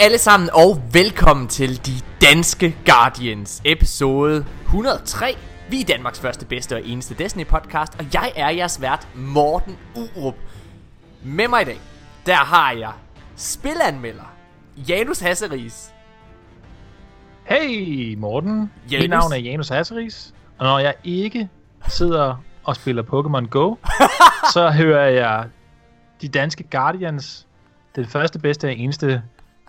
Alle sammen og velkommen til De Danske Guardians episode 103. Vi er Danmarks første, bedste og eneste Destiny podcast, og jeg er jeres vært Morten Urup. Med mig i dag, der har jeg spilanmelder Janus Hasseris. Hey Morten, Janus. mit navn er Janus Hasseris, og når jeg ikke sidder og spiller Pokémon Go, så hører jeg de danske Guardians, den første, bedste og eneste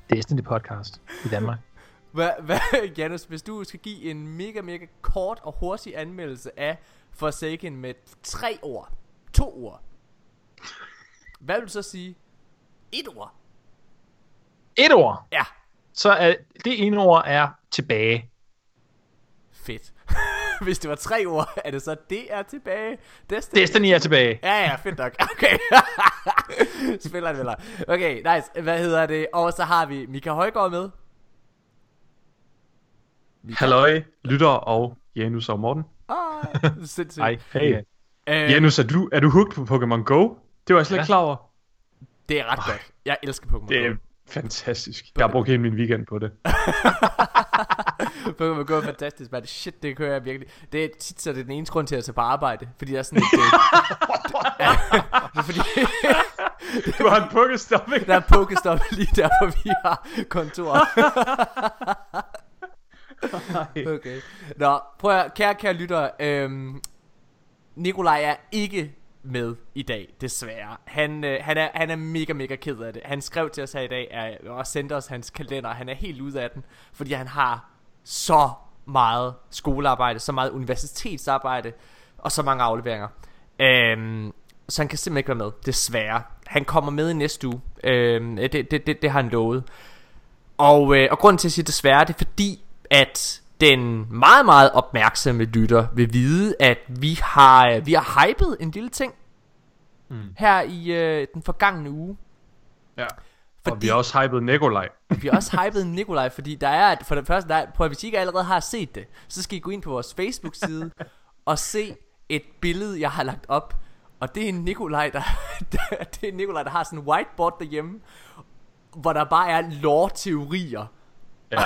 Destiny podcast i Danmark. Hvad, hvad, Janus, hvis du skal give en mega, mega kort og hurtig anmeldelse af Forsaken med tre ord, to ord, hvad vil du så sige? Et ord. Et ord, Ja, så er det ene ord er tilbage. fedt. Hvis det var tre ord, er det så, det er tilbage. Destiny. Destiny er tilbage. Ja, ja, fedt nok. Okay. Spiller det vel. Okay, nice. Hvad hedder det? Og så har vi Mika Højgaard med. Halløj, lytter og Janus og Morten. Ah, sindssygt. Hej. Hey. Øh, Janus, er du, er du hooked på Pokémon Go? Det var jeg slet Ja. ikke klar over. det er ret godt. Jeg elsker Pokémon Det er Go. fantastisk. Jeg har brugt hele min weekend på det. Pokémon Go er fantastisk, man. Shit, det kører jeg virkelig. Det er tit så det er den eneste grund til at tage på arbejde. Fordi der er sådan et... det er fordi, Du har en Pokestop, ikke? der er Pokestop lige der, hvor vi har kontor. Okay. Nå, prøv at, kære, kære lytter, øhm, Nikolaj er ikke med i dag, desværre. Han, øh, han, er, han er mega, mega ked af det. Han skrev til os her i dag, øh, og sendte os hans kalender. Han er helt ude af den, fordi han har så meget skolearbejde, så meget universitetsarbejde, og så mange afleveringer. Øhm, så han kan simpelthen ikke være med, desværre. Han kommer med i næste uge. Øhm, det, det, det, det har han lovet. Og, øh, og grunden til at sige desværre, det er fordi, at den meget, meget opmærksomme lytter vil vide, at vi har, øh, vi har hypet en lille ting mm. her i øh, den forgangne uge. Ja. Fordi Og vi har også hypet Nikolaj. vi har også hypet Nikolaj, fordi der er, for det første, der er, at, hvis I ikke allerede har set det, så skal I gå ind på vores Facebook-side og se et billede, jeg har lagt op. Og det er Nikolaj, der, der, det er Nikolaj, der har sådan en whiteboard derhjemme, hvor der bare er lore-teorier. Ja.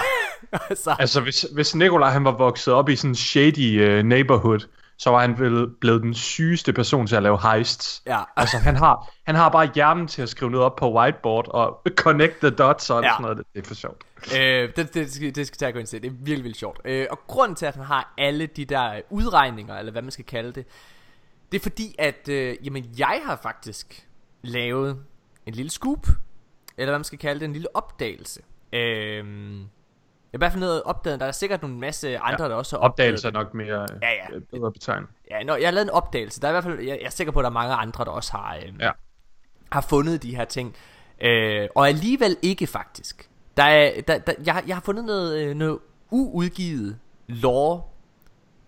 altså, Altså, hvis, hvis Nikolaj han var vokset op i sådan en shady uh, neighborhood, så var han vel blevet den sygeste person til at lave heists. ja. Altså, han har, han har bare hjernen til at skrive noget op på whiteboard og connect the dots og Ja. sådan noget. Det er for sjovt. Øh, det, det, skal, det skal tage at gå ind til. Det er virkelig, virkelig sjovt. Øh, og grunden til, at han har alle de der udregninger, eller hvad man skal kalde det, det er fordi, at øh, jamen, jeg har faktisk lavet en lille scoop, eller hvad man skal kalde det, en lille opdagelse. Øh, i hvert fald noget opdaget, der er sikkert nogle masse andre, ja, der også har opdaget Opdagelse er nok mere Ja, ja. øh, bedre betegnet. Ja, når jeg har lavet en opdagelse. Der er i hvert fald, jeg, jeg er sikker på, at der er mange andre, der også har, øh, Ja. har fundet de her ting. Øh, og alligevel ikke faktisk. Der er, der, der, jeg, har- jeg har fundet noget, øh, noget uudgivet lore.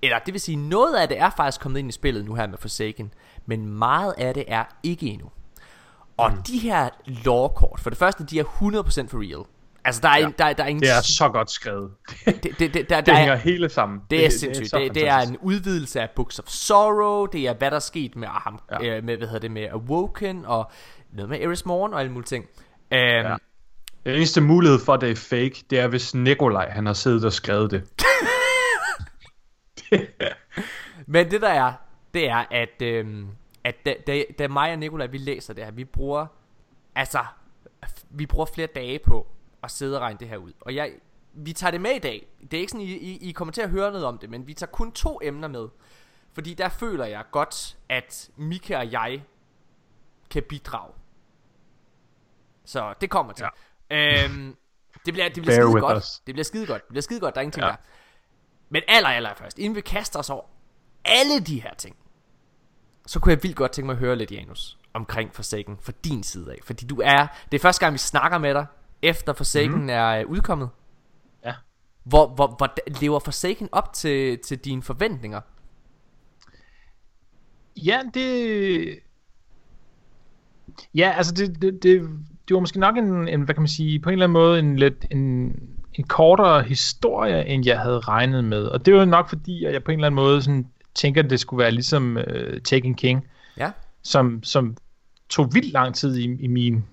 Eller det vil sige, noget af det er faktisk kommet ind i spillet nu her med Forsaken. Men meget af det er ikke endnu. Og mm. de her lore-kort, for det første, de er 100% for real. Altså, der er, ja. en, der, der er ingen... Det er så godt skrevet. det, det, det, der, Det der hænger er, hele sammen. det er sindssygt. så Det, det er en udvidelse af Books of Sorrow. Det er hvad der er sket med ham, ja. Øh, med hvad hedder det med Awoken og noget med Eris Morn og alle mulige ting. Um, ja. Den eneste mulighed for, at det er fake, det er, hvis Nikolaj han har siddet og skrevet det. Men det der er, det er at øhm, at da, da, da mig og Nikolaj vi læser det her, vi bruger altså vi bruger flere dage på at sidde og regne det her ud. Og jeg vi tager det med i dag. Det er ikke sådan I, I, I kommer til at høre noget om det, men vi tager kun to emner med. Fordi der føler jeg godt at Mika og jeg kan bidrage. Så det kommer til. Ja. Øhm, det bliver, det bliver Bear skide godt. us. Det bliver skide godt. Det bliver skide godt. Der er ingenting. Ja. der. Men aller, aller først, inden vi kaster os over alle de her ting, så kunne jeg vildt godt tænke mig at høre lidt, Janus, omkring Forsaken fra din side af. Fordi du er, det er første gang, vi snakker med dig, efter Forsaken mm-hmm. er øh, udkommet. Ja. Hvor, hvor, hvor lever Forsaken op til, til dine forventninger? Ja, det... Ja, altså det, det, det, det var måske nok en, en, hvad kan man sige, på en eller anden måde en lidt en, en kortere historie, end jeg havde regnet med. Og det var nok fordi, at jeg på en eller anden måde sådan tænker, at det skulle være ligesom uh, Taken King, Ja. som, som tog vildt lang tid i, i min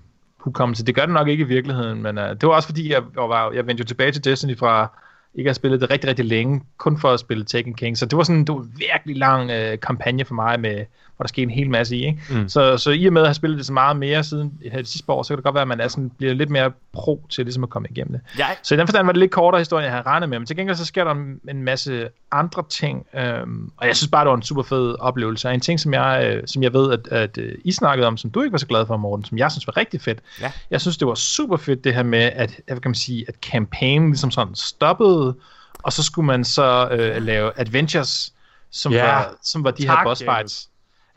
hukommelse. Det gør det nok ikke i virkeligheden, men uh, det var også fordi, jeg, jeg, var, jeg vendte jo tilbage til Destiny fra ikke har spillet det rigtig, rigtig længe, kun for at spille Taken King. Så det var sådan det var en virkelig lang øh, kampagne for mig, med, hvor der skete en hel masse i. Ikke? Mm. Så, så i og med at have spillet det så meget mere siden det sidste år, så kan det godt være, at man er sådan, bliver lidt mere pro til ligesom at komme igennem det. Ja. Så i den forstand var det lidt kortere historie, jeg havde regnet med. Men til gengæld så sker der en masse andre ting, øhm, og jeg synes bare, det var en super fed oplevelse. Og en ting, som jeg, øh, som jeg ved, at, at øh, I snakkede om, som du ikke var så glad for, Morten, som jeg synes var rigtig fedt. Ja. Jeg synes, det var super fedt det her med, at, hvad kan man sige, at campaignen ligesom sådan stoppede, og så skulle man så øh, lave adventures, som, Ja. var, som var de Tak, her boss fights.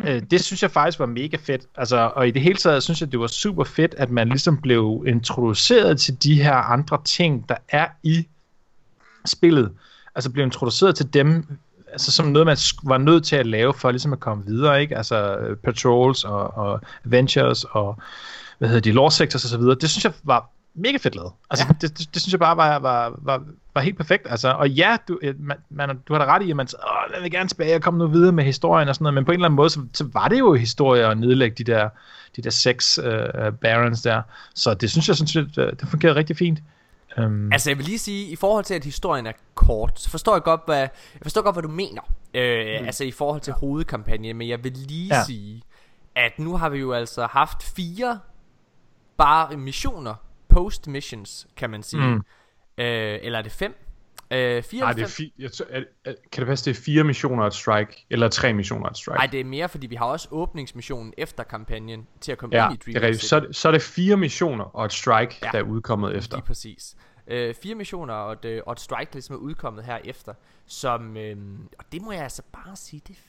Øh, det synes jeg faktisk var mega fedt. Altså, og i det hele taget synes jeg, det var super fedt, at man ligesom blev introduceret til de her andre ting, der er i spillet. Altså blev introduceret til dem, altså som noget, man var nødt til at lave for ligesom at komme videre, ikke? Altså øh, patrols og, og adventures og hvad hedder de, lore sectors og så videre. Det synes jeg var mega fedt lavet. Altså, ja. det, det, det, synes jeg bare var, var, var, var helt perfekt. Altså, og ja, du, øh, man, man, du har da ret i, at man Åh, jeg vil gerne tilbage og komme noget videre med historien og sådan noget, men på en eller anden måde, så, så var det jo historie at nedlægge de der, de der seks uh, barons der. Så det synes jeg sådan set, øh, det fungerede rigtig fint. Um, Altså jeg vil lige sige, i forhold til at historien er kort, så forstår jeg godt, hvad, jeg forstår godt, hvad du mener. Øh, mm. Altså i forhold til hovedkampagnen, men jeg vil lige ja. sige, at nu har vi jo altså haft fire bare missioner, post missions, kan man sige. Mm. Øh, eller er det fem? Øh, fire Nej, det er fi- jeg, tror- er, er, kan det passe, det er fire missioner at strike? Eller tre missioner at strike? Nej, det er mere, fordi vi har også åbningsmissionen efter kampagnen til at komme ja, ind i det Dream er rigtigt. Så, er det- så er det fire missioner og et strike, Ja. ja. der er udkommet efter. Lige præcis. Øh, fire missioner og et, øh, og et strike, der ligesom er udkommet her efter. Som, øh, og det må jeg altså bare sige, det er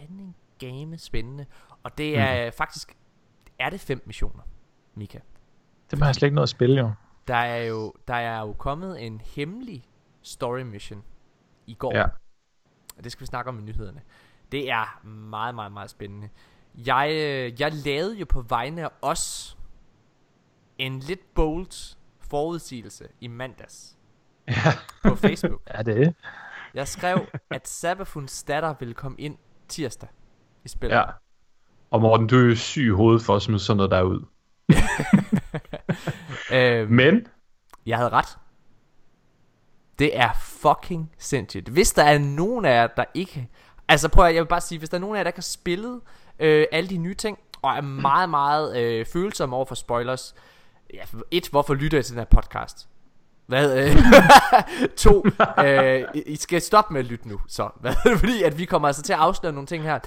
fandme game spændende. Og det er mm. faktisk, er det fem missioner, Mika. Det må jeg slet ikke noget at spille, jo. Der er jo, der er jo kommet en hemmelig story mission i går. Ja. Og det skal vi snakke om i nyhederne. Det er meget, meget, meget spændende. Jeg, øh, jeg lavede jo på vegne af os en lidt bold forudsigelse i mandags Ja. på Facebook. Ja, det er Jeg skrev, at Sabafuns datter ville komme ind tirsdag i spillet. ja. Og Morten, du er jo syg i hovedet for at smide sådan noget der ud. Øh, Men, Jeg havde ret. Det er fucking sindssygt. Hvis der er nogen af jer, der ikke... Altså prøv at, jeg vil bare sige, hvis der er nogen af jer, der ikke har spillet øh, alle de nye ting, og er meget, meget øh, følsomme over for spoilers. Ja, et, hvorfor lytter I til den her podcast? Hvad? Øh, to, øh, I- I skal stoppe med at lytte nu, så. Hvad? Fordi at vi kommer altså til at afsløre nogle ting her.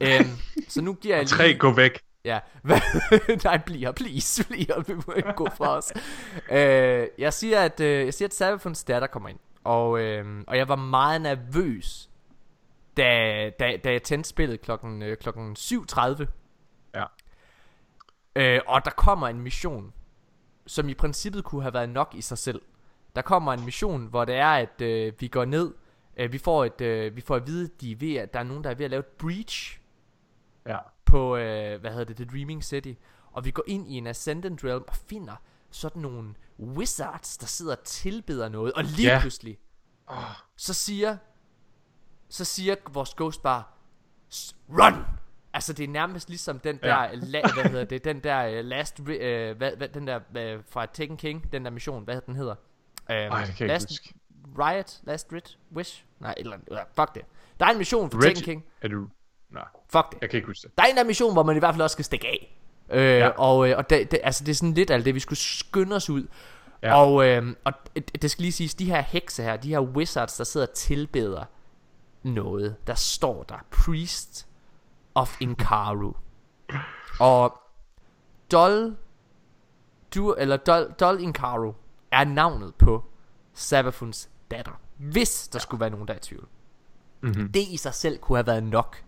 Øhm, så nu giver jeg lige... tre, gå væk. Ja, nej, bliv her, please, bliv her, vi må ikke gå fra os. øh, jeg siger, at, øh, jeg siger, at Sabafuns datter kommer ind, og, øh, og jeg var meget nervøs, da, da, da jeg tændte spillet klokken, øh, klokken 7.30, Ja. øh, og der kommer en mission, som i princippet kunne have været nok i sig selv. Der kommer en mission, hvor det er, at øh, vi går ned, øh, vi, får et, øh, vi får at vide, de er ved, at der er nogen, der er ved at lave et breach, Ja. På, øh, hvad hedder det, The Dreaming City. Og vi går ind i en Ascendant Realm og finder sådan nogle wizards, der sidder og tilbeder noget. Og lige Ja. pludselig, så siger, så siger vores ghost bare, "S- run! Altså det er nærmest ligesom den der, Ja. la, hvad hedder det, den der uh, last, øh, hvad, hvad, den der uh, fra Taken King, den der mission, hvad den hedder? Um, Ej, det kan jeg ikke last huske. Riot, Last Rit, Wish? Nej, et eller andet, uh, fuck det. Der er en mission for Reg- Taken King. Er du... Nej, Fuck det. jeg kan ikke huske det. Der er en der mission, hvor man i hvert fald også skal stikke af. Øh, Ja. Og, øh, og det, det, altså, det er sådan lidt alt det, vi skulle skynde os ud. Ja. Og, øh, og det, det skal lige siges, de her hekse her, de her wizards, der sidder og tilbeder noget, der står der, Priest of Inkaru. Og Dol, du, eller Dol, Dol Inkaru er navnet på Sabafuns datter. Hvis der skulle være nogen, der er i tvivl. Mm-hmm. Det i sig selv kunne have været nok.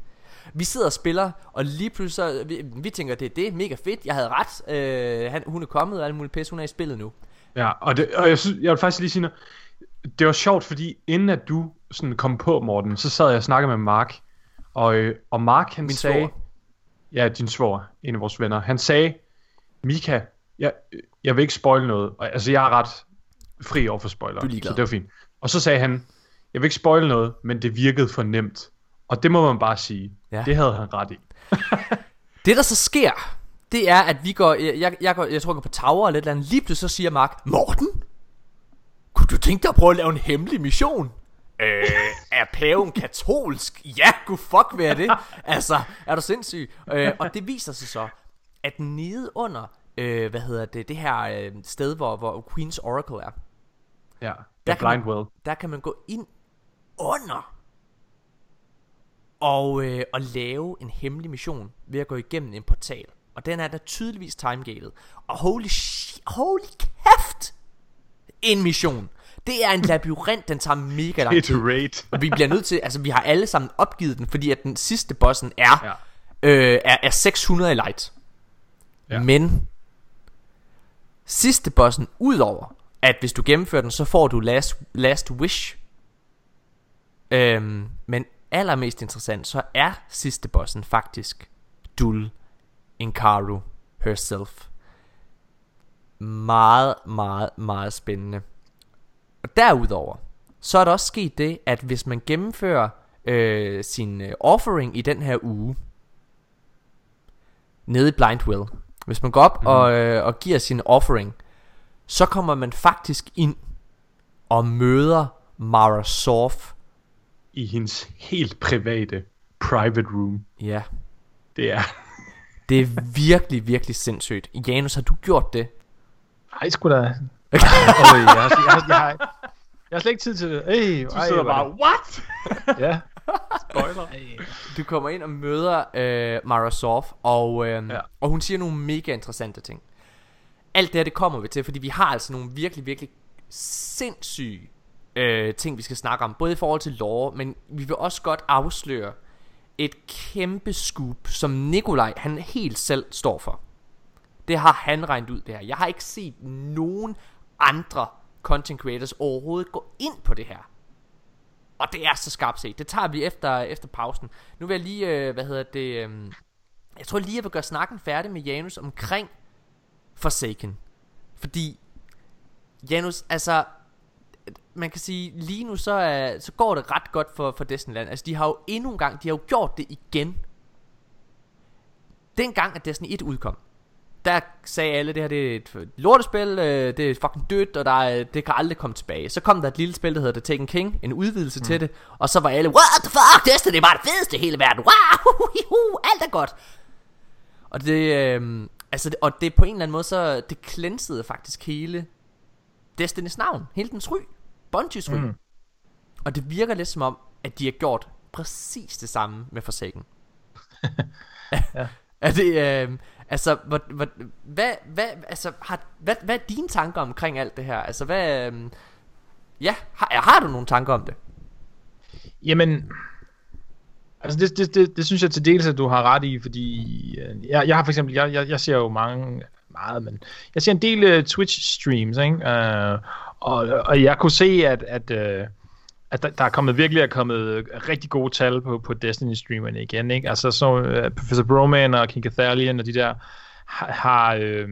Vi sidder og spiller, og lige pludselig så, vi, vi tænker, det er det, mega fedt, jeg havde ret, øh, han, hun er kommet, og alt muligt pis, hun er i spillet nu. Ja, og, det, og jeg, synes, jeg vil faktisk lige sige noget. Det var sjovt, fordi inden at du sådan kom på, Morten, så sad jeg og snakkede med Mark. Og, øh, og Mark, han Min sagde... svoger. Ja, din svor, en af vores venner. Han sagde, Mika, jeg, jeg vil ikke spoil noget. Og, altså, jeg er ret fri over for spoiler. Er. Så det var fint. Og så sagde han, jeg vil ikke spoil noget, men det virkede for nemt. Og det må man bare sige. Ja. Det havde han ret i. Det der så sker, det er, at vi går, jeg, jeg, jeg, går, jeg går på Tower eller et eller andet. Lige pludselig så siger Mark, Morten, kunne du tænke dig at prøve at lave en hemmelig mission? Øh, er paven katolsk? Ja, gud fuck være det. Altså, er du sindssyg? Øh, og det viser sig så, at nede under, øh, hvad hedder det, det her øh, sted, hvor, hvor Queen's Oracle er, Ja, Der kan man- Blind Well. der kan man gå ind under og, øh, og lave en hemmelig mission ved at gå igennem en portal. Og den er der tydeligvis timegated. Og holy shit, holy kæft, en mission. Det er en labyrint, den tager mega lang tid. Raid. Og vi bliver nødt til, altså vi har alle sammen opgivet den, fordi at den sidste bossen er, Ja. øh, er, er 600 i light. Ja. Men sidste bossen, udover at hvis du gennemfører den, så får du last, last wish. Øhm, men allermest interessant, så er sidste bossen faktisk Dul Inkaru herself. Meget, meget, meget spændende. Og derudover, så er der også sket det, at hvis man gennemfører øh, sin øh, offering i den her uge, nede i Blind Will, hvis man går op mm. og, øh, og giver sin offering, så kommer man faktisk ind og møder Mara Sorf. I hendes helt private private room. Ja, Det er... det er virkelig, virkelig sindssygt. Janus, har du gjort det? Ej, sgu da. Øj, jeg, har, jeg, har, jeg, har, jeg har slet ikke tid til det. Ej, Du sidder bare, what? Ja. Spoiler. Du kommer ind og møder øh, Mara Sorf, og, øh. Ja. og hun siger nogle mega interessante ting. Alt det her, det kommer vi til, fordi vi har altså nogle virkelig, virkelig sindssyge øh, ting, vi skal snakke om. Både i forhold til lore, men vi vil også godt afsløre et kæmpe scoop, som Nikolaj, han helt selv står for. Det har han regnet ud, det her. Jeg har ikke set nogen andre content creators overhovedet gå ind på det her. Og det er så skarpt set. Det tager vi efter, efter pausen. Nu vil jeg lige, øh, hvad hedder det... Øh, jeg tror lige, jeg vil gøre snakken færdig med Janus omkring Forsaken. Fordi, Janus, altså... Man kan sige, lige nu så, er, så går det ret godt for, for Destinyland. Altså, de har jo endnu en gang, de har jo gjort det igen. Dengang, at Destiny 1 udkom, der sagde alle, det her det er et lortespil, øh, det er fucking dødt, og der er, det kan aldrig komme tilbage. Så kom der et lille spil, der hedder The Taken King, en udvidelse mm. til det, og så var alle, what the fuck, Destiny er bare det fedeste i hele verden, wow, alt er godt. Og det, øh, altså, og det på en eller anden måde, så det klænsede faktisk hele Destinys navn, hele dens ry, Bungie's ry. Mm. Og det virker lidt som om, at de har gjort præcis det samme med Forsaken. Ja. Er det, øh, altså, hvad, hvad, hvad, hvad, altså, har, hvad, hvad er dine tanker omkring alt det her? Altså, hvad, øh, ja, har, har du nogle tanker om det? Jamen, altså det, det, det, det synes jeg til dels, at du har ret i, fordi øh, jeg, jeg har for eksempel, jeg, jeg, jeg ser jo mange, meget, men jeg ser en del uh, Twitch-streams, ikke? Uh, og, og jeg kunne se, at, at, uh, at der, der er kommet virkelig er kommet rigtig gode tal på, på Destiny-streamerne igen, ikke? Altså så uh, Professor Broman og King Cathalion og de der har, har øh,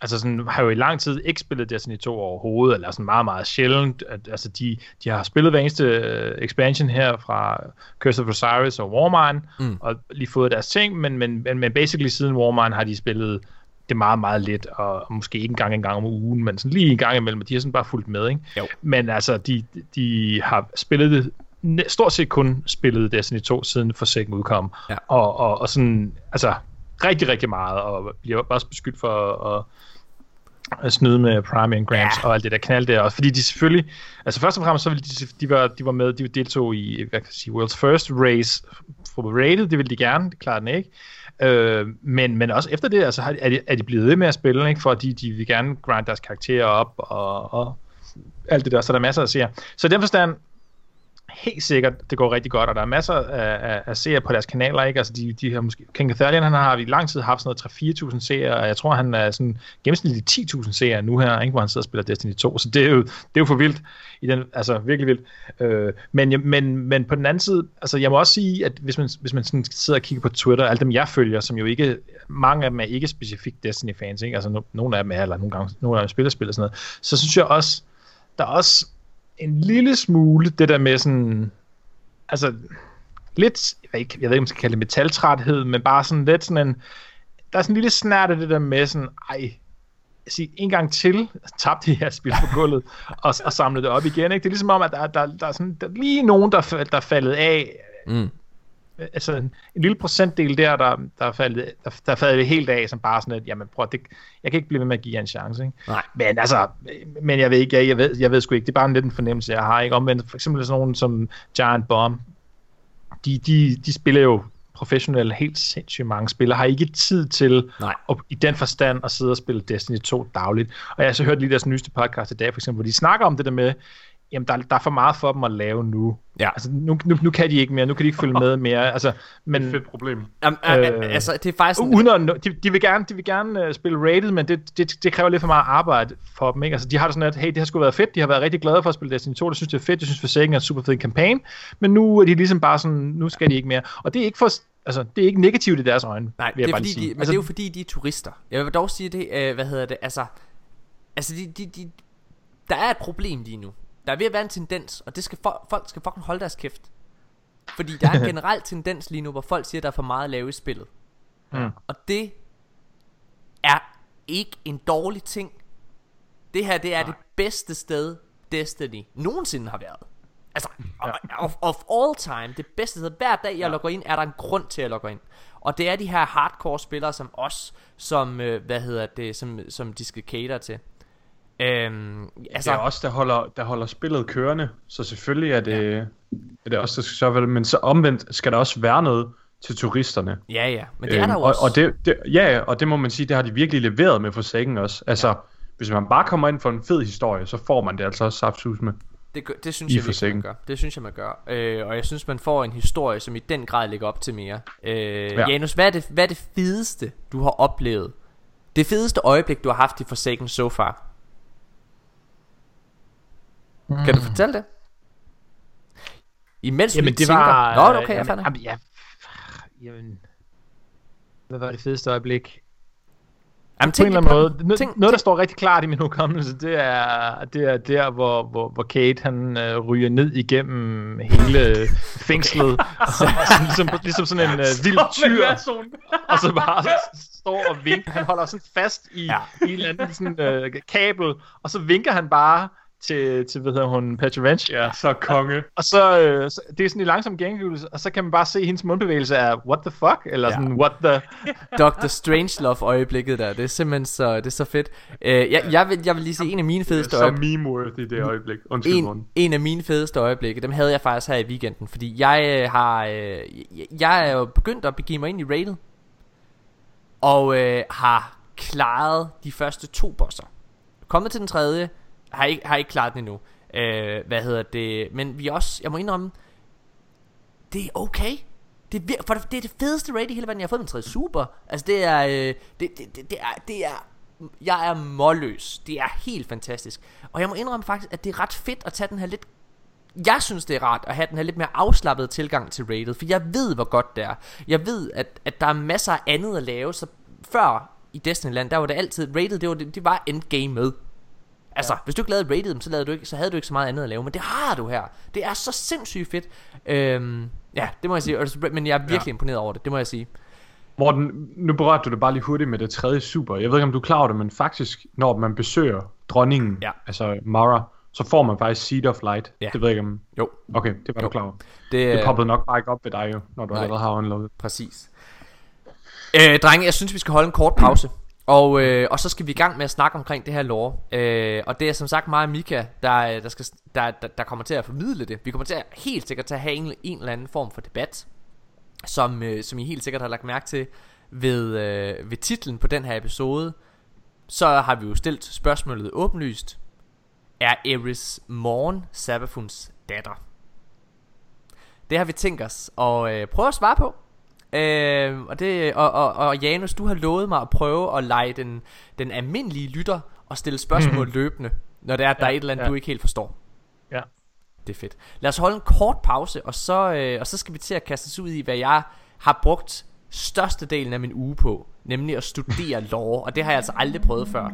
altså sådan, har jo i lang tid ikke spillet Destiny 2 overhovedet, eller sådan meget, meget sjældent. At, altså de, de har spillet hver eneste uh, expansion her fra Curse of Osiris og Warmine, Mm. og lige fået deres ting, men, men, men, men basically siden Warmine har de spillet det meget, meget lidt, og måske ikke engang en gang om ugen, men sådan lige en gang imellem, og de har sådan bare fulgt med, ikke? Jo. Men altså, de, de har spillet det, stort set kun spillet Destiny 2 siden Forsaken udkom, Ja. og, og, og sådan, altså, rigtig, rigtig meget, og bliver også beskyldt for at, at snyde med Primary and Grants Ja. ja. og alt det der knald der også, fordi de selvfølgelig, altså først og fremmest så ville de, de var, de var med, de deltog i, hvad kan jeg sige, World's First Race for Rated, det ville de gerne, det klarer den ikke, øh, men, men også efter det, altså har de- er de, er de blevet ved med at spille, ikke, fordi de vil gerne grind deres karakterer op, og, og alt det der, så der er masser at se. Så i den forstand, helt sikkert, det går rigtig godt, og der er masser af, af, af seere på deres kanaler, ikke? Altså, de, de her måske, King Cathalian, han har i lang tid haft sådan noget 3-4.000 seere, og jeg tror, han er sådan gennemsnitligt 10.000 seere nu her, ikke? Hvor han sidder og spiller Destiny 2, så det er jo, det er jo for vildt, i den, altså virkelig vildt. Øh, men, men, men på den anden side, altså jeg må også sige, at hvis man, hvis man sådan sidder og kigger på Twitter, alle dem jeg følger, som jo ikke, mange af dem er ikke specifikt Destiny-fans, ikke? Altså no, nogle af dem er, eller nogle gange, nogle af dem spiller spil og sådan noget, så synes jeg også, der er også en lille smule det der med sådan, altså lidt, jeg ved ikke, jeg ved ikke om man skal kalde det metaltræthed, men bare sådan lidt sådan en, der er sådan en lille snært af det der med sådan, ej, sige, en gang til tabte de her spil på gulvet og, og samlede det op igen. Ikke? Det er ligesom om, at der, der, der er sådan, der er lige nogen, der, der er faldet af. Mm. Altså en, en lille procentdel der, der, der, er faldet, der, der er faldet helt af, som bare sådan, at jamen, prøv, det, jeg kan ikke blive ved med at give jer en chance. Ikke? Nej. Men altså, men jeg ved ikke, jeg, jeg, ved, jeg ved sgu ikke, det er bare en lidt en fornemmelse, jeg har. Ikke? Omvendt, for eksempel sådan nogen som Giant Bomb, de, de, de spiller jo professionelle, helt sindssygt mange spillere, har ikke tid til Nej. at, i den forstand at sidde og spille Destiny 2 dagligt. Og jeg har så hørt lige deres nyeste podcast i dag, for eksempel, hvor de snakker om det der med, jamen der, der er for meget for dem at lave nu. Ja. Altså nu, nu, nu kan de ikke mere, nu kan de ikke følge med mere. Altså, men, Det er et fedt problem. Uh, Øh, altså, det er faktisk... sådan- uden at, de, de vil gerne, de vil gerne uh, spille rated, men det, det, det kræver lidt for meget arbejde for dem. Ikke? Altså, de har det sådan, at hey, det har sgu været fedt, de har været rigtig glade for at spille Destiny 2, det synes det er fedt, jeg synes Forsaken er en super fed kampagne, men nu er de ligesom bare sådan, nu skal de ikke mere. Og det er ikke for, altså, det er ikke negativt i deres øjne, Nej, vil jeg det er bare fordi, sige. de, men altså, det er jo fordi, de er turister. Jeg vil dog sige det, øh, hvad hedder det, altså... Altså, de, de, de, der er et problem lige nu. Der er ved at være en tendens, og det skal fo- folk skal fucking holde deres kæft. Fordi der er en generel tendens lige nu, hvor folk siger, at der er for meget at lave i spillet. Mm. Og det er ikke en dårlig ting. Det her, det er det bedste sted, Destiny nogensinde har været. Altså, ja. of, of all time, det bedste sted. Hver dag, jeg ja. logger ind, er der en grund til at logge ind. Og det er de her hardcore spillere som os, som, øh, hvad hedder det, som, som de skal cater til. Øhm, Altså, det er også der holder, der holder spillet kørende, så selvfølgelig er det, ja. er det også, der skal sørge for det, men så omvendt skal der også være noget til turisterne. ja, ja, men det er der og, også. og det, det, ja, og det må man sige, det har de virkelig leveret med Forsaken også. Altså, ja. hvis man bare kommer ind for en fed historie, så får man det altså også saftsus med. Det, gør- det synes I jeg virkelig, man gør. Det synes jeg, man gør. Øh, og jeg synes, man får en historie, som i den grad ligger op til mere. Øh, ja. Janus, hvad er, det, hvad er det fedeste, du har oplevet? Det fedeste øjeblik, du har haft i Forsaken so far? Mm. Kan du fortælle det? Imens Jamen vi det tænker... var... Nå, okay, jeg jamen, fandt jamen, ja, jamen, hvad var det fedeste øjeblik? Jamen, på en eller anden måde. det. Noget, Tænk- noget der står rigtig klart i min hukommelse, det er, det er der, hvor, hvor, hvor Kate han øh, ryger ned igennem hele fængslet, og så, sådan, ligesom, ligesom sådan en øh, vild tyr, og så bare står og vinker. Han holder sådan fast i, ja. i en eller anden sådan, øh, kabel, og så vinker han bare til, til hvad hedder hun, Petrovich. Ja, så konge. Og så, øh, så det er sådan en langsom gengivelse, og så kan man bare se hendes mundbevægelse af, what the fuck? Eller Ja. sådan, what the... Dr. Strangelove øjeblikket der. Det er simpelthen så, det er så fedt. Øh, jeg, jeg, vil, jeg vil lige sige, en af mine fedeste Så øjeblikke... meme-worthy det øjeblik. Undskyld, en, en af mine fedeste øjeblikke, dem havde jeg faktisk her i weekenden, fordi jeg øh, har, øh, jeg, jeg er jo begyndt at begive mig ind i rated, og øh, har klaret de første to bosser. Kommet til den tredje, har ikke, har ikke klaret den endnu. Øh, hvad hedder det? Men vi også, jeg må indrømme, det er okay. Det er, for det, det er det fedeste raid i hele verden. Jeg har fået den tredje super. Altså det er, øh, det, det, det, det er, det er, jeg er målløs. Det er helt fantastisk. Og jeg må indrømme faktisk, at det er ret fedt at tage den her lidt jeg synes det er rart at have den her lidt mere afslappede tilgang til rated For jeg ved hvor godt det er Jeg ved at, at der er masser af andet at lave Så før i Destiny-land Der var det altid rated Det var, det, det var endgame med Altså ja. hvis du ikke lavede rated så, lavede du ikke, så havde du ikke så meget andet at lave Men det har du her Det er så sindssygt fedt øhm, Ja det må jeg sige Men jeg er virkelig ja. imponeret over det Det må jeg sige Morten, nu berørte du det bare lige hurtigt med det tredje super. Jeg ved ikke, om du er klar over det, men faktisk, når man besøger dronningen, Ja. altså Mara, så får man faktisk Seed of Light. Ja. Det ved jeg ikke om... Jo Okay, det var Jo. du klar over. Det, Det poppede nok bare ikke op ved dig jo, når du Nej. allerede har unloadet. Præcis. Øh, drenge, jeg synes, vi skal holde en kort pause. Og, øh, og så skal vi i gang med at snakke omkring det her lore. Øh, og det er som sagt mig og Mika, der, der, skal, der, der, der kommer til at formidle det. Vi kommer til at helt sikkert til at have en, en eller anden form for debat, som, øh, som I helt sikkert har lagt mærke til ved, øh, ved titlen på den her episode. Så har vi jo stillet spørgsmålet åbenlyst. Er Eris Morn Sabafuns datter? Det har vi tænkt os at øh, prøve at svare på. Øh, og, det, og, og, og Janus, du har lovet mig at prøve at lege den, den almindelige lytter og stille spørgsmål løbende, når det er, at der Ja, er et eller andet, ja. du ikke helt forstår. Ja. Det er fedt. Lad os holde en kort pause, og så, øh, og så skal vi til at kaste os ud i, hvad jeg har brugt størstedelen af min uge på, nemlig at studere lore, og det har jeg altså aldrig prøvet før.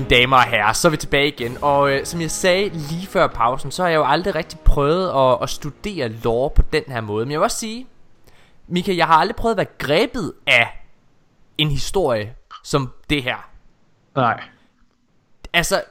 Mine damer og herrer, så er vi tilbage igen. Og øh, som jeg sagde lige før pausen, så har jeg jo aldrig rigtig prøvet at, at studere lore på den her måde. Men jeg vil også sige, Mika, jeg har aldrig prøvet at være grebet af en historie som det her. Nej. Altså,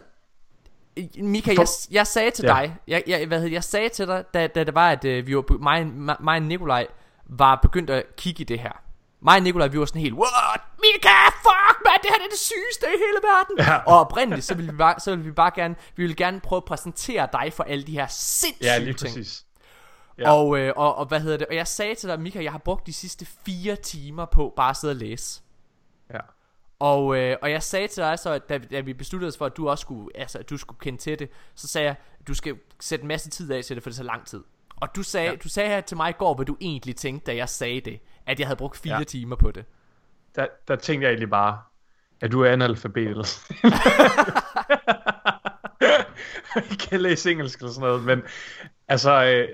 Mika, jeg, jeg sagde til Ja. dig, jeg, jeg, hvad hed, jeg sagde til dig, da, da det var, at øh, vi var, mig, mig og Nikolaj var begyndt at kigge i det her. Mig og Nikolaj, vi var sådan helt, what? Mika, fuck, man, det her er det sygeste i hele verden. Ja. Og oprindeligt, så ville vi bare, så ville vi bare gerne, vi ville gerne prøve at præsentere dig for alle de her sindssyge Ja, lige ting. præcis. Ja. Og, øh, og, og hvad hedder det? Og jeg sagde til dig, Mika, jeg har brugt de sidste fire timer på bare at sidde og læse. Ja. Og, øh, og jeg sagde til dig så, at da, da vi besluttede os for, at du også skulle, altså, at du skulle kende til det, så sagde jeg, du skal sætte en masse tid af til det, for det er så lang tid. Og du sagde. Ja. du sagde her til mig i går, hvad du egentlig tænkte, da jeg sagde det, at jeg havde brugt fire ja. Timer på det. Der, der tænkte jeg egentlig bare, at du er analfabet. eller kan læse engelsk eller sådan noget, men altså, øh,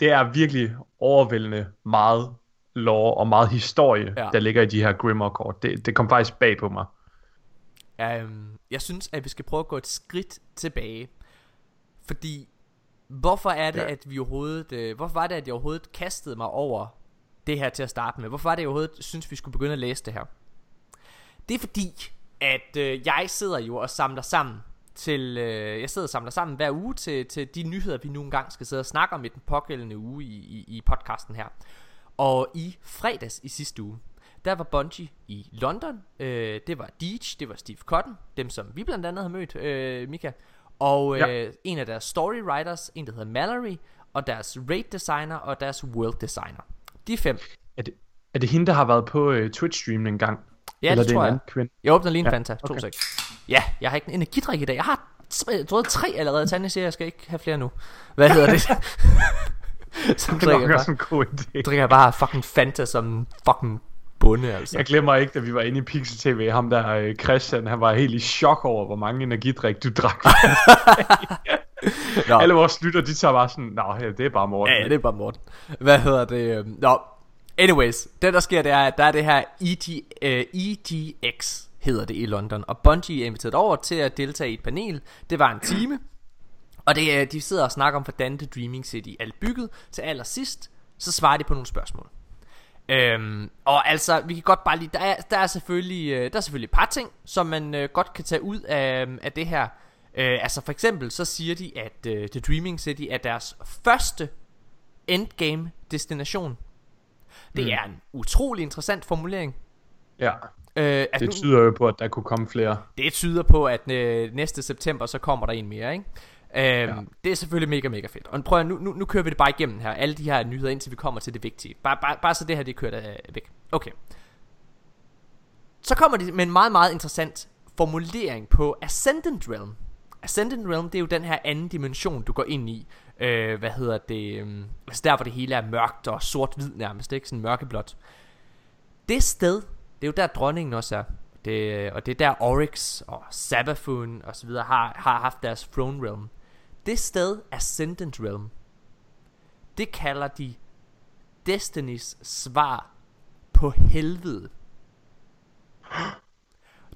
det er virkelig overvældende meget lore og meget historie, Ja. der ligger i de her Grimoire-kort. Det, det kom faktisk bag på mig. Um, jeg synes, at vi skal prøve at gå et skridt tilbage. Fordi, hvorfor er det. Ja. at vi overhovedet, øh, hvorfor var det, at jeg overhovedet kastede mig over det her til at starte med? Hvorfor var det, jeg overhovedet synes, vi skulle begynde at læse det her? Det er fordi, at øh, jeg sidder jo og samler sammen til, øh, jeg sidder og samler sammen hver uge til, til de nyheder, vi nu engang skal sidde og snakke om i den pågældende uge i, i, i podcasten her. Og i fredags i sidste uge, der var Bungie i London. Øh, det var Deej, det var Steve Cotton, dem som vi blandt andet har mødt, øh, Mika. Og øh, Ja. en af deres story writers, en der hedder Mallory, og deres raid designer og deres world designer. De fem. Er det, er det hende, der har været på uh, Twitch-streamen en gang? Ja, Eller det det tror jeg. kvinde? Jeg åbner lige en ja, Fanta. To okay. sek. Ja, jeg har ikke en energidrik i dag. Jeg har jeg, tre allerede. Tanja siger, jeg skal ikke have flere nu. Hvad hedder det? Så Det drikker er jeg, bare, en god idé. drikker jeg bare fucking Fanta som fucking bunde, altså. Jeg glemmer ikke, da vi var inde i Pixel TV, ham der øh, Christian, han var helt i chok over, hvor mange energidrik du drak. Nå. Alle vores lytter, de tager bare sådan, nå, ja, det er bare Morten. Ja, det er bare Morten. Hvad hedder det? øhm, Nå, anyways. Det der sker, det er, at der er det her EG, øh, EGX, hedder det i London. Og Bungie er inviteret over til at deltage i et panel. Det var en time. Og det, er- de sidder og snakker om, hvordan The Dreaming City er bygget. Til allersidst, så svarer de på nogle spørgsmål. Øhm, og altså, vi kan godt bare lige, der er, der er selvfølgelig, øh, der er selvfølgelig et par ting, som man øh, godt kan tage ud af, af det her. Øh, altså for eksempel, så siger de, at øh, The Dreaming City er deres første endgame destination. Det Mm. er en utrolig interessant formulering. Ja, Øh, altså det nu, tyder jo på, at der kunne komme flere. det tyder på, at øh, næste september, så kommer der en mere, ikke? Øhm, ja. Det er selvfølgelig mega, mega fedt. Og prøv at, nu, nu, nu kører vi det bare igennem her. Alle de her nyheder, indtil vi kommer til det vigtige. Bare, bare, bare så det her, det kører der væk. Okay. Så kommer de med en meget, meget interessant formulering på Ascendant Realm. Ascendant Realm, det er jo den her anden dimension, du går ind i. Øh, hvad hedder det? øhm, Altså der, hvor det hele er mørkt og sort-hvid nærmest, ikke? Sådan mørkeblåt. Det sted, det er jo der dronningen også er. Det, og det er der Oryx og Sabafun og så videre har, har haft deres throne realm. Det sted, Ascendant Realm, det kalder de Destinys svar på helvede.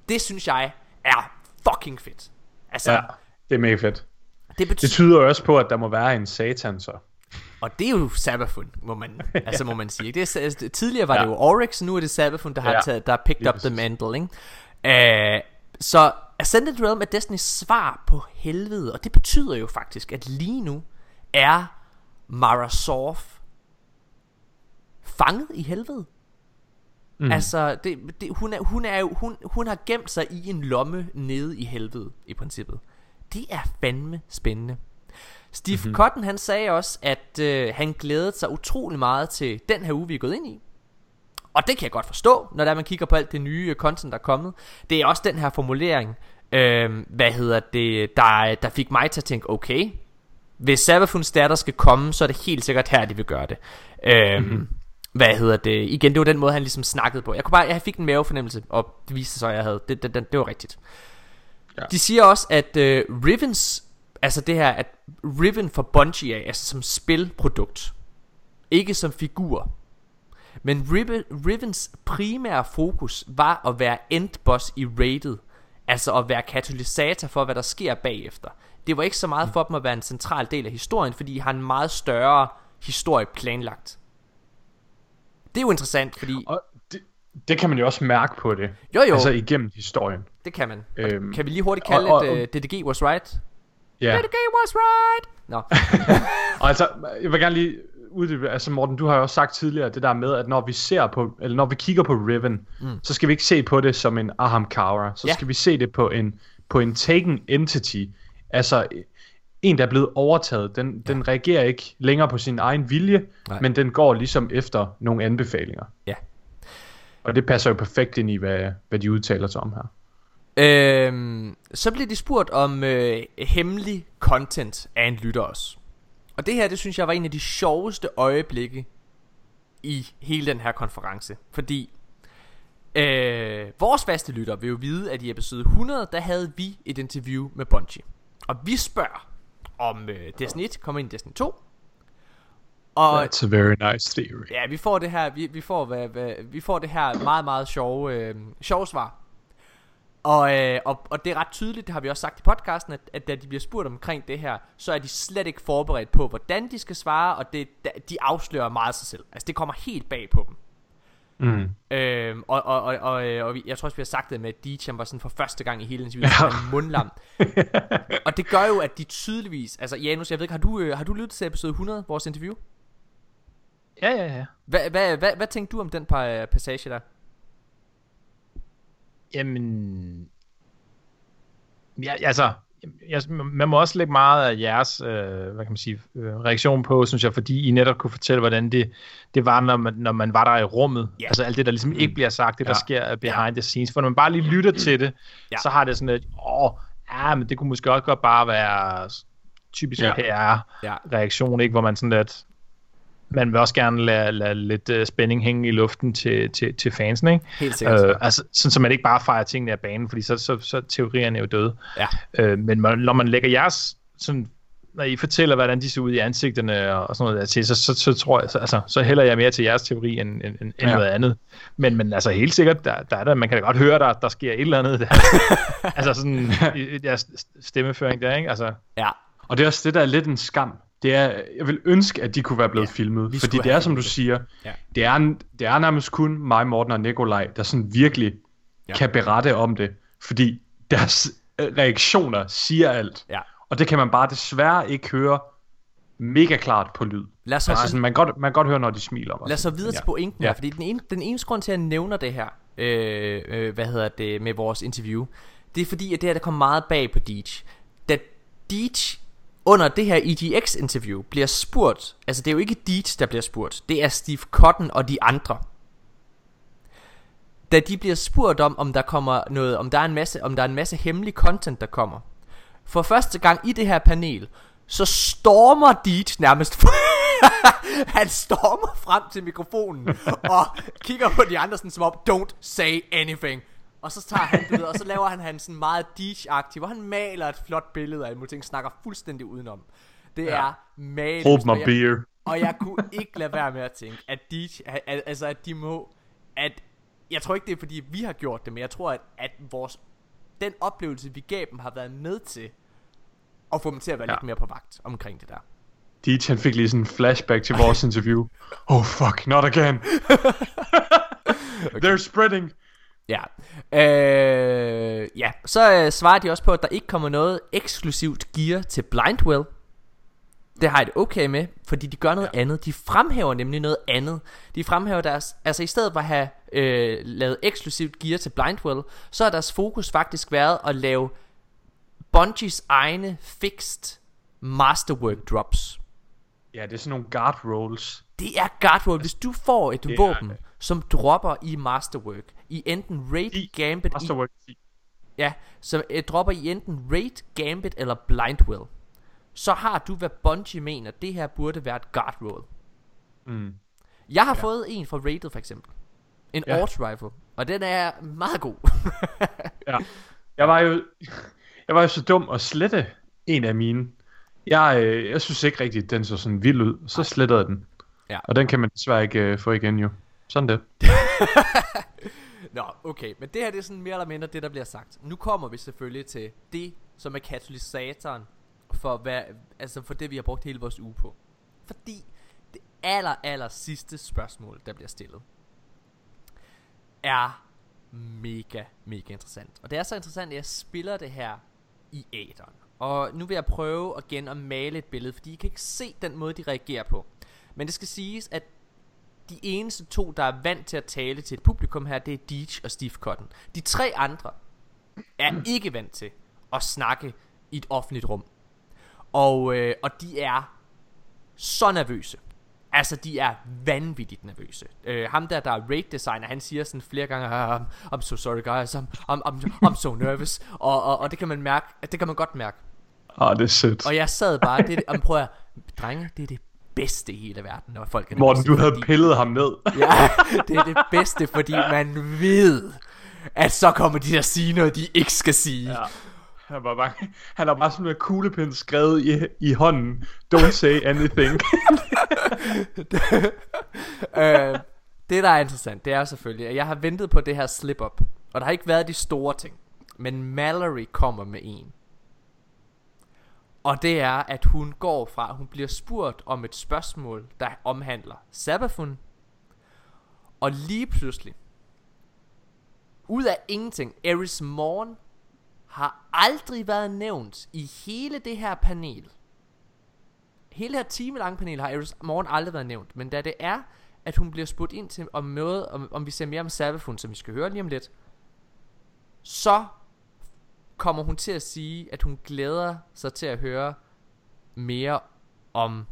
Det synes jeg er fucking fedt. Altså, Ja, det er mega fedt. det Det betyder... tyder jo også på, at der må være en satan så. Og det er jo Sabafun, må man, altså må man sige. Det er, altså, tidligere var ja. Det jo Oryx, nu er det Sabafun, der har Ja, taget, der har picked lige up the præcis. mantle, ikke? Uh, så Ascended Realm er Destiny's svar på helvede, og det betyder jo faktisk, at lige nu er Mara Sorf fanget i helvede. Mm. Altså, det, det, hun, er, hun, er jo, hun, hun har gemt sig i en lomme nede i helvede, i princippet. Det er fandme spændende. Steve mm-hmm. Cotton han sagde også, at øh, han glædede sig utrolig meget til den her uge, vi er gået ind i. Og det kan jeg godt forstå, når der man kigger på alt det nye content, der er kommet. Det er også den her formulering, øh, hvad hedder det, der, der fik mig til at tænke, okay, hvis Sabafuns datter skal komme, så er det helt sikkert her, de vil gøre det. Øh, mm-hmm. Hvad hedder det? Igen, det var den måde, han ligesom snakkede på. Jeg, kunne bare, jeg fik en mavefornemmelse, og det viste sig så, jeg havde. Det, det, det, det var rigtigt. Ja. De siger også, at øh, Rivens, altså det her, at Riven for Bungie er, altså som spilprodukt, ikke som figur. Men Riven, Rivens primære fokus var at være endboss i rated, Altså at være katalysator for, hvad der sker bagefter. Det var ikke så meget for dem at være en central del af historien, fordi de har en meget større historie planlagt. Det er jo interessant, fordi... Og det, det kan man jo også mærke på det. Jo jo, Altså igennem historien. det kan man. Og Øhm, kan vi lige hurtigt kalde og- og- det uh, DDG was right? Ja. DDG was right! Nå, Og altså, jeg vil gerne lige uddybe, altså Morten, du har jo også sagt tidligere det der med, at når vi ser på, eller når vi kigger på Riven, mm. så skal vi ikke se på det som en Aham Kara, så Ja. skal vi se det på en, på en taken entity, altså en, der er blevet overtaget, den, ja. den reagerer ikke længere på sin egen vilje, Nej. Men den går ligesom efter nogle anbefalinger. ja. Og det passer jo perfekt ind i, hvad, hvad de udtaler sig om her. Øhm, så bliver de spurgt om øh, hemmelig content af en lytter også. Og det her, det synes jeg var en af de sjoveste øjeblikke i hele den her konference. Fordi øh, vores faste lytter vil jo vide, at i episode 100, der havde vi et interview med Bungie. Og vi spørger, om øh, Destiny 1 kommer ind i Destiny 2. Og That's a very nice theory. Ja, vi får det her, vi, vi, får, hvad, hvad, vi får det her meget, meget sjove, øh, sjove svar. Og, øh, og, og det er ret tydeligt, det har vi også sagt i podcasten, at, at da de bliver spurgt omkring det her, så er de slet ikke forberedt på, hvordan de skal svare, og det, de afslører meget sig selv. Altså det kommer helt bag på dem. Mm. Øhm, og, og, og, og, øh, og vi, jeg tror også, vi har sagt det med, at Deej, han var sådan for første gang i hele interviewet, Ja. ja. mundlam. og det gør jo, at de tydeligvis, altså Janus, jeg ved ikke, har du, øh, har du lyttet til episode 100, vores interview? Ja, ja, ja. Hvad, hvad, hvad, hvad tænkte du om den par, passage der? Jamen... Ja, altså... Jeg, man må også lægge meget af jeres øh, hvad kan man sige, øh, reaktion på, synes jeg, fordi I netop kunne fortælle, hvordan det, det var, når man, når man var der i rummet. Ja. Altså alt det, der ligesom ikke bliver sagt, det der Ja. sker behind the scenes. For når man bare lige lytter til det, Ja. så har det sådan et, åh, ja, men det kunne måske også godt bare være typisk Ja. PR-reaktion, ikke? Hvor man sådan lidt, man vil også gerne lade, lade lidt uh, spænding hænge i luften til, til, til fansen, ikke? Helt sikkert. Øh, altså, sådan, så man ikke bare fejrer tingene af banen, fordi så, så, så er teorierne jo døde. Ja. Øh, men man, når man lægger jeres, sådan, når I fortæller, hvordan de ser ud i ansigterne og, og sådan noget der til, så, så, så tror jeg, så, altså, så hælder jeg mere til jeres teori end, end, end ja. Ja. noget andet. Men, men altså helt sikkert, der, der er der, man kan da godt høre, der, der sker et eller andet der. altså sådan, i, i deres stemmeføring der, ikke? Altså, Ja. Og det er også det, der er lidt en skam. Det er, jeg vil ønske, at de kunne være blevet Ja, filmet. Fordi det er, som du siger, Ja. det, er, det er nærmest kun mig, Morten og Nikolaj, der sådan virkelig Ja. kan berette om det. Fordi deres øh, reaktioner siger alt. Ja. Og det kan man bare desværre ikke høre mega klart på lyd. Lad så, Altså, sådan, man, kan godt, man kan godt høre, når de smiler. lad os så videre til Ja. pointen her, Ja. fordi den, ene, den eneste grund til, at jeg nævner det her, øh, øh, hvad hedder det, med vores interview, det er fordi, at det her, der kom meget bag på Deej. Da Deej under det her EGX-interview bliver spurgt, altså det er jo ikke Deet, der bliver spurgt, det er Steve Cotton og de andre. Da de bliver spurgt om, om der kommer noget, om der er en masse, om der er en masse hemmelig content, der kommer. For første gang i det her panel, så stormer Deet nærmest Han stormer frem til mikrofonen Og kigger på de andre sådan som om Don't say anything og så tager han, du ved, og så laver han han sådan meget Deej-agtig Hvor han maler et flot billede af mulige ting Snakker fuldstændig udenom Det Ja. er mageløst Hold og my jeg- beer. og jeg kunne ikke lade være med at tænke, at de, at, altså at de må, at, jeg tror ikke det er fordi vi har gjort det, men jeg tror at, at vores, den oplevelse vi gav dem har været med til, at få dem til at være ja. Lidt mere på vagt omkring det der. Deej, han fik lige sådan en flashback til vores interview. Oh fuck, not again. They're spreading. Ja, øh, ja. så øh, svarer de også på, at der ikke kommer noget eksklusivt gear til Blindwell. Det har jeg det okay med, fordi de gør noget ja. andet. De fremhæver nemlig noget andet. De fremhæver deres, altså i stedet for at have øh, lavet eksklusivt gear til Blindwell, så har deres fokus faktisk været at lave Bungies egne fixed masterwork drops. Ja, det er sådan nogle guard rolls. Det er roll. Hvis du får et Det er våben, det. som dropper i masterwork, i enten raid, I gambit, i Masterwork 10. Ja, så øh, dropper i enten Raid, Gambit eller Blindwell. Så har du, hvad Bungie mener, det her burde være et guard roll. Mm. Jeg har ja. fået en fra Raided for eksempel. En. Ja. Ort Rifle. Og den er meget god. Ja. Jeg var jo jeg var jo så dum at slette en af mine. Jeg, øh, jeg synes ikke rigtigt, den så sådan vild ud. Så slettede jeg den. Ja. Og den kan man desværre ikke øh, få igen jo. Sådan det. Nå, okay, men det her det er sådan mere eller mindre det, der bliver sagt. Nu kommer vi selvfølgelig til det, som er katalysatoren for, hvad, altså for det, vi har brugt hele vores uge på. Fordi det aller, aller sidste spørgsmål, der bliver stillet, er mega, mega interessant. Og det er så interessant, at jeg spiller det her i æderen. Og nu vil jeg prøve igen at male et billede, fordi I kan ikke se den måde, de reagerer på. Men det skal siges, at de eneste to, der er vant til at tale til et publikum her, det er Deej og Steve Cotton. De tre andre er ikke vant til at snakke i et offentligt rum. Og, øh, og de er så nervøse. Altså, de er vanvittigt nervøse. Øh, ham der, der er raid designer, han siger sådan flere gange, I'm, I'm so sorry guys, I'm, I'm, I'm, I'm so nervous. Og, og, og det kan man mærke, det kan man godt mærke. Ah, det er sødt. Og jeg sad bare, det, om prøv at, drenge, det er det bedste i hele verden, når folk er Morten, nervøse, du havde fordi- pillet ham ned. Ja, det er det bedste, fordi man ved, at så kommer de at sige noget, de ikke skal sige. Ja. Han var bare, han har bare sådan en kuglepind skrevet i, i hånden. Don't say anything. øh, det, der er interessant, det er selvfølgelig, at jeg har ventet på det her slip-up. Og der har ikke været de store ting. Men Mallory kommer med en. Og det er, at hun går fra, hun bliver spurgt om et spørgsmål, der omhandler Sabafun. Og lige pludselig, ud af ingenting, Eris Morn har aldrig været nævnt i hele det her panel. Hele det her time lange panel har Eris Morn aldrig været nævnt. Men da det er, at hun bliver spurgt ind til om noget, om, om vi ser mere om Sabafun, som vi skal høre lige om lidt, så kommer hun til at sige, at hun glæder sig til at høre mere om,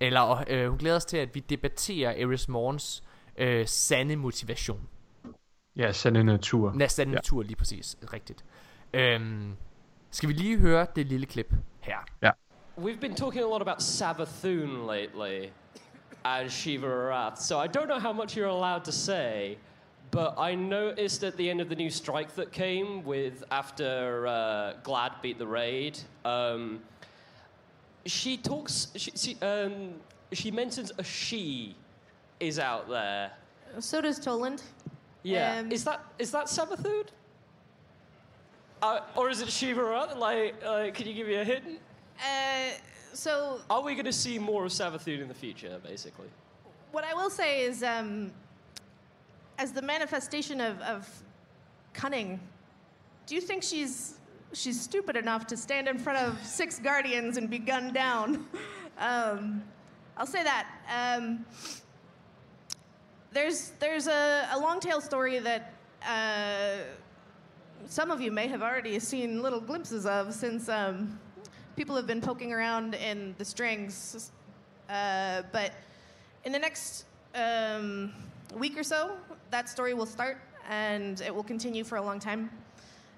eller øh, hun glæder sig til, at vi debatterer Eris Morns øh, sande motivation. ja, sande natur. Næsten Ja. natur lige præcis, rigtigt. Øhm, skal vi lige høre det lille klip her? We've been talking a lot about Sabathoon lately and Shiva Arath, so I don't know how much you're allowed to say, but I noticed at the end of the new strike that came with after uh, Glad beat the raid, um, she talks, she, she, um, she mentions a she is out there. So does Toland. Yeah, Um, is that is that Sabathoon? Uh, or is it Shiva Arath? Like, like, can you give me a hint? Uh, so Are we going to see more of Sabathoon in the future, basically? what I will say is, um, as the manifestation of, of cunning, do you think she's she's stupid enough to stand in front of six guardians and be gunned down? um, I'll say that. Um, there's there's a, a long tail story that. Uh, some of you may have already seen little glimpses of since um, people have been poking around in the strings. Uh, but in the next um, week or so, that story will start and it will continue for a long time.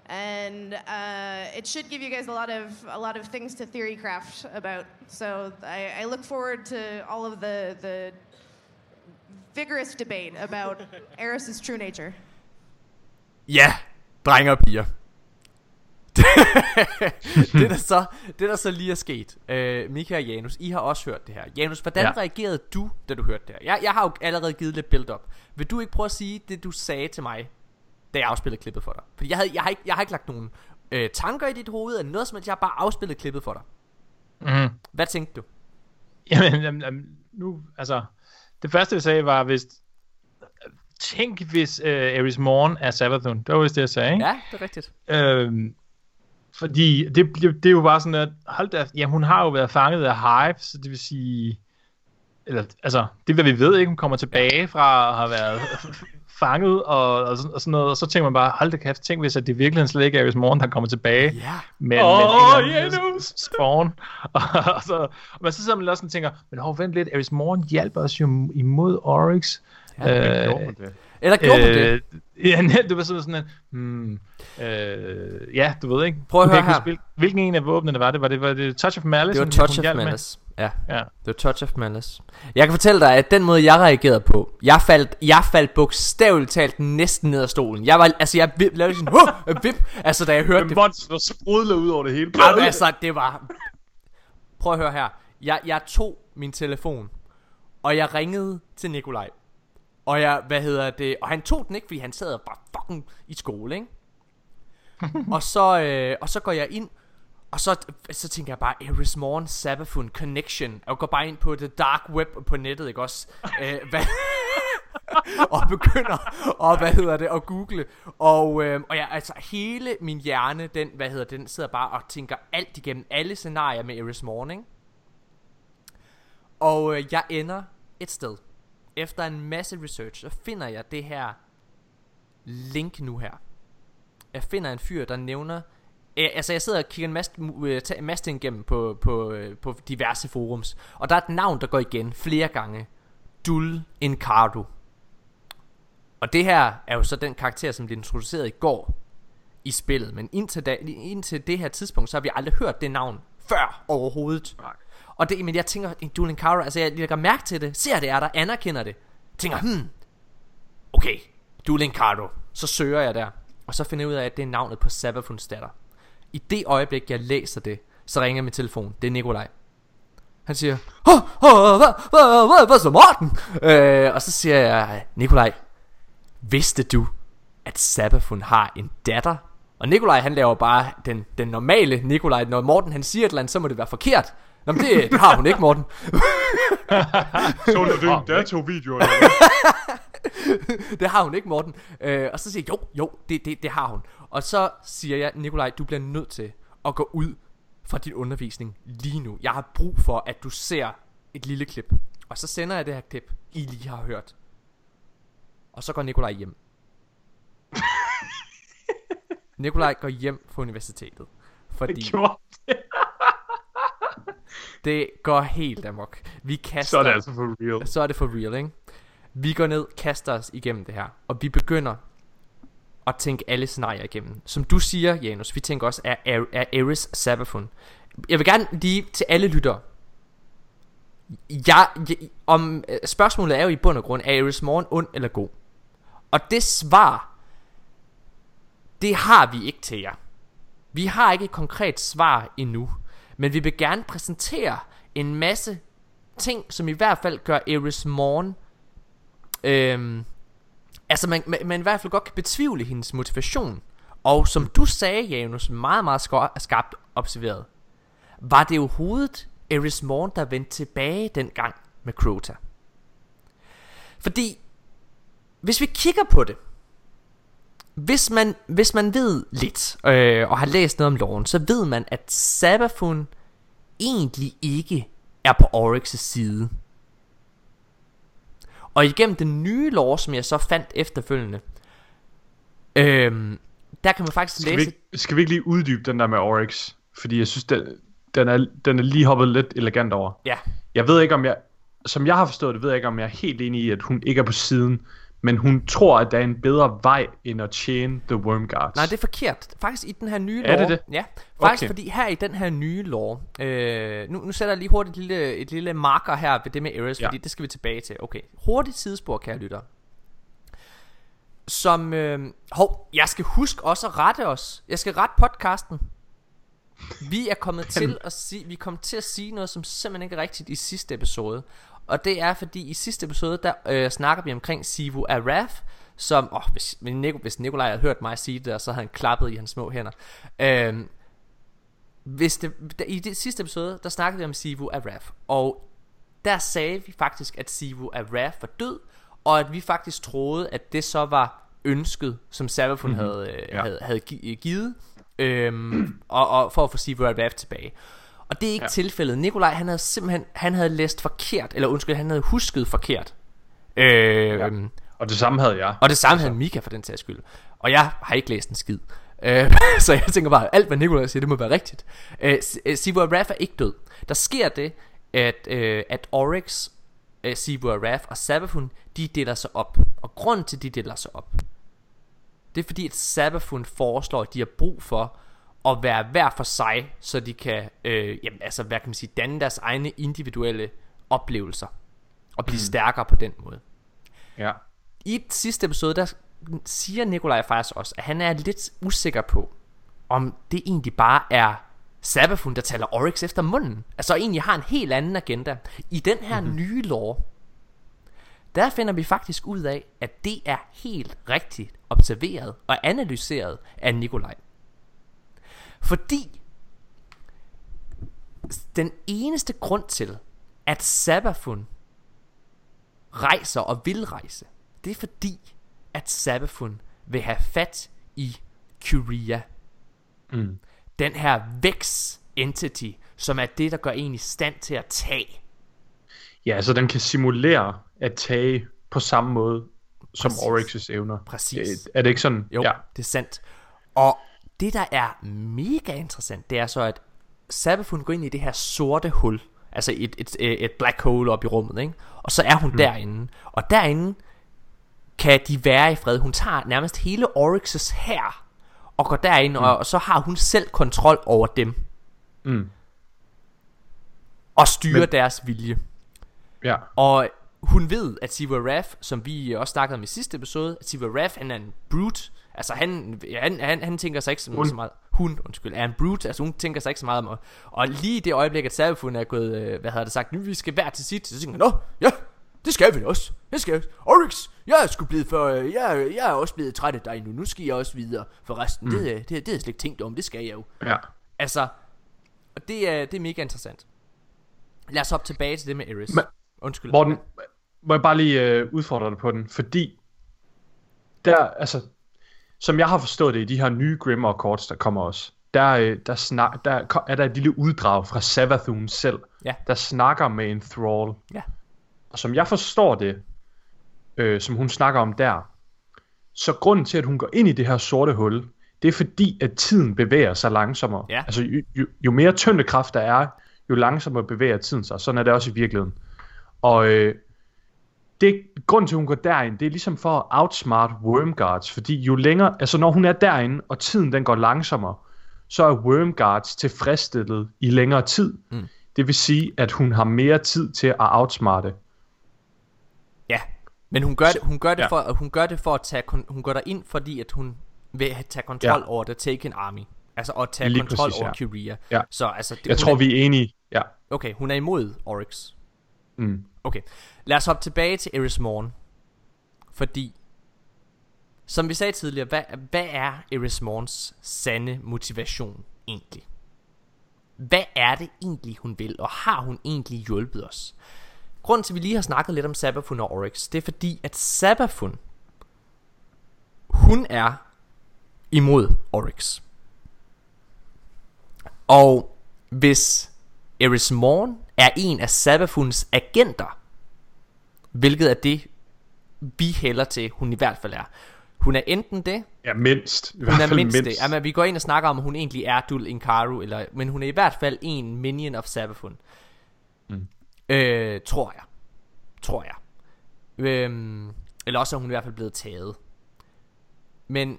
And uh, it should give you guys a lot of a lot of things to theory craft about. So I, I look forward to all of the the vigorous debate about Eris's true nature. Ja, drenge og piger. det, der så, det der så lige er sket øh, Mika og Janus, I har også hørt det her Janus, hvordan ja. Reagerede du, da du hørte det her? Jeg, jeg har jo allerede givet lidt build up Vil du ikke prøve at sige det, du sagde til mig Da jeg afspillede klippet for dig Fordi jeg, havde, jeg, har, ikke, jeg har ikke lagt nogen øh, tanker i dit hoved Eller noget som helst, jeg har bare afspillet klippet for dig Mm. Hvad tænkte du? Jamen, jamen, jamen, nu, altså, det første jeg sagde var, hvis, tænk hvis uh, Aris Morn er Sabathun. Det var vist det, jeg sagde, ikke? Ja, det er rigtigt Øhm, fordi det, det, det er jo bare sådan, at hold da, jamen, hun har jo været fanget af Hive, så det vil sige, eller, altså, det er hvad vi ved, ikke? Hun kommer tilbage fra at have været fanget og, og, sådan, og sådan noget, og så tænker man bare, hold da kæft, tænk hvis at det virkelig slet ikke er Aris Morn, der kommer tilbage. Ja Men, Åh, men anden Janus! spawn. og, og så, men så sidder man også sådan og tænker, men hov, vent lidt, Aris Morn hjælper os jo imod Oryx. Ja, øh, Eller gjorde du det? Øh, ja, net, du var sådan sådan, hmm, øh, ja, du ved ikke. Prøv at høre her. huske, hvil- hvilken en af våbnene var det? Var det, var det Touch of Malice? Det var Touch of hjalp med? Malice Ja Ja. Det var Touch of Malice. Jeg kan fortælle dig, at den måde, jeg reagerede på, jeg faldt, jeg faldt bogstaveligt talt næsten ned af stolen. Jeg var, altså, jeg vip, lavede sådan, øh, vip, altså, da jeg hørte Med det. monster, der sprudler ud over det hele. Jamen, altså, det var... Prøv at høre her. Jeg, jeg tog min telefon, og jeg ringede til Nikolaj. Og jeg, hvad hedder det, og han tog den ikke, fordi han sad bare fucking i skole, ikke? og, så, øh, og så går jeg ind, og så, så tænker jeg bare, Eris Morn Sabafun Connection. Jeg går bare ind på the dark web på nettet, ikke også? øh, hvad, og begynder og hvad hedder det at google og øh, og ja altså hele min hjerne den hvad hedder den sidder bare og tænker alt igennem alle scenarier med Eris Morning og øh, jeg ender et sted efter en masse research så finder jeg det her link nu her. Jeg finder en fyr der nævner Øh, altså jeg sidder og kigger en masse, øh, ta- masse ting igennem på, på, øh, på diverse forums. Og der er et navn der går igen flere gange. Dul Encardo. Og det her er jo så den karakter som blev introduceret i går I spillet. Men indtil, da, indtil det her tidspunkt Så har vi aldrig hørt det navn før overhovedet. Nej. Og det, men jeg tænker Julian Encardo Altså jeg lægger mærke til det Ser det er der Anerkender det Tænker hmm Okay Julian Encardo Så søger jeg der Og så finder jeg ud af at det er navnet på Sabafuns datter i det øjeblik, jeg læser det, så ringer min telefon. Det er Nikolaj. Han siger, hvad, hvad, hvad, hvad så Morten? Øh, og så siger jeg, Nikolaj, vidste du, at Sabafun har en datter? Og Nikolaj han laver bare den, den normale Nikolaj. Når Morten han siger et eller andet, så må det være forkert. Nå, men det, det har hun ikke, Morten. Så du det dato-video? det har hun ikke, Morten. Øh, og så siger jeg, jo, jo, det, det, det har hun. Og så siger jeg, Nikolaj, du bliver nødt til at gå ud fra din undervisning lige nu. Jeg har brug for, at du ser et lille klip. Og så sender jeg det her klip, I lige har hørt. Og så går Nikolaj hjem. Nikolaj går hjem fra universitetet. Fordi Gjorde det. Det går helt amok. Vi kaster... Så er det altså for real. så er det for real, ikke? Vi går ned, kaster os igennem det her, og vi begynder at tænke alle scenarier igennem. Som du siger, Janus, vi tænker også, er, er, er Eris Sabafun. Jeg vil gerne lige til alle lyttere. Jeg, jeg, om, øh, spørgsmålet er jo i bund og grund, er Eris Morgen ond eller god? Og det svar, det har vi ikke til jer. Vi har ikke et konkret svar endnu. Men vi vil gerne præsentere en masse ting, som i hvert fald gør Eris Morn Øhm, altså man, man, man i hvert fald godt kan betvivle hendes motivation. Og som du sagde Janus Meget meget skarpt observeret Var det overhovedet Eris Morn der vendte tilbage dengang med Crota. Fordi Hvis vi kigger på det hvis man, hvis man ved lidt øh, og har læst noget om loven, så ved man, at Sabafun egentlig ikke er på Oryx' side. Og igennem den nye lore, som jeg så fandt efterfølgende, øhm, der kan man faktisk Skal vi, læse... ikke, skal vi ikke lige uddybe den der med Oryx? Fordi jeg synes, den, den, er, den er lige hoppet lidt elegant over. Ja, Jeg ved ikke, om jeg... Som jeg har forstået det, ved jeg ikke, om jeg er helt enig i, at hun ikke er på siden. Men hun tror, at der er en bedre vej, end at tjene The Wormguards. nej, det er forkert. Faktisk i den her nye Er lore... det Ja, faktisk Okay. fordi her i den her nye lore... Øh, nu, nu sætter jeg lige hurtigt et lille, et lille marker her ved det med Eris, Ja. fordi det skal vi tilbage til. Okay, hurtigt sidespor, kære lytter. Som... Øh, hov, jeg skal huske også at rette os. Jeg skal rette podcasten. Vi er kommet til at sige, vi kommet til at sige noget, som simpelthen ikke er rigtigt i sidste episode. Og det er fordi i sidste episode, der øh, snakker vi omkring Sivu Araf, som, åh, hvis, men Nico, hvis Nikolaj havde hørt mig sige det, og så havde han klappet i hans små hænder. Øhm, hvis det, der, I det sidste episode, der snakkede vi om Sivu Araf, og der sagde vi faktisk, at Sivu Araf var død, og at vi faktisk troede, at det så var ønsket, som Savafun mm-hmm. havde, øh, Ja. havde, havde gi- givet, øhm, og, og for at få Sivu Araf tilbage. Og det er ikke ja. Tilfældet. Nikolaj, han havde simpelthen, han havde læst forkert, eller undskyld, han havde husket forkert. Øh, ja. Og det samme havde jeg. Og det samme havde Mika for den sags skyld. Og jeg har ikke læst en skid. Øh, så jeg tænker bare, alt hvad Nikolaj siger, det må være rigtigt. Øh, øh, Sivu Araf er ikke død. Der sker det, at, øh, at Oryx, øh, Sivu Araf og Sabafun, de deler sig op. Og grunden til, de deler sig op, det er fordi, at Sabafun foreslår, at de har brug for at være hver for sig, så de kan, øh, jamen, altså, hvad kan man sige, danne deres egne individuelle oplevelser. Og blive stærkere på den måde. Ja. I sidste episode, der siger Nikolaj faktisk også, at han er lidt usikker på, om det egentlig bare er Sabafun, der taler Oryx efter munden. Altså egentlig har en helt anden agenda. I den her mm-hmm. nye lore, der finder vi faktisk ud af, at det er helt rigtigt observeret og analyseret af Nikolaj. Fordi den eneste grund til, at Sabafun rejser og vil rejse, det er fordi, at Sabafun vil have fat i Curia. Mm. Den her Vex entity, som er det, der gør en i stand til at tage. Ja, så den kan simulere at tage på samme måde som. Oryx's evner. Præcis. Øh, Er det ikke sådan? Jo, ja. det er sandt. Og det, der er mega interessant, det er så, at Sabafun går ind i det her sorte hul. Altså et, et, et, et black hole op i rummet, ikke? Og så er hun mm. derinde. Og derinde kan de være i fred. Hun tager nærmest hele Oryx's her og går derind, mm. og, og så har hun selv kontrol over dem. Mm. Og styrer Men... Men- deres vilje. ja. Og hun ved, at Siva Raff, som vi også snakkede om i sidste episode, at Siva Raff, han er en brute. Altså han, han, han, han tænker sig ikke så, Hun. så meget. Hun, undskyld, er en brute. Altså hun tænker sig ikke så meget om. Og, og lige i det øjeblik, at Savafun er gået, øh, hvad havde det sagt, nu vi skal hver til sit, så tænker han, nå, ja, det skal vi også. Det skal vi. Oryx, jeg er sgu blevet for, øh, jeg, jeg er også blevet træt af dig nu. Nu skal jeg også videre for resten. Mm. Det, det, det, det har jeg slet ikke tænkt om, det skal jeg jo. Ja. Altså, og det er, det er mega interessant. Lad os hoppe tilbage til det med Eris. Men- Undskyld. Morten, må jeg bare lige øh, udfordre dig på den, fordi der, altså, som jeg har forstået det i de her nye Grimmer Accords, der kommer også, der, øh, der, snak, der er der et lille uddrag fra Savathun selv, Ja. der snakker med en Thrall. Ja. Og som jeg forstår det, øh, som hun snakker om der, så grunden til, at hun går ind i det her sorte hul, det er fordi, at tiden bevæger sig langsommere. Ja. Altså, jo, jo, jo mere tyndekraft der er, jo langsommere bevæger tiden sig. Sådan er det også i virkeligheden. Og øh, det, grunden til, at hun går derind, det er ligesom for at outsmart Wormguards, fordi jo længere, altså når hun er derinde, og tiden den går langsommere, så er Wormguards tilfredsstillet i længere tid. Mm. Det vil sige, at hun har mere tid til at outsmarte. Ja, men hun gør det, hun gør det Ja. for, hun gør det for at tage, hun går der ind, fordi at hun vil have- tage kontrol Ja. over The Taken Army. Altså at tage Lige kontrol præcis, over ja. Curia. Ja. Så altså, det, Jeg tror, er, vi er enige. Ja. Okay, hun er imod Oryx. Mm. Okay, lad os hoppe tilbage til Eris Morn. Fordi, som vi sagde tidligere, hvad, hvad er Eris Morns sande motivation egentlig? Hvad er det egentlig, hun vil, og har hun egentlig hjulpet os? Grunden til, at vi lige har snakket lidt om Sabafun og Oryx, det er fordi, at Sabafun, hun er imod Oryx. Og hvis Eris Morn er en af Sabafuns agenter, hvilket er det, vi hælder til, hun i hvert fald er. Hun er enten det, Ja, mindst. I hun hvert er fald mindst, mindst. det. Jamen, vi går ind og snakker om, at hun egentlig er Dul Inkaru, eller, men hun er i hvert fald en minion of Sabafun. Mm. Øh, tror jeg. Tror jeg. Øhm, eller også er hun i hvert fald blevet taget. Men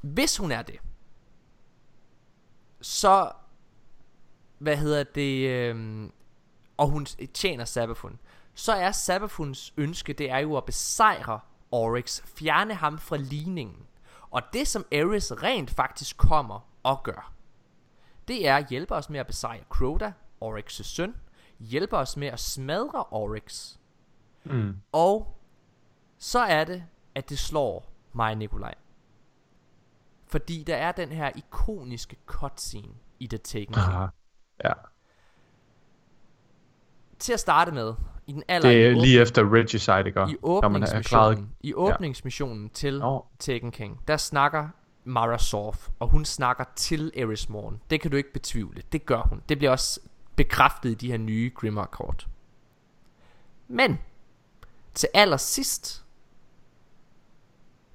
hvis hun er det, så, hvad hedder det, øhm, og hun tjener Sabafun, så er Sabafuns ønske, det er jo at besejre Oryx, fjerne ham fra ligningen. Og det som Ares rent faktisk kommer og gør, det er at hjælpe os med at besejre Crota, Oryx' søn, hjælpe os med at smadre Oryx, Mm. og så er det, at det slår mig Nikolaj. Fordi der er den her ikoniske cutscene i The Taken King. Aha. Ja. Til at starte med, i den aller Det er åb- lige efter Regicide, ikke? i åbningsmissionen, i åbningsmissionen til Nå. Taken King, der snakker Mara Sorf, og hun snakker til Eris Morn. Det kan du ikke betvivle. Det gør hun. Det bliver også bekræftet i de her nye Grimmer kort. Men til allersidst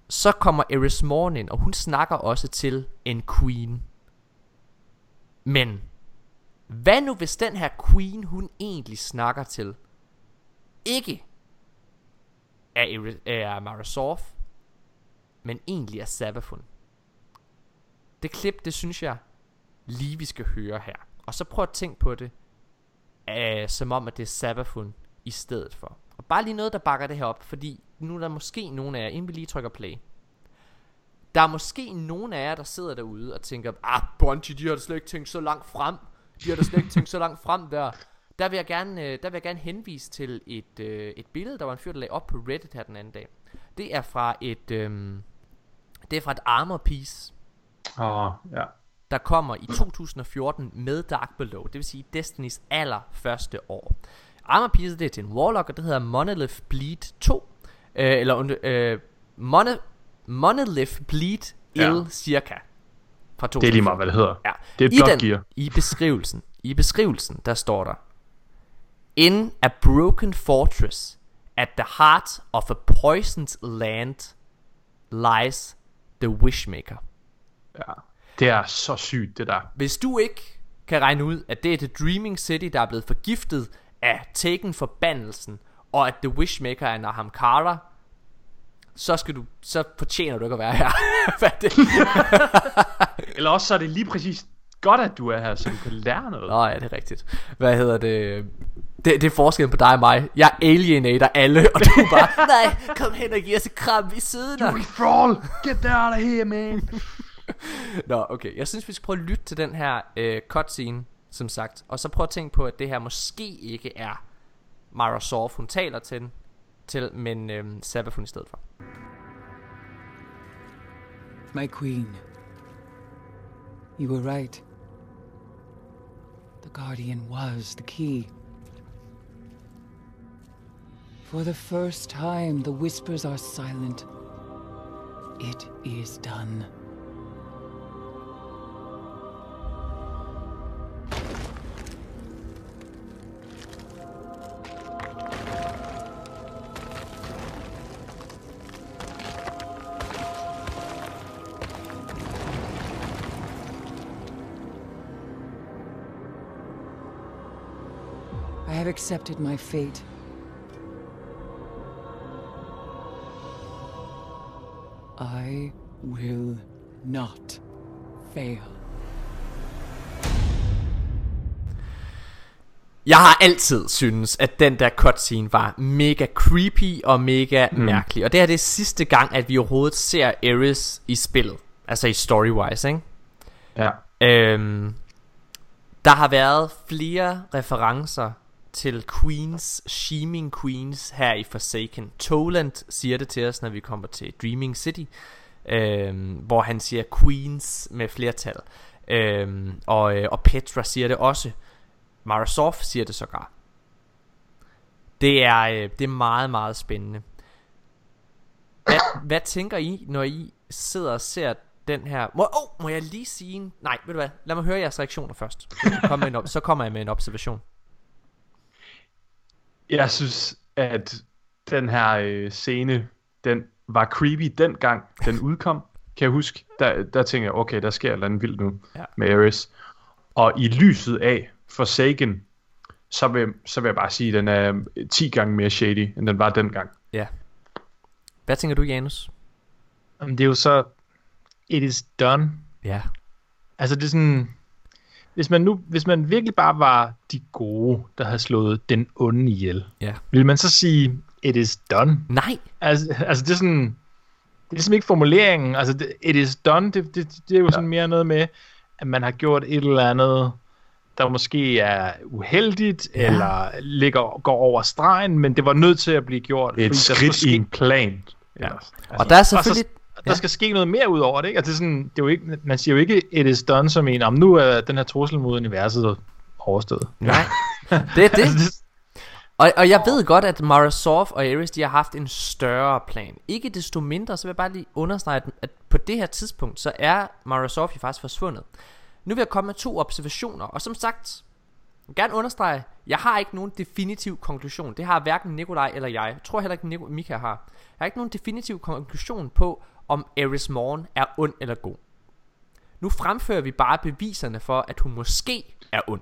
så kommer Eris Morn ind, og hun snakker også til en queen. Men hvad nu hvis den her queen, hun egentlig snakker til, ikke er, Eri- er Mara men egentlig er Sabafun. Det klip, det synes jeg lige vi skal høre her. Og så prøv at tænke på det, uh, som om at det er Sabafun i stedet for. Og bare lige noget, der bakker det her op, fordi nu er der måske nogen af jer, inden vi lige trykker play, der er måske nogen af jer, der sidder derude og tænker, ah, Bungie, de har slet ikke tænkt så langt frem. De har da slet ikke tænkt så langt frem der. der vil jeg gerne, øh, der vil jeg gerne henvise til et, øh, et billede, der var en fyr, der lagde op på Reddit her den anden dag. Det er fra et, øh, det er fra et armor piece, Åh, oh, ja. der kommer i 2014 med Dark Below. Det vil sige Destinys aller første år. Armor piece, det er til en Warlock, og det hedder Monolith Bleed 2. Øh, eller øh, Mon- Monolith Bleed Ja. Ill cirka. Fra Det er lige meget, hvad det hedder. Ja. Det er et I den, gear. I beskrivelsen, i beskrivelsen, der står der In a broken fortress at the heart of a poisoned land lies the Wishmaker. Ja. Det er så sygt, det der. Hvis du ikke kan regne ud, at det er The Dreaming City, der er blevet forgiftet af Taken forbandelsen, og at The Wishmaker er Naham Kara, så skal du, så fortjener du ikke at være her. Hvad det? Eller også så er det lige præcis godt, at du er her, så du kan lære noget. Nå ja, det er rigtigt. Hvad hedder det? Det, det er forskellen på dig og mig. Jeg alienater alle, og du bare, nej, kom hen og giv os et kram i siden af. Brawl, get that out of here, man. Nå, okay. Jeg synes, vi skal prøve at lytte til den her øh, cutscene, som sagt. Og så prøve at tænke på, at det her måske ikke er Mara Sorf, hun taler til, den, til men øh, Sabafun i stedet for. My queen. You were right. The Guardian was the key. For the first time, the whispers are silent. It is done. Accepted my fate. I will not fail. Jeg har altid synes, at den der cutscene var mega creepy og mega mm. mærkelig. Og det er det sidste gang, at vi overhovedet ser Ares i spillet. Altså i story-wise, ikke? Ja. Øhm, der har været flere referencer til Queens, Sheeming Queens her i Forsaken. Toland siger det til os, når vi kommer til Dreaming City, øh, hvor han siger Queens med flertal. Øhm, øh, og, og Petra siger det også. Marasov siger det sågar. Det er, øh, det er meget, meget spændende. Hvad, hvad tænker I, når I sidder og ser den her... Må, oh, må jeg lige sige... en- Nej, ved du hvad? Lad mig høre jeres reaktioner først. Så kommer, en op, så kommer jeg med en observation. Jeg synes, at den her øh, scene, den var creepy dengang den udkom. Kan jeg huske? Der, der tænkte jeg, okay, der sker et eller andet vildt nu Ja. med Ares. Og i lyset af Forsaken, så vil, så vil jeg bare sige, at den er 10 gange mere shady, end den var dengang. Ja. Hvad tænker du, Janus? Jamen, det er jo så, it is done. Ja. Altså det er sådan, hvis man nu, hvis man virkelig bare var de gode, der havde slået den onde ihjel, Ja. ville man så sige, it is done? Nej. Altså, altså det er sådan, det er ligesom ikke formuleringen, altså det, it is done, det, det, det er jo sådan mere noget med, at man har gjort et eller andet, der måske er uheldigt, Ja. ja. eller ligger, går over stregen, men det var nødt til at blive gjort. Et fordi der skridt i en plan. Ja. Og der er Og så- der skal ske noget mere ud over det, ikke? Altså, det er sådan, det er jo ikke, man siger jo ikke, it is done som en, om nu er den her trussel mod universet overstået. Nej. Det er det. Altså, det Og, og jeg ved godt, at Mara Sorf og Ares, de har haft en større plan. Ikke desto mindre, så vil jeg bare lige understrege, at- på det her tidspunkt, så er Mara Sorf jo faktisk forsvundet. Nu vil jeg komme med to observationer, og som sagt, jeg vil gerne understrege, jeg har ikke nogen definitiv konklusion. Det har hverken Nikolaj eller jeg. Jeg tror heller ikke, Mika har. Jeg har ikke nogen definitiv konklusion på, om Ares Morn er ond eller god. Nu fremfører vi bare beviserne for, at hun måske er ond.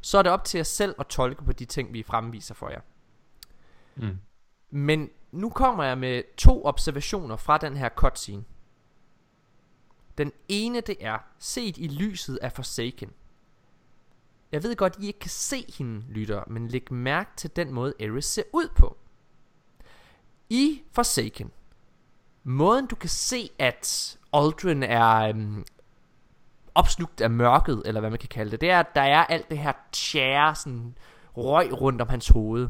Så er det op til jer selv at tolke på de ting, vi fremviser for jer. Mm. Men nu kommer jeg med to observationer fra den her cutscene. Den ene det er, set i lyset af Forsaken. Jeg ved godt, I ikke kan se hende, lytter, men læg mærke til den måde, Ares ser ud på. I Forsaken, måden du kan se, at Aldrin er øhm, opslugt af mørket, eller hvad man kan kalde det. Det er, at der er alt det her tjære, sådan røg rundt om hans hoved.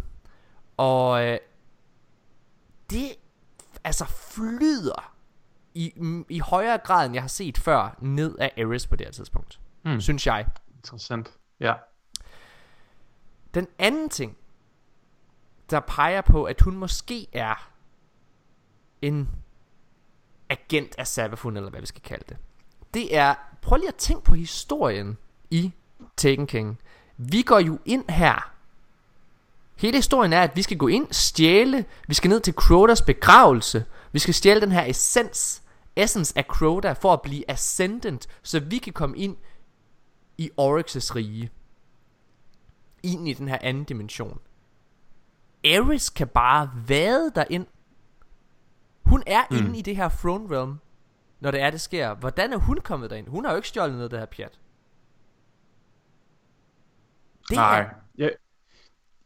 Og øh, det altså flyder i, m- i højere grad, end jeg har set før, ned af Eris på det her tidspunkt. Mm. Synes jeg. Interessant. Ja. Den anden ting, der peger på, at hun måske er en agent af Sabafun, eller hvad vi skal kalde det. Det er, prøv lige at tænke på historien i Taken King. Vi går jo ind her. Hele historien er, at vi skal gå ind, stjæle, vi skal ned til Crotas begravelse, vi skal stjæle den her essens, essence af Crota, for at blive ascendant, så vi kan komme ind i Oryx's rige. Ind i den her anden dimension. Ares kan bare vade derind. Hun er mm. inde i det her throne realm, når det er, det sker. Hvordan er hun kommet derind? Hun har jo ikke stjålet noget af det her pjat. Det Nej. er, Jeg,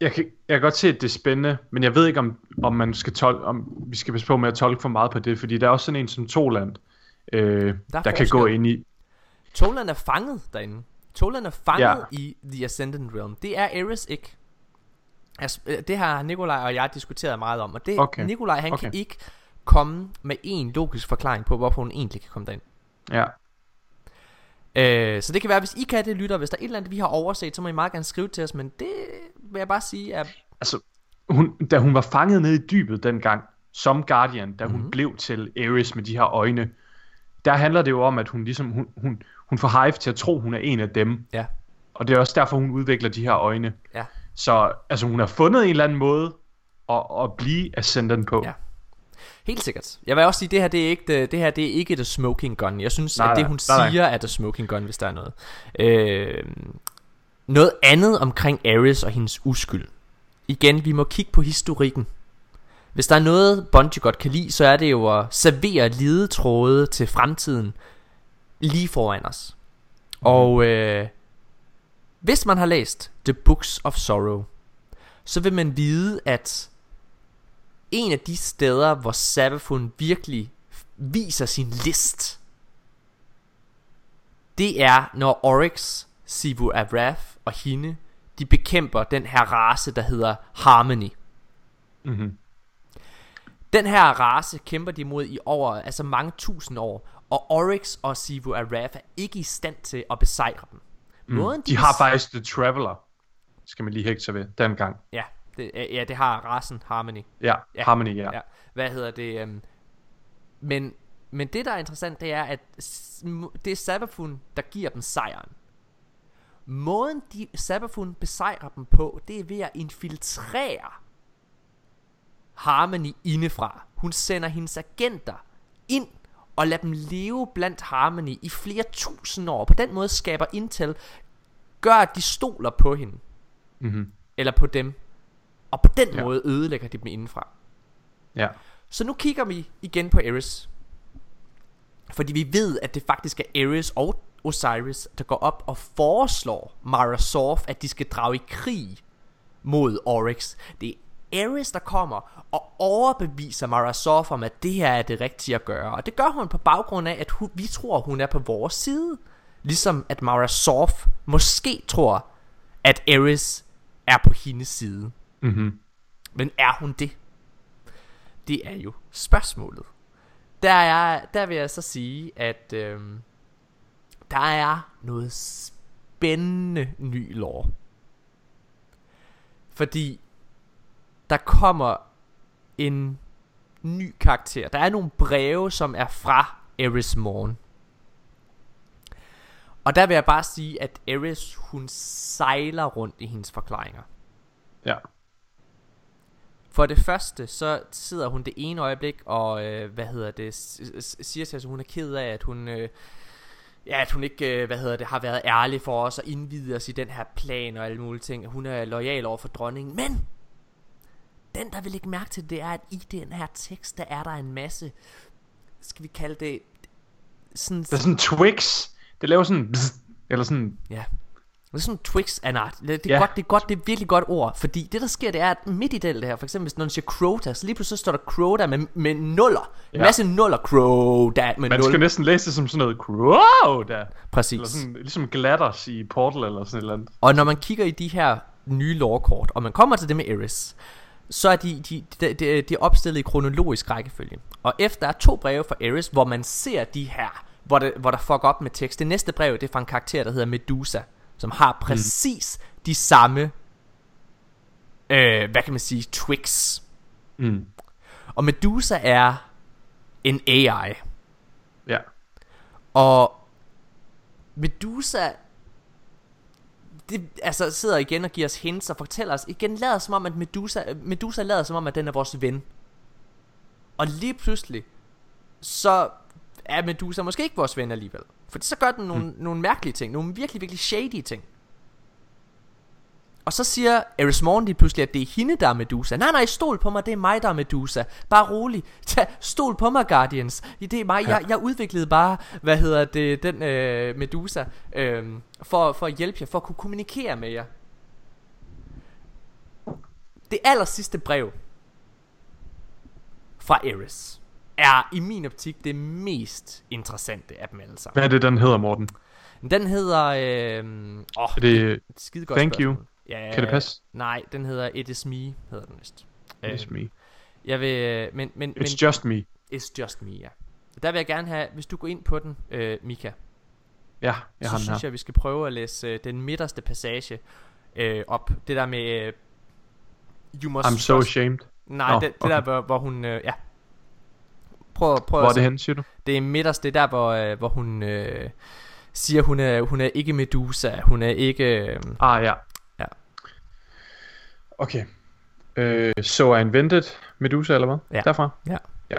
jeg, kan, jeg kan godt se, at det er spændende, men jeg ved ikke, om, om, man skal tol- om vi skal passe på med at tolke for meget på det, fordi der er også sådan en som Toland, øh, Der der, er kan gå ind i... Toland er fanget derinde. Toland er fanget Ja. i The Ascendant Realm. Det er Ares ikke. Altså, øh, det har Nikolaj og jeg diskuteret meget om, og det, Okay. Nikolaj han. Okay. kan ikke komme med en logisk forklaring på, hvorfor hun egentlig kan komme derind. Ja. Øh, så det kan være, hvis I kan det, lytter, hvis der er et eller andet, vi har overset, så må I meget gerne skrive til os, men det vil jeg bare sige, er Altså, hun, da hun var fanget nede i dybet dengang, som Guardian, da hun Mhm. mm-hmm. blev til Ares med de her øjne, der handler det jo om, at hun ligesom, hun, hun, hun får Hive til at tro, hun er en af dem. Ja. Og det er også derfor, hun udvikler de her øjne. Ja. Så altså, hun har fundet en eller anden måde at, at blive Ascendant på. Ja. Helt sikkert. Jeg vil også sige, det her det er ikke det, det her det er ikke the smoking gun. Jeg synes, Nej, at det nej, hun nej, nej. siger er the smoking gun, hvis der er noget. Øh, noget andet omkring Ares og hendes uskyld. Igen, vi må kigge på historikken. Hvis der er noget Bungie godt kan lide, så er det jo at servere lidetråde til fremtiden lige foran os. Og øh, hvis man har læst The Books of Sorrow, så vil man vide, at en af de steder, hvor Sabafun virkelig viser sin list, det er, når Oryx, Sivu Avrath og hende, de bekæmper den her race, der hedder Harmony. Mm-hmm. Den her race kæmper de mod i over, altså mange tusind år, og Oryx og Sivu Avrath er ikke i stand til at besejre dem. Måden, Mm. De har bes- faktisk The Traveler, skal man lige hægte sig ved, dengang. Ja, det, ja, det har racen Harmony. Ja, Ja. Harmony, ja. Ja. Hvad hedder det? Um, men, men det, der er interessant, det er, at det er Sabafun, der giver dem sejren. Måden, de Sabafun besejrer dem på, det er ved at infiltrere Harmony indefra. Hun sender hendes agenter ind og lader dem leve blandt Harmony i flere tusind år. På den måde skaber Intel, gør at de stoler på hende. Mm-hmm. Eller på dem. Og på den ja. Måde ødelægger de dem indenfra. ja. Så nu kigger vi igen på Ares. Fordi vi ved, at det faktisk er Ares og Osiris, der går op og foreslår Mara Sorf, at de skal drage i krig mod Oryx. Det er Ares, der kommer og overbeviser Mara Sorf om, at det her er det rigtige at gøre. Og det gør hun på baggrund af, at hun, vi tror, hun er på vores side. Ligesom at Mara Sorf måske tror, at Ares er på hendes side. Mm-hmm. Men er hun det? Det er jo spørgsmålet. Der, er, der vil jeg så sige, at øhm, der er noget spændende ny lore. Fordi der kommer en ny karakter. Der er nogle breve, som er fra Eris Morn. Og der vil jeg bare sige, at Eris, hun sejler rundt i hendes forklaringer. Ja. For det første, så sidder hun det ene øjeblik og, øh, hvad hedder det, siger til os, at hun er ked af, at hun, øh, ja, at hun ikke, øh, hvad hedder det, har været ærlig for os og indvidet os i den her plan og alle mulige ting. Hun er lojal over for dronningen, men den, der vil lægge mærke til det, er, at i den her tekst, der er der en masse, skal vi kalde det, sådan, Der er sådan Twix. Det laver sådan... Bzz, eller sådan... ja, Det er sådan Twix anart. Det, det, er Ja. godt, det er godt, det er virkelig godt ord. Fordi det der sker, det er, at midt i det, her, for eksempel hvis nogen siger Crota, så lige pludselig så står der Crota med, med nuller. En Ja. masse nuller, Crota med Man skal næsten læse det som sådan noget, der. Præcis. Eller sådan, ligesom glatters i Portal eller sådan et eller andet. Og når man kigger i de her nye lore-kort, og man kommer til det med Eris, så er de, de, de, de, de er opstillet i kronologisk rækkefølge. Og efter er to breve fra Eris, hvor man ser de her, hvor, det, hvor der fuck op med tekst. Det næste brev, det er fra en karakter, der hedder Medusa, som har præcis mm. de samme, øh, hvad kan man sige, Twix. Mm. Og Medusa er en AI. Ja. Og Medusa det, altså sidder igen og giver os hints og fortæller os igen lader som om at Medusa Medusa lader som om at den er vores ven. Og lige pludselig så er Medusa måske ikke vores ven alligevel. For så gør den nogle, mm. nogle mærkelige ting, nogle virkelig virkelig shady ting. Og så siger Eris Morn lige pludselig, at det er hende, der er Medusa. Nej, nej, stol på mig, det er mig, der er Medusa. Bare rolig. Tag, stol på mig, Guardians. Det er mig. Jeg, jeg udviklede bare, hvad hedder det, den øh, Medusa, øh, for, for at hjælpe jer, for at kunne kommunikere med jer. Det aller sidste brev fra Eris er i min optik det mest interessante af dem alle sammen. Hvad er det, den hedder, Morten? Den hedder... Øh, åh, Er det skide godt Thank you? spørgsmål. Ja, Kan det passe? Nej, den hedder It Is Me, hedder den vist. It's Øh, me. Jeg vil, men, men, men It's just me. It's Just Me, ja. Der vil jeg gerne have, hvis du går ind på den, øh, Mika, Ja, jeg så har den synes her. jeg, vi skal prøve at læse øh, den midterste passage øh, op. Det der med, øh, you must I'm so ashamed. Nej, Nå, det, det okay. der, hvor, hvor hun, øh, ja. Prøv, prøv Hvor er at det hen, siger du? Det er midterst, det er der, hvor, øh, hvor hun øh, siger, hun er, hun er ikke Medusa, hun er ikke... Øh, Ah, ja. Ja. Okay. Uh, so I invented Medusa, eller hvad? Ja. Derfra? Ja. Ja.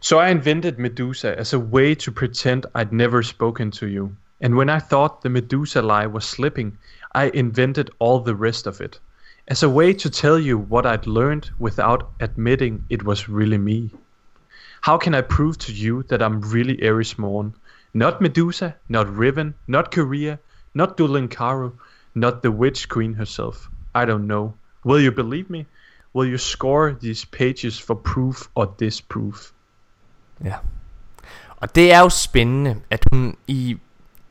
So I invented Medusa as a way to pretend I'd never spoken to you. And when I thought the Medusa lie was slipping, I invented all the rest of it. As a way to tell you what I'd learned without admitting it was really me. How can I prove to you that I'm really Ares Morn? Not Medusa, not Riven, not Korea, not Dulinkaro, not the Witch Queen herself. I don't know. Will you believe me? Will you score these pages for proof or disproof? Ja. Og det er jo spændende, at hun i,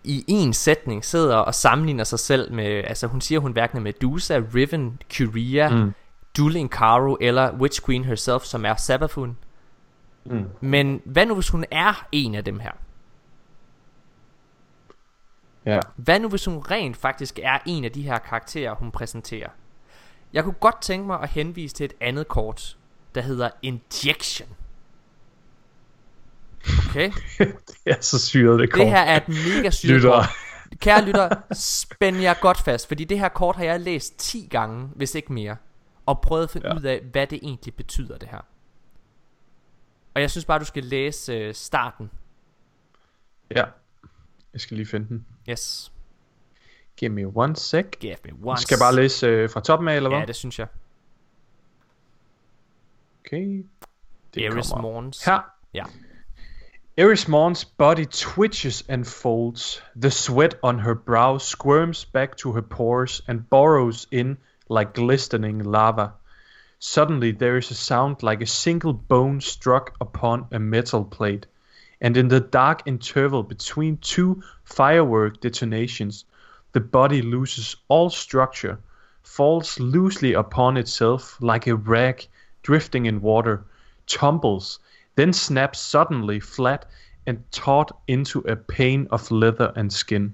i en sætning sidder og sammenligner sig selv med, altså hun siger, hun hverken er Medusa, Riven, Curia, mm. Dueling Caro eller Witch Queen herself, som er Sabafun. Mm. Men hvad nu, hvis hun er en af dem her? Ja. Hvad nu, hvis hun rent faktisk er en af de her karakterer, hun præsenterer? Jeg kunne godt tænke mig at henvise til et andet kort, der hedder Injection. Okay? det er så syret, det kort. Det her er et mega syret Lytter. kort. Kære lytter, spænd jer godt fast, fordi det her kort har jeg læst 10 gange, hvis ikke mere, og prøvet at finde ja. Ja. ud af, hvad det egentlig betyder, det her. Og jeg synes bare, du skal læse øh, starten. Ja. Jeg skal lige finde den. Yes. Give me one sec. Give me one Skal jeg bare læse øh, fra toppen af, eller hvad? Ja, det synes jeg. Okay. Det Eris kommer Morns. Her. Ja. Eris Morn's body twitches and folds. The sweat on her brow squirms back to her pores and burrows in like glistening lava. Suddenly there is a sound like a single bone struck upon a metal plate. And in the dark interval between two firework detonations, the body loses all structure, falls loosely upon itself like a rag drifting in water, tumbles, then snaps suddenly flat and taut into a pane of leather and skin.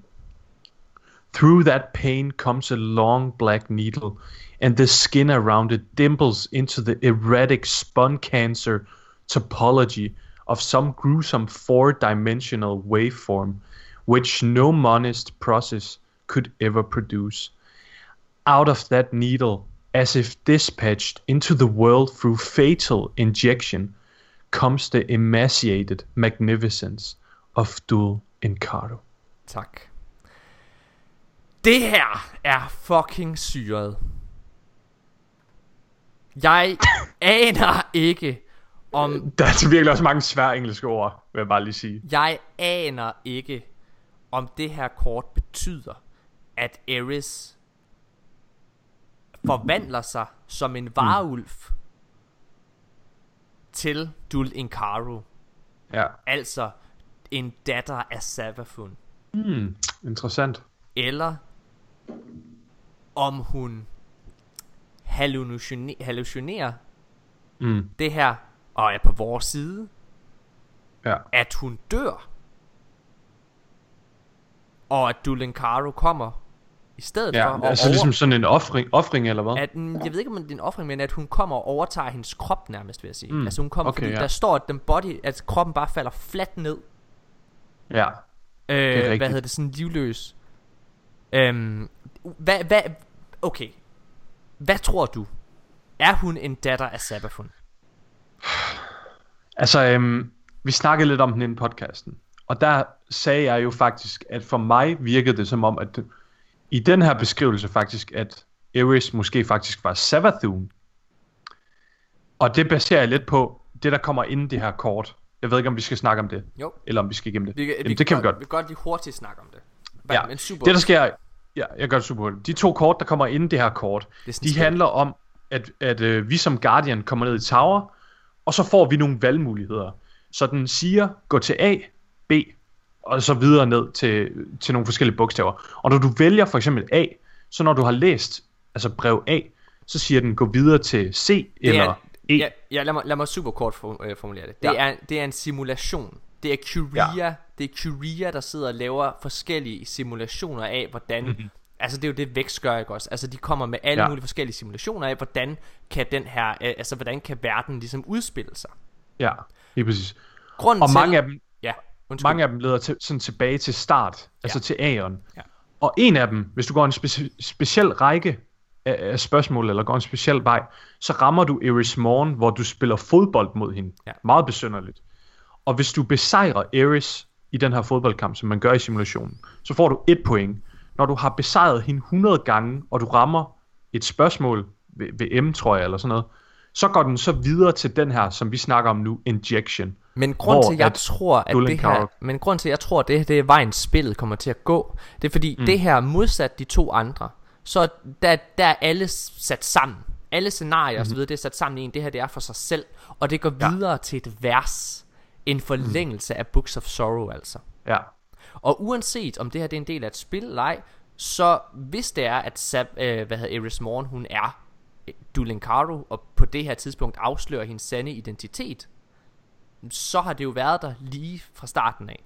Through that pane comes a long black needle, and the skin around it dimples into the erratic spun cancer topology of some gruesome four dimensional waveform, which no monist process could ever produce. Out of that needle, as if dispatched into the world through fatal injection, comes the emaciated magnificence of Dul Incaro. Tak. Det her er fucking syret. Jeg aner ikke, om... Der er altså virkelig også mange svære engelske ord, vil jeg bare lige sige. Jeg aner ikke, om det her kort betyder, at Aerys forvandler sig som en varulv til Dul Incaru. Ja. Altså en datter af Savafun. Hmm, interessant. Eller om hun hallucine- hallucinerer Mm. det her, og er på vores side, Ja. at hun dør. Og at Dulenkaro kommer i stedet for. Ja, altså ligesom sådan en offring, offring eller hvad? at, mm, jeg ved ikke om det er en offring, men at hun kommer og overtager hendes krop nærmest, vil jeg sige. Mm. Altså hun kommer, okay, fordi ja. der står, at den body, at kroppen bare falder fladt ned. Ja. Øh, hvad hedder det, sådan livløs. Øhm, hvad, hvad, okay. Hvad tror du? Er hun en datter af Sabafun? Altså, øhm, vi snakkede lidt om den inden podcasten. Og der sagde jeg jo faktisk, at for mig virkede det som om, at i den her beskrivelse faktisk, at Aerys måske faktisk var Savathun. Og det baserer jeg lidt på det, der kommer inden det her kort. Jeg ved ikke, om vi skal snakke om det, Jo. eller om vi skal igennem det. Vi, Jamen, det kan vi godt. Vi kan godt lige hurtigt snakke om det. Ja, men super. det der sker, ja, jeg gør det super hurtigt. De to kort, der kommer inden det her kort, Det de handler om, at, at øh, vi som Guardian kommer ned i tower, og så får vi nogle valgmuligheder. Så den siger, gå til A, B, og så videre ned til, til nogle forskellige bogstaver. Og når du vælger for eksempel A, så når du har læst altså brev A, så siger den, gå videre til C eller er, E. ja, ja, lad mig, lad mig super kort øh, formulere det. Det, Ja. er, det er en simulation. Det er Curia, ja. Det er Curia, der sidder og laver forskellige simulationer af, hvordan... Mm-hmm. Altså det er jo det Vex gør, ikke også? Altså de kommer med alle ja. Ja. mulige forskellige simulationer af, hvordan kan den her, altså hvordan kan verden ligesom udspille sig. Ja, lige præcis. Grunden Og til, mange af dem, Ja, undskyld. mange af dem leder til, sådan tilbage til start, altså til Aeon. Ja. Og en af dem, hvis du går en speci- speciel række af, af spørgsmål, eller går en speciel vej, så rammer du Eris Morn, hvor du spiller fodbold mod hende. Ja. Meget besynderligt. Og hvis du besejrer Eris i den her fodboldkamp, som man gør i simulationen, så får du et point. Når du har besejret hende 100 gange, og du rammer et spørgsmål ved, ved M, tror jeg, eller sådan noget, så går den så videre til den her, som vi snakker om nu, Injection. Men grund til, jeg at tror, at det her, men grund til, at jeg tror, at det, det er vejen spillet kommer til at gå, det er fordi, mm. det her modsat de to andre, så der, der er alle sat sammen. Alle scenarier mm-hmm. osv., det er sat sammen i en, det her det er for sig selv, og det går videre til et vers, en forlængelse mm. af Books of Sorrow altså. Ja. Og uanset om det her det er en del af et spil eller ej, så hvis det er, at Sab, øh, hvad hedder Eris Morn, hun er øh, Dulinkaro, og på det her tidspunkt afslører hendes sande identitet, så har det jo været der lige fra starten af.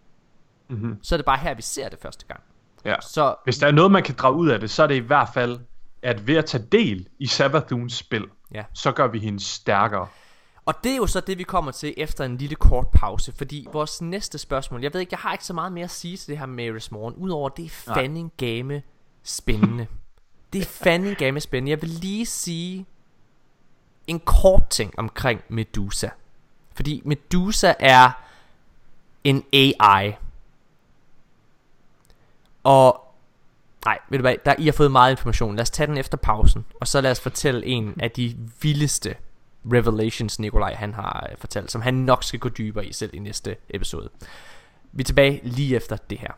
Mm-hmm. Så er det bare her, vi ser det første gang. ja. Så Hvis der er noget, man kan drage ud af det, så er det i hvert fald, at ved at tage del i Sabathuns spil, Ja. så gør vi hende stærkere. Og det er jo så det, vi kommer til efter en lille kort pause, fordi vores næste spørgsmål, jeg ved ikke, jeg har ikke så meget mere at sige til det her Eris Morn, udover det er fanding game spændende. det er fanding game spændende. Jeg vil lige sige en kort ting omkring Medusa. Fordi Medusa er en AI. Og Nej, ved du hvad, der, I har fået meget information. Lad os tage den efter pausen, og så lad os fortælle en af de vildeste revelations, Nikolaj han har øh, fortalt, som han nok skal gå dybere i selv i næste episode. Vi er tilbage lige efter det her.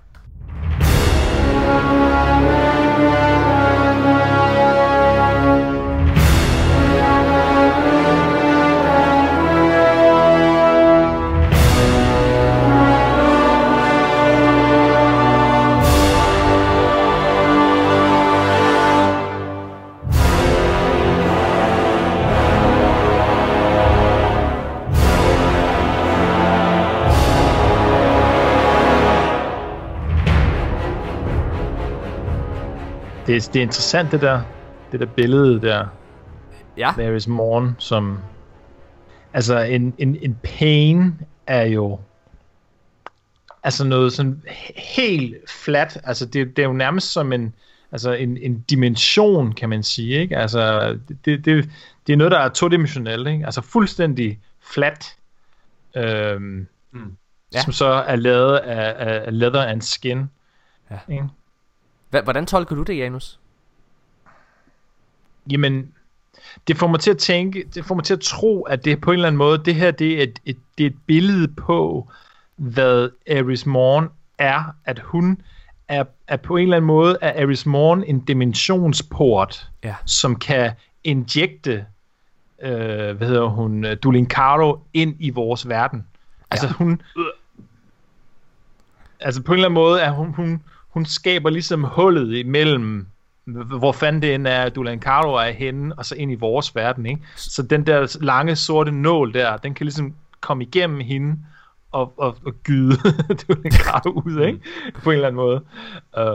Det, er- det er interessant, det der, det der billede der. Ja, There is Morn, som... Altså, en, en, en pain er jo... Altså noget sådan he- helt flat. Altså, det, det er jo nærmest som en... Altså en, en dimension, kan man sige, ikke? Altså, det, det, det er noget, der er todimensionelt, ikke? Altså fuldstændig flat. Øhm, Mm. Ja. Som så er lavet af, af leather and skin. Ja. Ikke? Hvordan tolker du det, Janus? Jamen, det får mig til at tænke, det får mig til at tro, at det på en eller anden måde, det her det er et, et, det er et billede på, hvad Aris Morn er, at hun er, er på en eller anden måde, er Aris Morn en dimensionsport, Ja. som kan injekte, øh, hvad hedder hun, øh, Dulin Caro ind i vores verden. Altså hun, altså på en eller anden måde er hun, hun, hun skaber ligesom hullet imellem, hvor fanden det end er, Dulan Caro er henne, og så ind i vores verden, ikke? Så den der lange sorte nål der, den kan ligesom komme igennem hende, og, og, og gyde Dulan Caro ud, ikke? På en eller anden måde.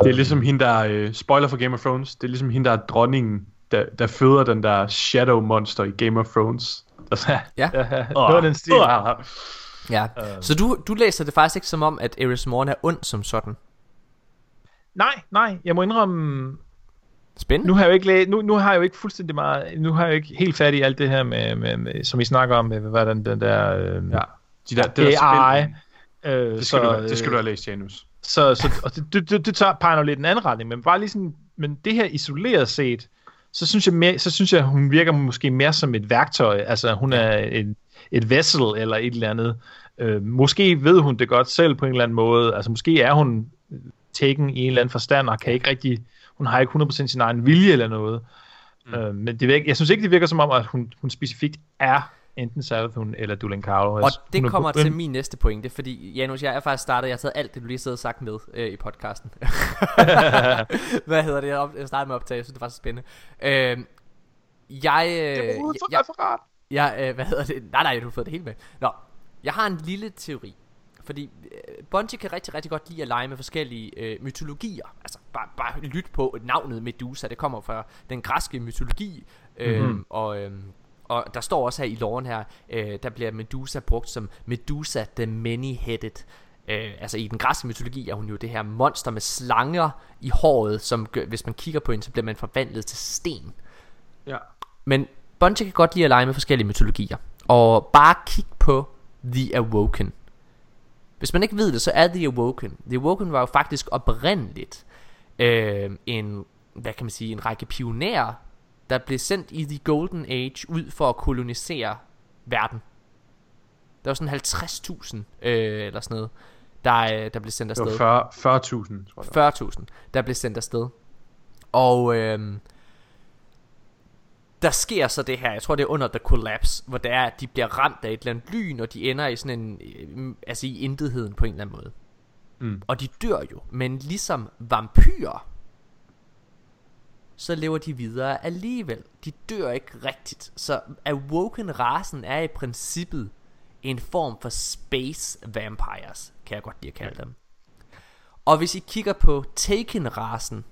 Det er ligesom hende, der øh, spoiler for Game of Thrones. Det er ligesom hende, der er dronningen, der, der føder den der Shadow Monster i Game of Thrones. Der, Ja. ja, ja, noget af den stil. Ja. Så du, du læser det faktisk ikke som om, at Eris Morn er ond som sådan. Nej, nej, jeg må indrømme, Spændende. nu har jeg jo ikke læ- nu, nu har jeg jo ikke fuldstændig meget, nu har jeg jo ikke helt fat i alt det her med, med, med som I snakker om, med, hvad den, den der, øh, ja. De der, det der AI. spil, Øh, det, skal så, du, det skal du have læst, Janus. Så, så og det, det, det, det tager, peger jo lidt en anden retning, men bare lige sådan, men det her isoleret set, så synes jeg, mere, så synes jeg hun virker måske mere som et værktøj, altså hun er et, et vessel eller et eller andet. Øh, måske ved hun det godt selv på en eller anden måde, altså måske er hun taken i en eller anden forstand, og kan ikke rigtig, hun har ikke 100% sin egen vilje eller noget. Mm. Øh, men det virker, jeg synes ikke, det virker som om, at hun, hun specifikt er enten Savathun eller Dulan Caro. Og det kommer til min næste pointe, fordi Janus, jeg er faktisk startet, jeg har taget alt det, du lige sidder og sagt med øh, i podcasten. Hvad hedder det? Jeg Jeg startede med at optage, jeg synes, det var så spændende. Øh, jeg, øh, er for jeg, referat. jeg, øh, hvad hedder det? Nej, nej, du har fået det helt med. Nå, jeg har en lille teori. Fordi øh, Bungie kan rigtig, rigtig godt lide at lege med forskellige øh, mytologier. Altså, bare, bare lyt på navnet Medusa. Det kommer fra den græske mytologi. Øh, mm-hmm. og, øh, og der står også her i loven her, øh, der bliver Medusa brugt som Medusa the Many-Headed. Øh, altså i den græske mytologi er hun jo det her monster med slanger i håret, som gør, hvis man kigger på hende, så bliver man forvandlet til sten. Ja. Men Bungie kan godt lide at lege med forskellige mytologier. Og bare kig på The Awoken. Hvis man ikke ved det, så er The Awoken. The Awoken var jo faktisk oprindeligt øh, en, hvad kan man sige, en række pionerer, der blev sendt i The Golden Age ud for at kolonisere verden. Der var sådan 50.000 øh, eller sådan noget, der, øh, der blev sendt Det afsted. var 40 40.000, tror jeg. 40.000, der blev sendt afsted. Og øhm, der sker så det her, jeg tror det er under The Collapse, hvor det er, at de bliver ramt af et eller andet lyn, og de ender i sådan en, øh, altså i intetheden på en eller anden måde. Mm. Og de dør jo, men ligesom vampyrer, så lever de videre alligevel. De dør ikke rigtigt. Så Awoken-rasen er i princippet en form for space vampires, kan jeg godt lide at kalde dem. Og hvis I kigger på Taken-rasen,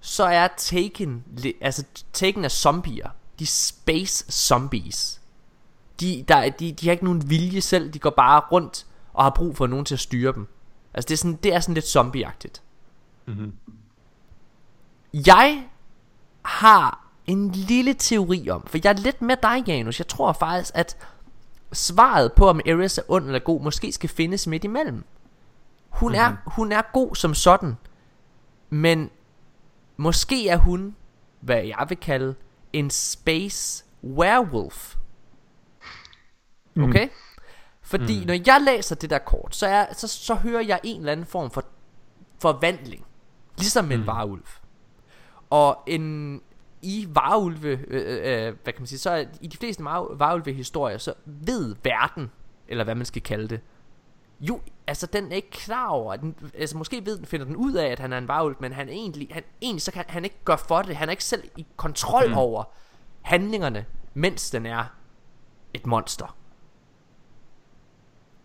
så er Taken, altså Taken er zombier. De er space zombies. De, der, de, de har ikke nogen vilje selv, de går bare rundt og har brug for nogen til at styre dem. Altså det er sådan, det er sådan lidt zombieagtigt. Mhm. Jeg har en lille teori om, for jeg er lidt med dig, Janus. Jeg tror faktisk, at svaret på, om Ares er ond eller god, måske skal findes midt imellem. Hun, mm-hmm. er, hun er god som sådan, men måske er hun, hvad jeg vil kalde, en space werewolf. Okay? Fordi mm. når jeg læser det der kort, så, er, så, så hører jeg en eller anden form for forvandling. Ligesom en varulv. Og en i varulve, øh, øh, hvad kan man sige, så i de fleste var- varulve-historier, så ved verden, eller hvad man skal kalde det, jo, altså den er ikke klar over, den, altså måske ved den, finder den ud af, at han er en varulv, men han egentlig, han, egentlig så kan han ikke gøre for det, han er ikke selv i kontrol mm. over handlingerne, mens den er et monster.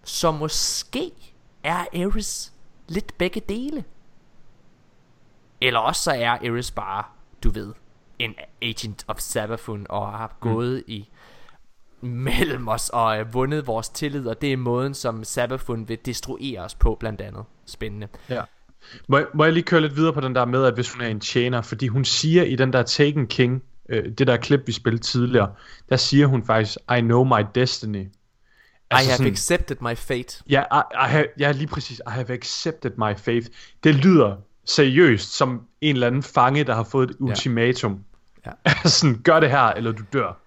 Så måske er Ares lidt begge dele. Eller også så er Ares bare, du ved, en agent of Savathun og har gået i mellem os og øh, vundet vores tillid, og det er måden, som Savathun vil destruere os på, blandt andet. Spændende. Ja. Må, jeg- må jeg lige køre lidt videre på den der med, at hvis hun er en tjener, fordi hun siger i den der Taken King, øh, det der klip, vi spillede tidligere, der siger hun faktisk, I know my destiny. Altså I have sådan, accepted my fate. Ja, I, I have, ja, lige præcis. I have accepted my faith. Det lyder seriøst som en eller anden fange, der har fået et ultimatum. Ja. sådan, gør det her, eller du dør.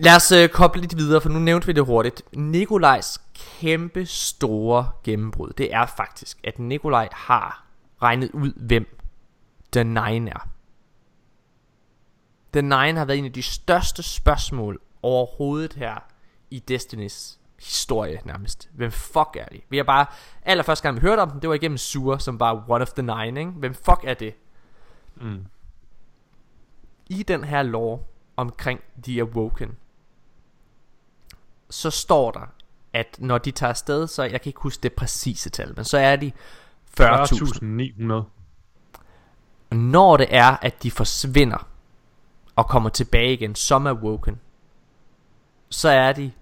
Lad os øh, koble lidt videre, for nu nævnte vi det hurtigt. Nikolajs kæmpe store gennembrud, det er faktisk, at Nikolaj har regnet ud, hvem The Nine er. The Nine har været en af de største spørgsmål overhovedet her i Destinys historie nærmest. Hvem fuck er de? Vi har bare, allerførste gang vi hørte om dem, det var igennem Sur, som var one of the nine, ikke? Hvem fuck er det? Mm. I den her lore omkring The Awoken, så står der, at når de tager afsted, så jeg kan ikke huske det præcise tal, men så er de 40.000. 40.900. Og når det er, at de forsvinder og kommer tilbage igen som Awoken, så er de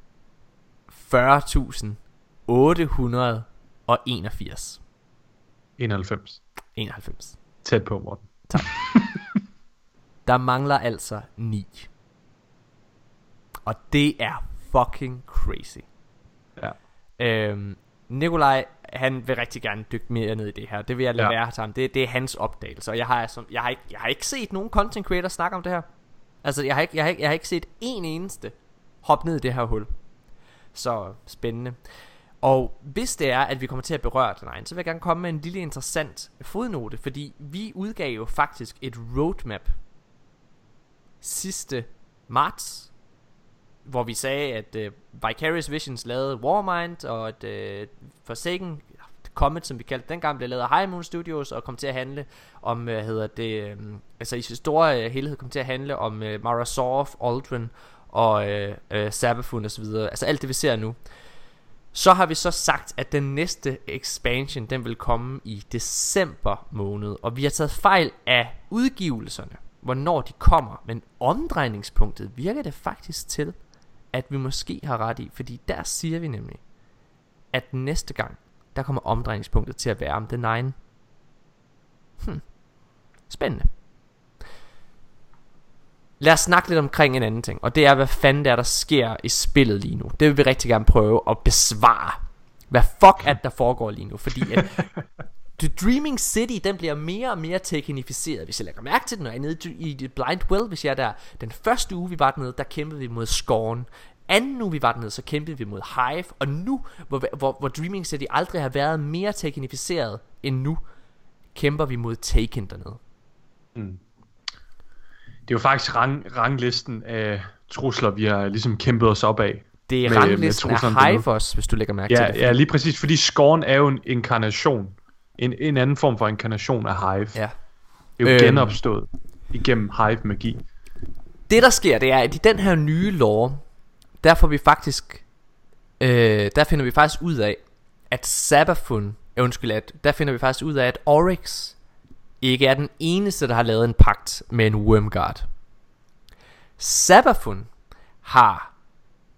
40.881. 91. 91. Tæt på, Morten. Der mangler altså 9. Og det er fucking crazy. Ja. Øhm, Nikolaj, han vil rigtig gerne dykke mere ned i det her. Det vil jeg lade Ja. være til ham. Det, det er hans opdagelse. Og jeg har, som, jeg, har ikke, jeg har ikke set nogen content creator snakke om det her. Altså, jeg har ikke, jeg har ikke, jeg har ikke set en eneste hoppe ned i det her hul. Så spændende. Og hvis det er, at vi kommer til at berøre den egen, så vil jeg gerne komme med en lille interessant fodnote, fordi vi udgav jo faktisk et roadmap sidste marts, hvor vi sagde, at uh, Vicarious Visions lavede Warmind, og at uh, Forsaken Comet, som vi kaldte dengang, blev lavet af High Moon Studios, og kom til at handle om, øh, hvad hedder det, um, altså i sin store uh, helhed kom til at handle om uh, Mara Sorf, Aldrin og uh, uh, Sabafun og så videre. Altså alt det vi ser nu. Så har vi så sagt, at den næste expansion, den vil komme i december måned, og vi har taget fejl af udgivelserne, hvornår de kommer, men omdrejningspunktet virker det faktisk til, at vi måske har ret i, fordi der siger vi nemlig, at næste gang, der kommer omdrejningspunktet til at være om den egen. Hmm. Spændende. Lad os snakke lidt omkring en anden ting, og det er, hvad fanden det er, der sker i spillet lige nu. Det vil vi rigtig gerne prøve at besvare. Hvad fuck er det, der foregår lige nu? Fordi at The Dreaming City, den bliver mere og mere teknificeret. Hvis jeg lægger mærke til den, når jeg er nede i i Blind Well, hvis jeg er der. Den første uge, vi var dernede, der kæmpede vi mod Scorn. Anden uge, vi var dernede, så kæmpede vi mod Hive. Og nu, hvor, hvor, hvor Dreaming City aldrig har været mere teknificeret end nu, kæmper vi mod Taken dernede. Det er jo faktisk rang, ranglisten af trusler, vi har ligesom kæmpet os op af. Det er Med- med ranglisten truslerne af. Hive også, hvis du lægger mærke Ja, til det. ja, lige præcis, fordi Scorn er jo en inkarnation. En, en anden form for inkarnation af Hive. ja. Det er jo Øhm. genopstået igennem Hive-magi. Det der sker, det er, at i den her nye lore, der får vi faktisk, øh, der finder vi faktisk ud af, at Sabafun, øh, undskyld, at, der finder vi faktisk ud af, at Oryx ikke er den eneste, der har lavet en pagt med en Wormguard. Sabafun har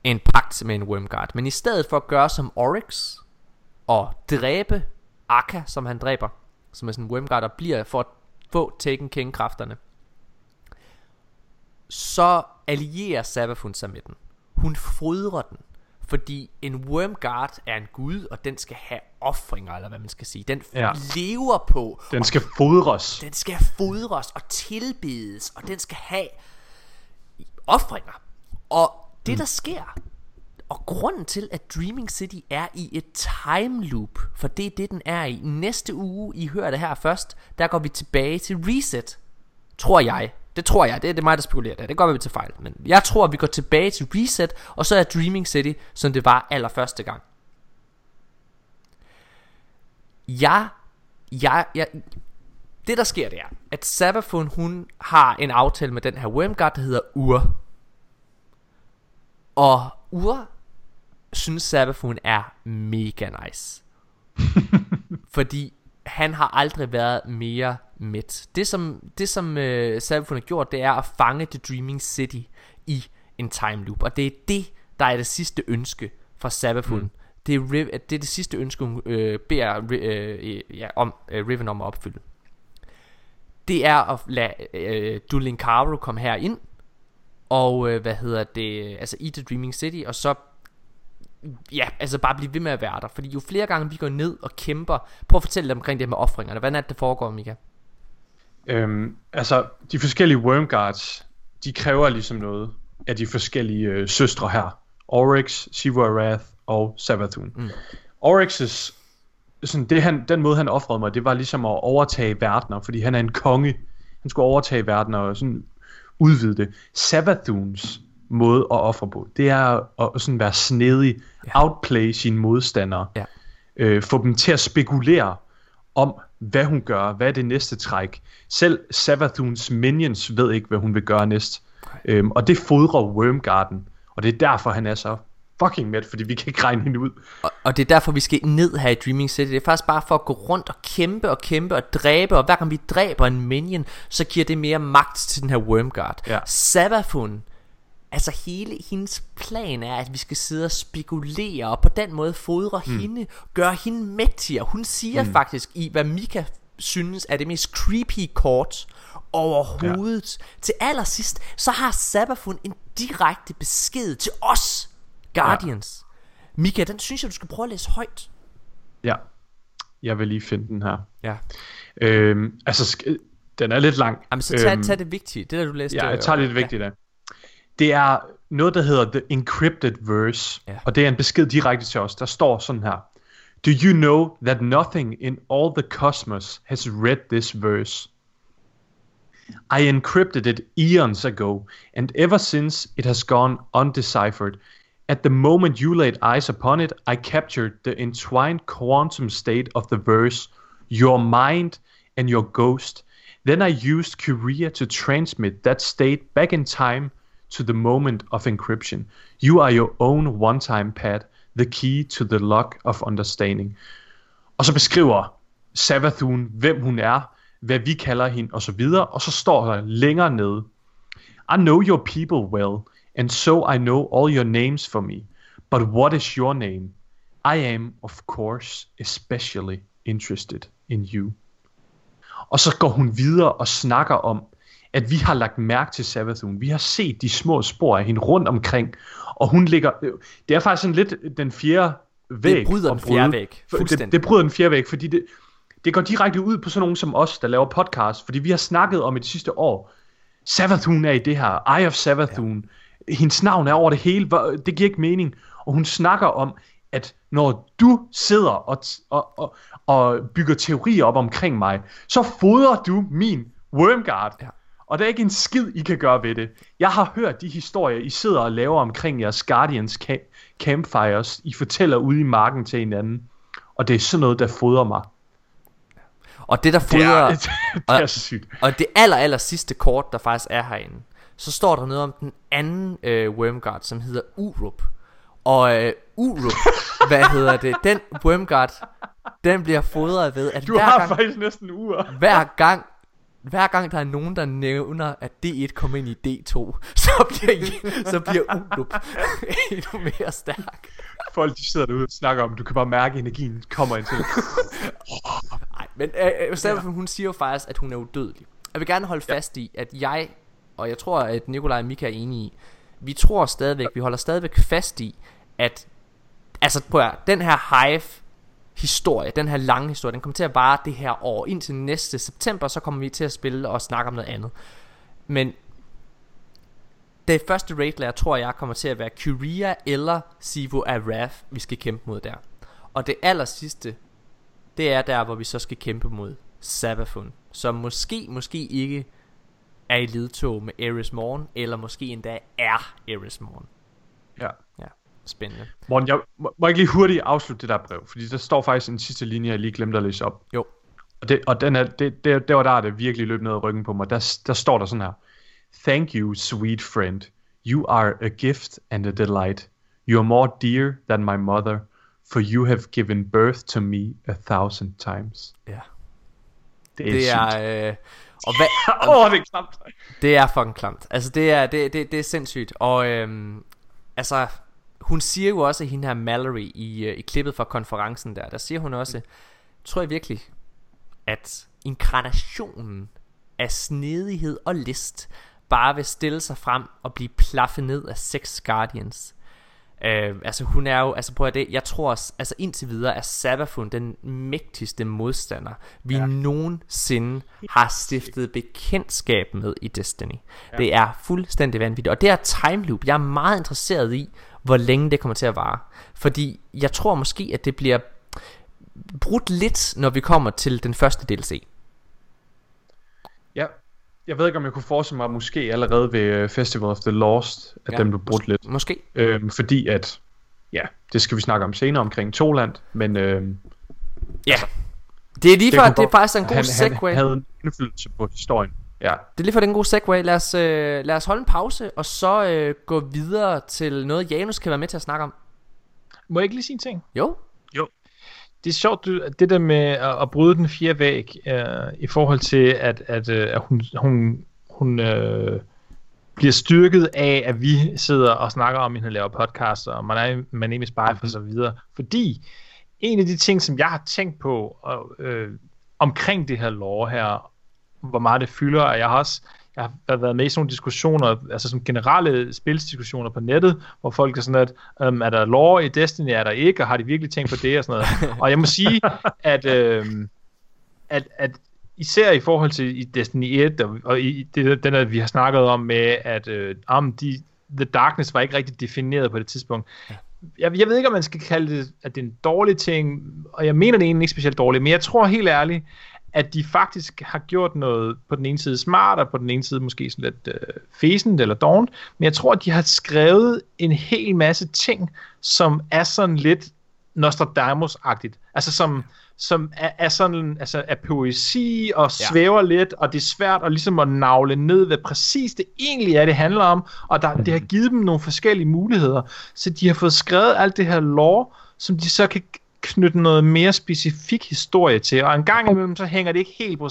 en pagt med en Wormguard, men i stedet for at gøre som Oryx og dræbe Akka, som han dræber, som er sådan en Wormguard, og bliver for at få Taken King kræfterne, så allierer Sabafun sig med den. Hun fodrer den, fordi en Wormguard er en gud, og den skal have offringer, eller hvad man skal sige. Den Ja. lever på, Den skal fodres. den skal fodres og tilbedes, og den skal have offringer. Og det der sker, og grunden til at Dreaming City er i et time loop, for det er det den er i. Næste uge, I hører det her først, der går vi tilbage til reset. Tror jeg. Det tror jeg. Det er det mig, der spekulerer det. Det går vi til fejl. Men jeg tror, at vi går tilbage til reset, og så er Dreaming City, som det var allerførste gang. Jeg, jeg, jeg, det der sker det er, at Sabafun hun har en aftale med den her Wormguard, der hedder Ur. Og Ur synes Sabafun er mega nice. Fordi han har aldrig været mere midt. Det som, det som uh, Sabafun har gjort, det er at fange The Dreaming City i en time loop. Og det er det, der er det sidste ønske fra Sabafun. Mm. Det, er, det er det sidste ønske, hun øh, beder øh, ja, om, øh, Riven om at opfylde. Det er at lade øh, Dulin Caro komme her ind og øh, hvad hedder det, altså i The Dreaming City, og så ja, altså bare blive ved med at være der. Fordi jo flere gange vi går ned og kæmper, prøv at fortælle dem omkring det med offringerne. Hvordan er det, det foregår, Mika? Øhm, altså, de forskellige Wormguards, de kræver ligesom noget. af de forskellige øh, søstre her. Oryx, Sivu Arath og Savathun. Mm. Oryx's, sådan det han, den måde han offrede mig, det var ligesom at overtage verdener, fordi han er en konge. Han skulle overtage verdener og sådan udvide det. Savathuns måde at ofre på, det er at sådan være snedig, ja. outplay sine modstandere, Ja. øh, få dem til at spekulere om, hvad hun gør, hvad er det næste træk. Selv Savathuns minions ved ikke, hvad hun vil gøre næst. Øhm, og det fodrer Wormgarden, og det er derfor, han er så fucking mæt, fordi vi kan ikke regne hende ud. Og, og det er derfor vi skal ned her i Dreaming City Det er faktisk bare for at gå rundt og kæmpe og kæmpe og dræbe Og hver gang vi dræber en minion Så giver det mere magt til den her Wormguard Ja. Savafun Altså hele hendes plan er At vi skal sidde og spekulere Og på den måde fodre mm. hende Gøre hende mægtigere Hun siger mm. faktisk i hvad Mika synes er det mest creepy kort overhovedet. Ja. Til allersidst, så har Sabafun en direkte besked til os, Guardians. Ja. Mika, den synes jeg, du skal prøve at læse højt. Ja, jeg vil lige finde den her. Ja. Øhm, altså, den er lidt lang. Jamen, så tag, Øhm, tag det vigtige. Det der, du læste. Ja, jeg øh, tager lidt ja. vigtigt af. Det er noget, der hedder The Encrypted Verse, Ja. og det er en besked direkte til os. Der står sådan her. Do you know that nothing in all the cosmos has read this verse? I encrypted it eons ago, and ever since it has gone undeciphered. At the moment you laid eyes upon it, I captured the entwined quantum state of the verse, your mind and your ghost. Then I used Curia to transmit that state back in time to the moment of encryption. You are your own one time pad, the key to the lock of understanding. Og så beskriver Savathun, hvem hun er, hvad vi kalder hende osv. Og så står der længere nede. I know your people well, and so I know all your names for me. But what is your name? I am, of course, especially interested in you. Og så går hun videre og snakker om, at vi har lagt mærke til Savathun. Vi har set de små spor af hende rundt omkring. Og hun ligger... Det er faktisk sådan lidt den fjerde væg. bryder at den fjerde væg. Det, det bryder den fjerde væg, fordi det, det går direkte ud på sådan nogen som os, der laver podcast. Fordi vi har snakket om i det sidste år. Savathun er i det her. Eye of Savathun. Ja. Hendes navn er over det hele. Det giver ikke mening. Og hun snakker om, at når du sidder og, og, og, og bygger teorier op omkring mig, så fodrer du min Wormguard. Ja. Og der er ikke en skid, I kan gøre ved det. Jeg har hørt de historier, I sidder og laver omkring jeres Guardians ca- campfires. I fortæller ude i marken til hinanden. Og det er sådan noget, der fodrer mig. Og det der Det er, fodrer... det er så sygt. Og det aller, aller sidste kort, der faktisk er herinde, så står der noget om den anden øh, Wormguard, som hedder Urup. Og øh, Urup, hvad hedder det, den Wormguard, den bliver fodret ved, at Du hver har gang, faktisk næsten uger. hver gang, hver gang der er nogen, der nævner, at D1 kommer ind i D2, så bliver, så bliver Urup endnu mere stærk. Folk de sidder derude og snakker om, du kan bare mærke, at energien kommer ind til. Nej, men øh, øh, Stefan, hun siger jo faktisk, at hun er udødelig. Jeg vil gerne holde fast i, at jeg, og jeg tror, at Nikolaj og Mika er enige i, vi tror stadigvæk, vi holder stadigvæk fast i, at, altså prøv at, høre, den her hive historie, den her lange historie, den kommer til at vare det her år. Indtil næste september, så kommer vi til at spille og snakke om noget andet. Men det første raid layer, tror jeg, kommer til at være Curia eller Sivu Arath, vi skal kæmpe mod der. Og det aller sidste, det er der, hvor vi så skal kæmpe mod Sabafun, som måske, måske ikke er i ledtog med Eris Morn, eller måske endda er Eris Morn. ja. Ja, spændende. Morten, jeg må, må jeg ikke lige hurtigt afslutte det der brev, fordi der står faktisk en sidste linje, jeg lige glemte at læse op. Jo, Og, det, og den er, det, det, det var der, er det virkelig løb ned ad ryggen på mig. Der, der står der sådan her. Thank you, sweet friend. You are a gift and a delight. You are more dear than my mother, for you have given birth to me a thousand times. ja. Det er, Det er, øh, og hvad, Åh, oh, det er klamt. Det er fucking klamt. Altså det er det, det, det er sindssygt. Og øhm, altså hun siger jo også hende her Mallory i, øh, i klippet fra konferencen der. Der siger hun også, tror jeg virkelig, at inkarnationen af snedighed og list bare vil stille sig frem og blive plaffet ned af seks Guardians. Øh, altså hun er jo, altså prøv at det, jeg tror, s- altså indtil videre er Sabafun den mægtigste modstander, vi ja. nogensinde har stiftet bekendtskab med i Destiny. Ja. Det er fuldstændig vanvittigt, og det er time loop. Jeg er meget interesseret i, hvor længe det kommer til at vare. Fordi jeg tror måske, at det bliver brudt lidt, når vi kommer til den første DLC. Ja. Jeg ved ikke, om jeg kunne forestille mig, måske allerede ved øh, Festival of the Lost, at Ja. den blev brudt lidt. Måske. Øhm, fordi at, ja, det skal vi snakke om senere omkring Toland, men øhm, Ja. Det er lige før, kunne det er faktisk en god han, han havde en indflydelse på historien. Ja, Det er lige for den gode segue. Lad os, øh, lad os holde en pause, og så øh, gå videre til noget, Janus kan være med til at snakke om. Må jeg ikke lige sige en ting? Jo? Det er sjovt, du, det der med at, at bryde den fjerde væg, øh, i forhold til, at, at, øh, at hun, hun, hun øh, bliver styrket af, at vi sidder og snakker om, at hun laver podcasts, og man er man er Spy og så videre. Fordi en af de ting, som jeg har tænkt på og, øh, omkring det her lore her, hvor meget det fylder, og jeg har også jeg har været med i sådan nogle diskussioner, altså sådan generelle spilsdiskussioner på nettet, hvor folk er sådan, at øhm, er der lore i Destiny, er der ikke, og har de virkelig tænkt på det og sådan noget. og jeg må sige, at, øhm, at, at især i forhold til i Destiny 1, og, og i det, den, der vi har snakket om med, at øh, om de, The Darkness var ikke rigtig defineret på det tidspunkt. Jeg, jeg ved ikke, om man skal kalde det, at det er en dårlig ting, og jeg mener det egentlig ikke specielt dårligt, men jeg tror helt ærligt, at de faktisk har gjort noget på den ene side smart, og på den ene side måske sådan lidt øh, fæsent eller dovent, men jeg tror, at de har skrevet en hel masse ting, som er sådan lidt Nostradamus-agtigt. Altså som, som er, er sådan, altså er poesi og Ja. svæver lidt, og det er svært at ligesom at navle ned, hvad præcis det egentlig er, det handler om, og der, det har givet dem nogle forskellige muligheder, så de har fået skrevet alt det her lore, som de så kan knytte noget mere specifik historie til, og en gang imellem så hænger det ikke helt på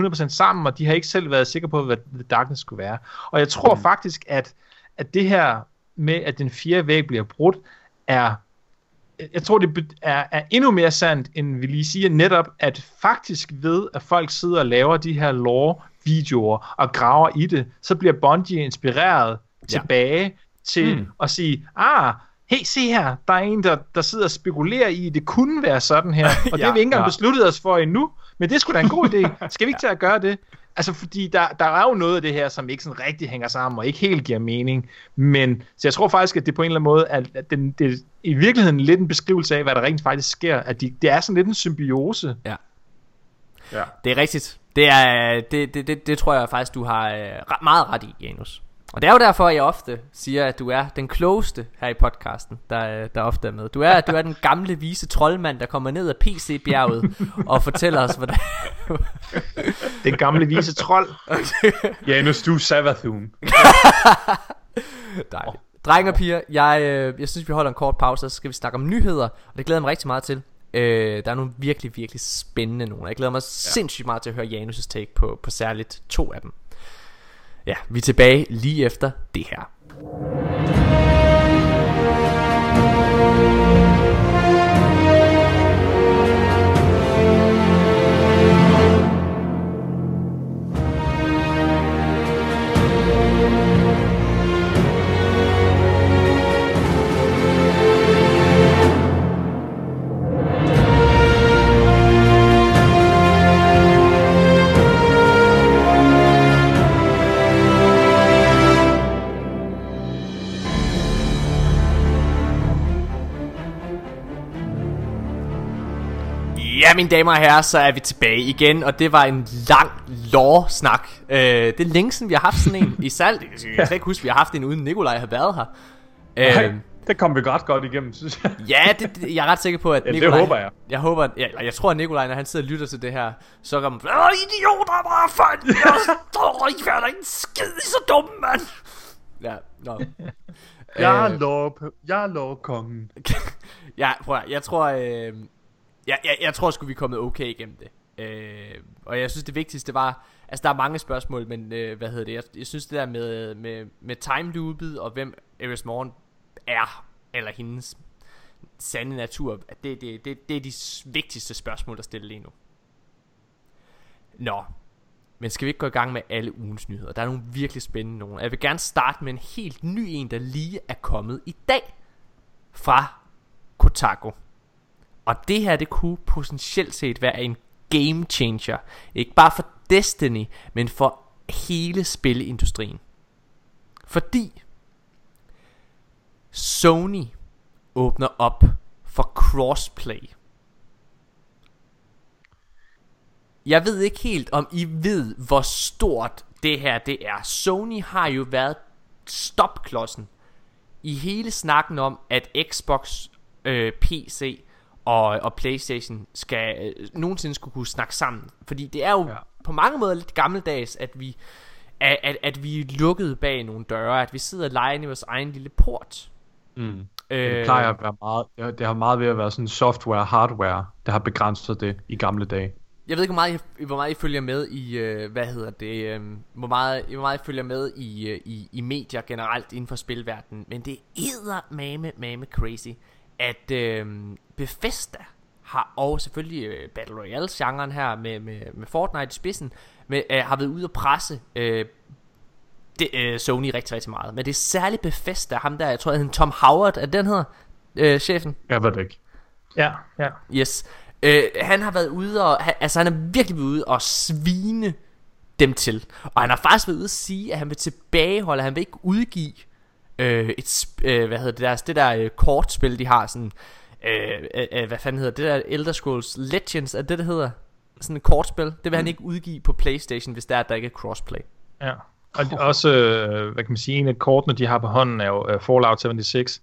100% sammen, og de har ikke selv været sikre på, hvad The Darkness skulle være. Og jeg tror Mm. faktisk, at, at det her med, at den fjerde væg bliver brudt, er jeg tror, det er, er endnu mere sandt, end vi lige siger, netop at faktisk ved, at folk sidder og laver de her lore-videoer og graver i det, så bliver Bungie inspireret Ja. tilbage til Mm. at sige, ah, hey, se her, der er en, der, der sidder og spekulerer i, det kunne være sådan her, og det Ja, har vi ikke engang ja. besluttet os for endnu, men det skulle da en god idé. Skal vi ikke til at gøre det? Altså, fordi der, der er jo noget af det her, som ikke sådan rigtig hænger sammen, og ikke helt giver mening. Men, så jeg tror faktisk, at det på en eller anden måde, at, at den, det er i virkeligheden lidt en beskrivelse af, hvad der rent faktisk sker. At de, det er sådan lidt en symbiose. ja. Det er rigtigt. Det, er, det, det, det, det tror jeg faktisk, du har øh, meget ret i, Janus. Og det er jo derfor, jeg ofte siger, at du er den klogeste her i podcasten, der, der ofte er med. Du er, du er den gamle, vise troldmand, der kommer ned af PC-bjerget og fortæller os, hvordan... Den gamle vise trold. Janus, du er Savathun. Dejligt. Drenge og piger, jeg, øh, jeg synes, vi holder en kort pause, og så skal vi snakke om nyheder, og det glæder jeg mig rigtig meget til. Øh, der er nogle virkelig, virkelig spændende nogle. Jeg glæder mig ja. sindssygt meget til at høre Janus' take på, på særligt to af dem. Ja, vi er tilbage lige efter det her. Ja, mine damer og herrer, så er vi tilbage igen, og det var en lang lore-snak. Øh, det er længe siden, vi har haft sådan en i salg. Jeg kan slet ikke huske, vi har haft en uden Nikolaj har været her. Nej, Øh, det kom vi ret godt igennem, synes jeg. ja, det, det, jeg er ret sikker på, at Ja, det Nikolaj... håber jeg. Jeg håber, eller jeg tror, at Nikolaj, når han sidder og lytter til det her, så kommer han... Åh, idioter, bare fanden! Jeg står ikke fatter en skid, I er så dumme, mand! Ja, nå. Jeg er Øh, lov, jeg er lovkongen. Ja, prøv at, jeg tror, øh, jeg, jeg, jeg tror sgu vi er kommet okay igennem det. Øh, og jeg synes det vigtigste var, altså der er mange spørgsmål, men øh, hvad hedder det, jeg, jeg synes det der med, med, med time loopet, og hvem Eris Morgen er, eller hendes sande natur, at det, det, det, det er de vigtigste spørgsmål, der stille lige nu. Nå, men skal vi ikke gå i gang med alle ugens nyheder? Der er nogle virkelig spændende nogle. Jeg vil gerne starte med en helt ny en, der lige er kommet i dag. fra Kotaku. Og det her, det kunne potentielt set være en game changer. Ikke bare for Destiny, men for hele spilindustrien. Fordi Sony åbner op for crossplay. Jeg ved ikke helt, om I ved, hvor stort det her det er. Sony har jo været stopklodsen i hele snakken om, at Xbox, øh, PC og, og Playstation skal øh, nogensinde skulle kunne snakke sammen. Fordi det er jo ja. på mange måder lidt gammeldags, at vi, at, at, at vi er lukket bag nogle døre, at vi sidder og leger i vores egen lille port. Mm. Øh, det plejer at være meget, det, har meget ved at være sådan software, hardware, der har begrænset det i gamle dage. Jeg ved ikke, hvor meget I, hvor meget I følger med i, øh, hvad hedder det, øh, hvor, meget, hvor meget I følger med i, øh, i, i medier generelt inden for spilverdenen, men det er mame, mame crazy, at øh, Bethesda har, og selvfølgelig øh, Battle Royale-genren her med, med, med Fortnite i spidsen, med, øh, har været ude at presse øh, det, øh, Sony rigtig, rigtig meget. Men det er særligt Bethesda, ham der, jeg tror, han Tom Howard, er den hedder, øh, chefen? Jeg ved det ikke. Ja, ja. Yes. Øh, han har været ude og, han, altså han er virkelig været ude og svine dem til. Og han har faktisk været ude at sige, at han vil tilbageholde, han vil ikke udgive øh, et, øh, hvad hedder det der, det der øh, kortspil, de har sådan, øh, øh, øh, hvad fanden hedder det der, Elder Scrolls Legends, er det, det hedder? Sådan et kortspil. Det vil han ikke udgive på Playstation, hvis der er, at der ikke er crossplay. Ja. Og også, øh, hvad kan man sige, en af kortene, de har på hånden, er jo uh, Fallout 76,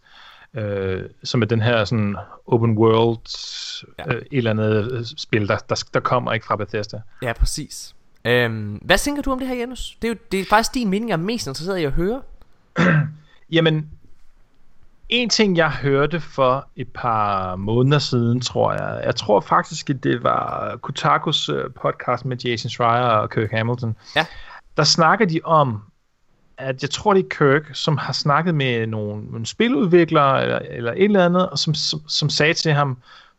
øh, som er den her sådan open world, ja. øh, et eller andet øh, spil, der, der, der kommer ikke fra Bethesda. Ja, præcis. Øhm, hvad tænker du om det her, Janus? Det er jo det er faktisk din mening, jeg er mest interesseret i at høre. Jamen, en ting, jeg hørte for et par måneder siden, tror jeg, jeg tror faktisk, at det var Kotakus podcast med Jason Schreier og Kirk Hamilton. Ja der snakker de om, at jeg tror, det er Kirk, som har snakket med nogle, nogle spiludviklere eller, eller et eller andet, og som, som, som sagde til ham,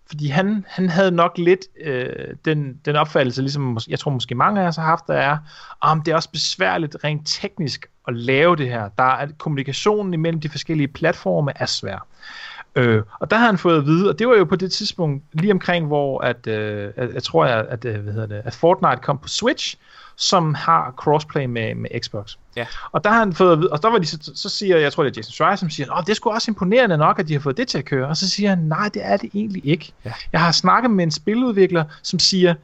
fordi han, han havde nok lidt øh, den, den opfattelse, ligesom jeg tror måske mange af os har haft, der er, ah, om det er også besværligt rent teknisk at lave det her. Der er kommunikationen imellem de forskellige platforme er svær. Øh, og der har han fået at vide, og det var jo på det tidspunkt lige omkring, hvor at, øh, at jeg tror, at, at, hvad hedder det, at Fortnite kom på Switch, som har crossplay med, med Xbox. Ja. Og der har han fået og der var de, så, så siger, jeg tror det er Jason Schreier, som siger, åh, det er sgu også imponerende nok, at de har fået det til at køre. Og så siger han, nej, det er det egentlig ikke. Ja. Jeg har snakket med en spiludvikler, som siger,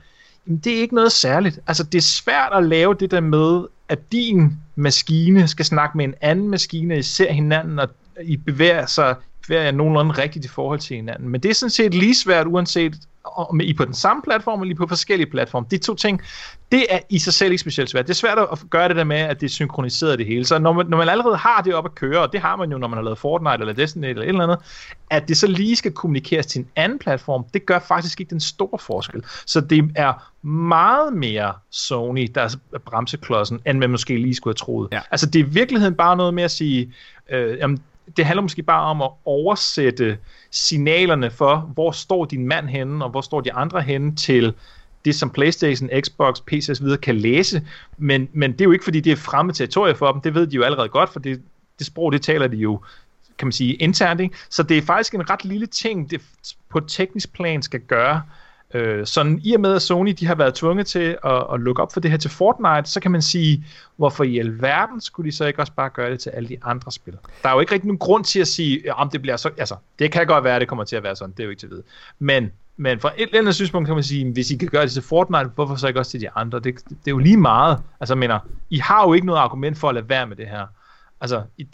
jamen, det er ikke noget særligt. Altså, det er svært at lave det der med, at din maskine skal snakke med en anden maskine, I ser hinanden, og I bevæger sig bevæger nogenlunde rigtigt i forhold til hinanden. Men det er sådan set lige svært, uanset om I på den samme platform, eller I på forskellige platforme. De to ting, det er i sig selv ikke specielt svært. Det er svært at gøre det der med, at det er synkroniseret det hele. Så når man, når man allerede har det op at køre, og det har man jo, når man har lavet Fortnite eller Destiny eller et eller andet, at det så lige skal kommunikeres til en anden platform, det gør faktisk ikke den store forskel. Så det er meget mere Sony, der er bremseklodsen, end man måske lige skulle have troet. Ja. Altså det er i virkeligheden bare noget med at sige, øh, jamen, det handler måske bare om at oversætte signalerne for, hvor står din mand henne, og hvor står de andre henne til det, som Playstation, Xbox, PC osv. kan læse. Men, men det er jo ikke, fordi det er fremme territorie for dem. Det ved de jo allerede godt, for det, det sprog, det taler de jo kan man sige, internt. Ikke? Så det er faktisk en ret lille ting, det på teknisk plan skal gøre, Øh, sådan i og med, at Sony de har været tvunget til at, at lukke op for det her til Fortnite, så kan man sige, hvorfor i alverden skulle de så ikke også bare gøre det til alle de andre spil? Der er jo ikke rigtig nogen grund til at sige, om det bliver så... Altså, det kan godt være, at det kommer til at være sådan, det er jo ikke til at vide. Men, men fra et eller andet synspunkt kan man sige, hvis I kan gøre det til Fortnite, hvorfor så ikke også til de andre? Det, det er jo lige meget. Altså, jeg mener, I har jo ikke noget argument for at lade være med det her. Altså, I,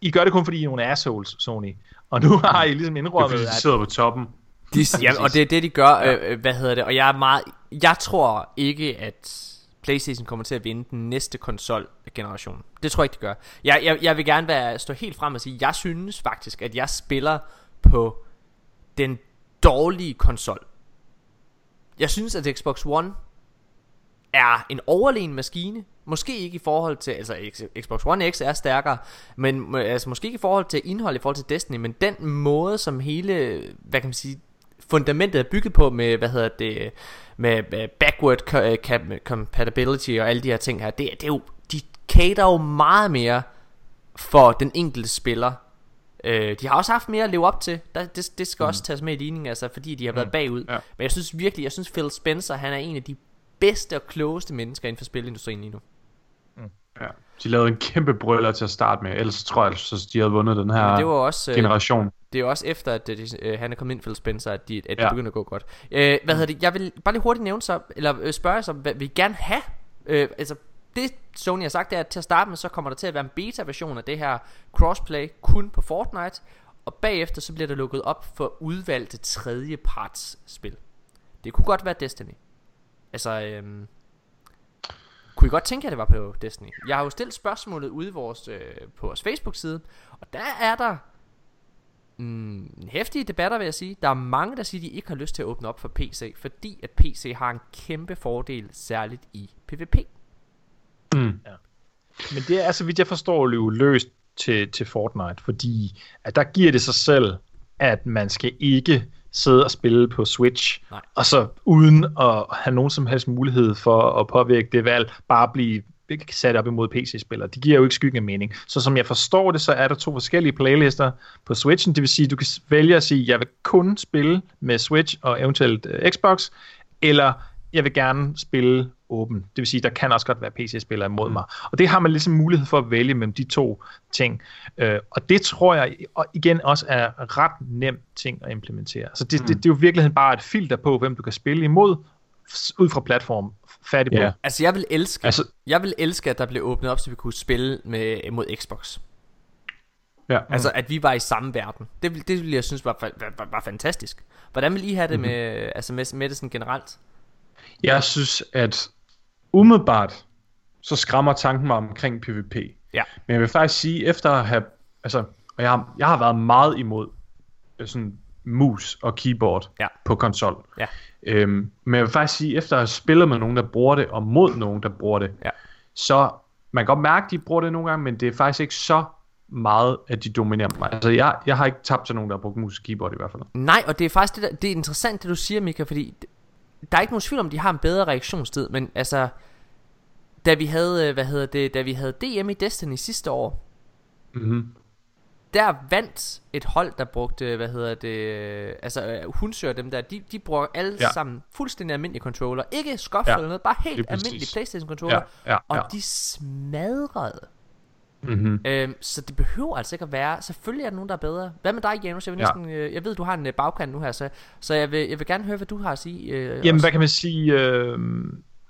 I gør det kun fordi I er nogle assholes, Sony. Og nu har I ligesom indrømmet, det er, fordi de sidder på toppen. De, ja, og det er det, de gør. Ja. Øh, hvad hedder det? Og jeg er meget... Jeg tror ikke, at PlayStation kommer til at vinde den næste konsol-generation. Det tror jeg ikke, de gør. Jeg, jeg, jeg vil gerne være, stå helt frem og sige, jeg synes faktisk, at jeg spiller på den dårlige konsol. Jeg synes, at Xbox One er en overlegen maskine. Måske ikke i forhold til, altså Xbox One X er stærkere, men altså måske ikke i forhold til indhold i forhold til Destiny, men den måde, som hele, hvad kan man sige, fundamentet er bygget på med, hvad hedder det, med backward compatibility og alle de her ting her, det, det er jo, de cater jo meget mere for den enkelte spiller, Øh, de har også haft mere at leve op til. Der, det, det skal mm. også tages med i ligningen, altså, fordi de har været bagud. Ja. Men jeg synes virkelig, jeg synes Phil Spencer, han er en af de bedste og klogeste mennesker inden for spilindustrien lige nu. Ja. De lavede en kæmpe brøller til at starte med, ellers tror jeg, så de havde vundet den her Men det var også, øh, generation. Det er også efter, at øh, øh, han er kommet ind, Phil Spencer, at, de, at det Ja. begynder at gå godt. Øh, hvad hedder det? Jeg vil bare lige hurtigt nævne så, eller øh, spørge så, hvad vi gerne have? Øh, altså, det Sony har sagt, det er, at til at starte med, så kommer der til at være en beta-version af det her crossplay kun på Fortnite, og bagefter så bliver der lukket op for udvalgte tredjeparts spil. Det kunne godt være Destiny. Altså, øhm, kunne I godt tænke jer, at det var på Destiny? Jeg har jo stillet spørgsmålet ude i vores, øh, på vores Facebook-side, og der er der mm, hæftige debatter, vil jeg sige. Der er mange, der siger, at de ikke har lyst til at åbne op for PC, fordi at PC har en kæmpe fordel, særligt i PvP. Mm. Men det er, så vidt jeg forstår, jo løst til, til Fortnite, fordi at der giver det sig selv, at man skal ikke sidde og spille på Switch, Nej. og så uden at have nogen som helst mulighed for at påvirke det valg, bare blive sat op imod PC-spillere. Det giver jo ikke skyggen af mening. Så som jeg forstår det, så er der to forskellige playlister på Switchen. Det vil sige, at du kan vælge at sige, at jeg vil kun spille med Switch og eventuelt uh, Xbox, eller jeg vil gerne spille åben. Det vil sige, der kan også godt være PC-spillere imod mig. Og det har man ligesom mulighed for at vælge mellem de to ting. Øh, og det tror jeg og igen også er ret nem ting at implementere. Så det, mm. det, det er jo i virkeligheden bare et filter på, hvem du kan spille imod, ud fra platform. Færdig på. Ja. Altså, jeg vil elske, Altså- jeg vil elske, at der blev åbnet op, så vi kunne spille med, mod Xbox. Ja. Altså, at vi var i samme verden. Det, det ville jeg synes var, var, var, var fantastisk. Hvordan vil I have det Mhm. med, altså med, med det sådan generelt? Jeg synes, at umiddelbart, så skræmmer tanken mig omkring PvP. Ja. Men jeg vil faktisk sige, efter at have, altså, og jeg har, jeg har været meget imod øh, sådan mus og keyboard Ja. på konsol. Ja. Øhm, men jeg vil faktisk sige, efter at have spillet med nogen, der bruger det, og mod nogen, der bruger det, Ja. så man kan godt mærke, at de bruger det nogle gange, men det er faktisk ikke så meget, at de dominerer mig. Altså, jeg, jeg har ikke tabt til nogen, der har brugt mus og keyboard i hvert fald. Nej, og det er faktisk det, der, det er interessant, det du siger, Mika, fordi der er ikke nogen tvivl om, de har en bedre reaktionstid, men altså, da vi havde, øh, hvad hedder det, da vi havde DM i Destiny sidste år, Mm-hmm. Der vandt et hold, der brugte, hvad hedder det, altså øh, hundsøger dem der, de, de bruger alle ja. Ja. sammen fuldstændig almindelige controller, ikke skof Ja, eller noget, bare helt almindelige Playstation controller, Ja, ja, og ja. de smadrede. Mm-hmm. Øhm, så det behøver altså ikke at være, selvfølgelig er der nogen, der er bedre. Hvad med dig, Janus? Jeg, vil Ja. næsten, øh, jeg ved, du har en øh, bagkant nu her, så, så jeg, vil, jeg vil gerne høre, hvad du har at sige. Øh, Jamen, også. hvad kan man sige? Øh,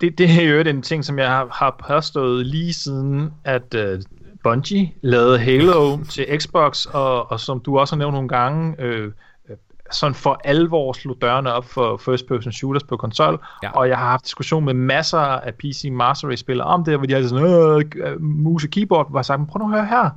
det, det er jo en ting, som jeg har, har påstået lige siden, at øh, Bungie lavede Halo til Xbox, og, og som du også har nævnt nogle gange, øh, øh, sådan for alvor slog dørene op for first person shooters på konsol, Ja. og jeg har haft diskussion med masser af PC Master Race spillere om det, hvor de har sådan, øh, øh, mus og keyboard, jeg sagt, "Men prøv nu at høre her,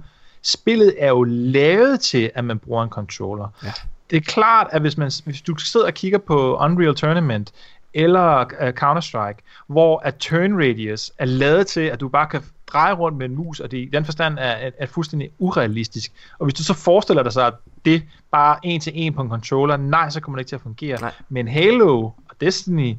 spillet er jo lavet til, at man bruger en controller. Ja. Det er klart, at hvis, man, hvis du sidder og kigger på Unreal Tournament, eller uh, Counter-Strike, hvor at turn radius er lavet til, at du bare kan dreje rundt med en mus, og det i den forstand er, er, er fuldstændig urealistisk. Og hvis du så forestiller dig så, at det bare en til en på en controller, nej, så kommer det ikke til at fungere. Nej. Men Halo og Destiny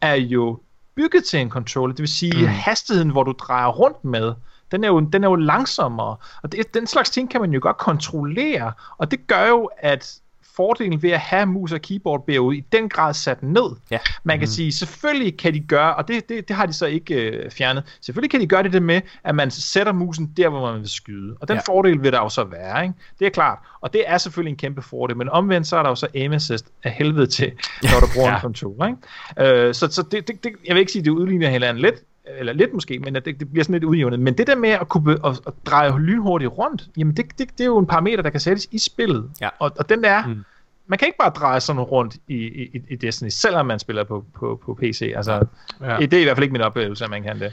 er jo bygget til en controller, det vil sige mm. hastigheden, hvor du drejer rundt med, den er jo, den er jo langsommere, og det, den slags ting kan man jo godt kontrollere, og det gør jo, at fordelen ved at have mus og keyboard jo i den grad sat ned. Ja. Man kan mm. sige, selvfølgelig kan de gøre, og det, det, det har de så ikke øh, fjernet, selvfølgelig kan de gøre det, det med, at man sætter musen der, hvor man vil skyde. Og den Ja. fordel vil der jo så være, ikke? Det er klart. Og det er selvfølgelig en kæmpe fordel, men omvendt så er der jo så aim assist af helvede til, når du bruger ja. en controller, ikke? Øh, så så det, det, det, jeg vil ikke sige, det udligner hinanden lidt, eller lidt måske, men at det, det bliver sådan lidt udjævnet. Men det der med at kunne at, at dreje lynhurtigt rundt, jamen det, det, det er jo en parameter, der kan sættes i spillet. Ja. Og, og den er, Mm. mm. man kan ikke bare dreje sådan rundt i, i, i Destiny, selvom man spiller på, på, på PC. Altså, Ja. ja. det er i hvert fald ikke min oplevelse, at man kan det.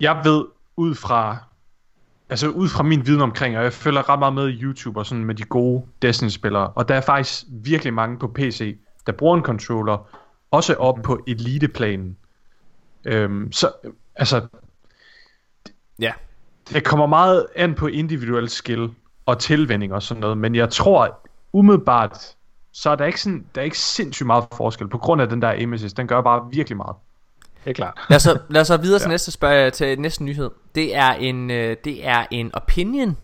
jeg ved ud fra altså ud fra min viden omkring, og jeg følger ret meget med i YouTube og sådan med de gode Destiny-spillere, og der er faktisk virkelig mange på PC, der bruger en controller, også op på eliteplanen. Øhm, så altså, Ja. det kommer meget an på individuel skill og tilvænning og sådan noget, men jeg tror umiddelbart, så er der ikke, sådan, der er ikke sindssygt meget forskel, på grund af den der aim assist, den gør bare virkelig meget. Det er klart. Lad os så, lad os så videre til Ja. næste spørg, til næste nyhed. Det er en, øh, det er en opinion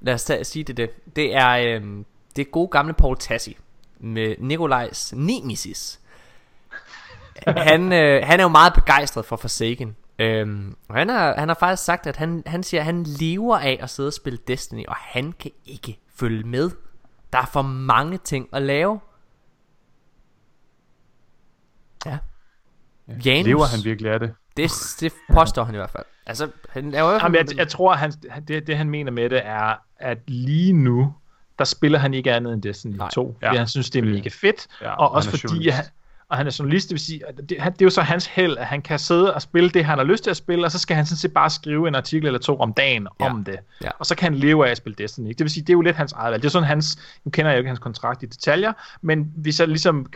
lad os tage, sige det det. Det er, øhm, det er gode gamle Paul Tassi med Nikolajs Nemesis. han, øh, han er jo meget begejstret for Forsaken. Øhm, og han har, han har faktisk sagt, at han, han siger, at han lever af at sidde og spille Destiny, og han kan ikke følge med. Der er for mange ting at lave. Ja. Janus, Lever han virkelig af det? det, det påstår han i hvert fald. Altså, han laver. Jamen, jeg, jeg tror, at han, det, det han mener med det er, at lige nu, der spiller han ikke andet end Destiny Nej. 2. Ja. Fordi han synes, det er mega fedt. Ja, og og også fordi, han, og han er journalist, det vil sige, at det, det er jo så hans held, at han kan sidde og spille det, han har lyst til at spille, og så skal han sådan set bare skrive en artikel eller to om dagen Ja. om det. Ja. Og så kan han leve af at spille Destiny. Det vil sige, det er jo lidt hans eget valg. Det er sådan hans, nu kender jeg jo ikke hans kontrakt i detaljer, men hvis jeg ligesom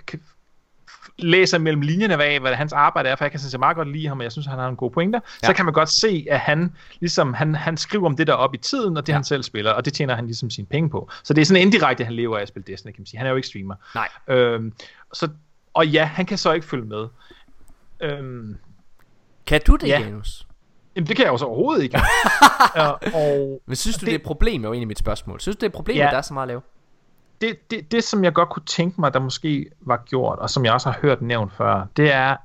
læser mellem linjerne af, hvad hans arbejde er, for jeg kan sådan meget godt lide ham, og jeg synes, han har en god pointer, ja. så kan man godt se, at han ligesom, han, han skriver om det der op i tiden, og det ja. han selv spiller, og det tjener han ligesom sine penge på. Så det er sådan indirekte, han lever af at spille Destiny, kan man sige. Han er jo ikke streamer. Nej. Øhm, så, og ja, han kan så ikke følge med. Øhm, Kan du det, Ja. Janus? jamen, det kan jeg jo så overhovedet ikke. ja, og Men synes du, det, det- er et problem, er jo egentlig mit spørgsmål. Synes du, det er et problem, Ja. at der er så meget at lave? det, det, det, som jeg godt kunne tænke mig, der måske var gjort, og som jeg også har hørt nævnt før, det er,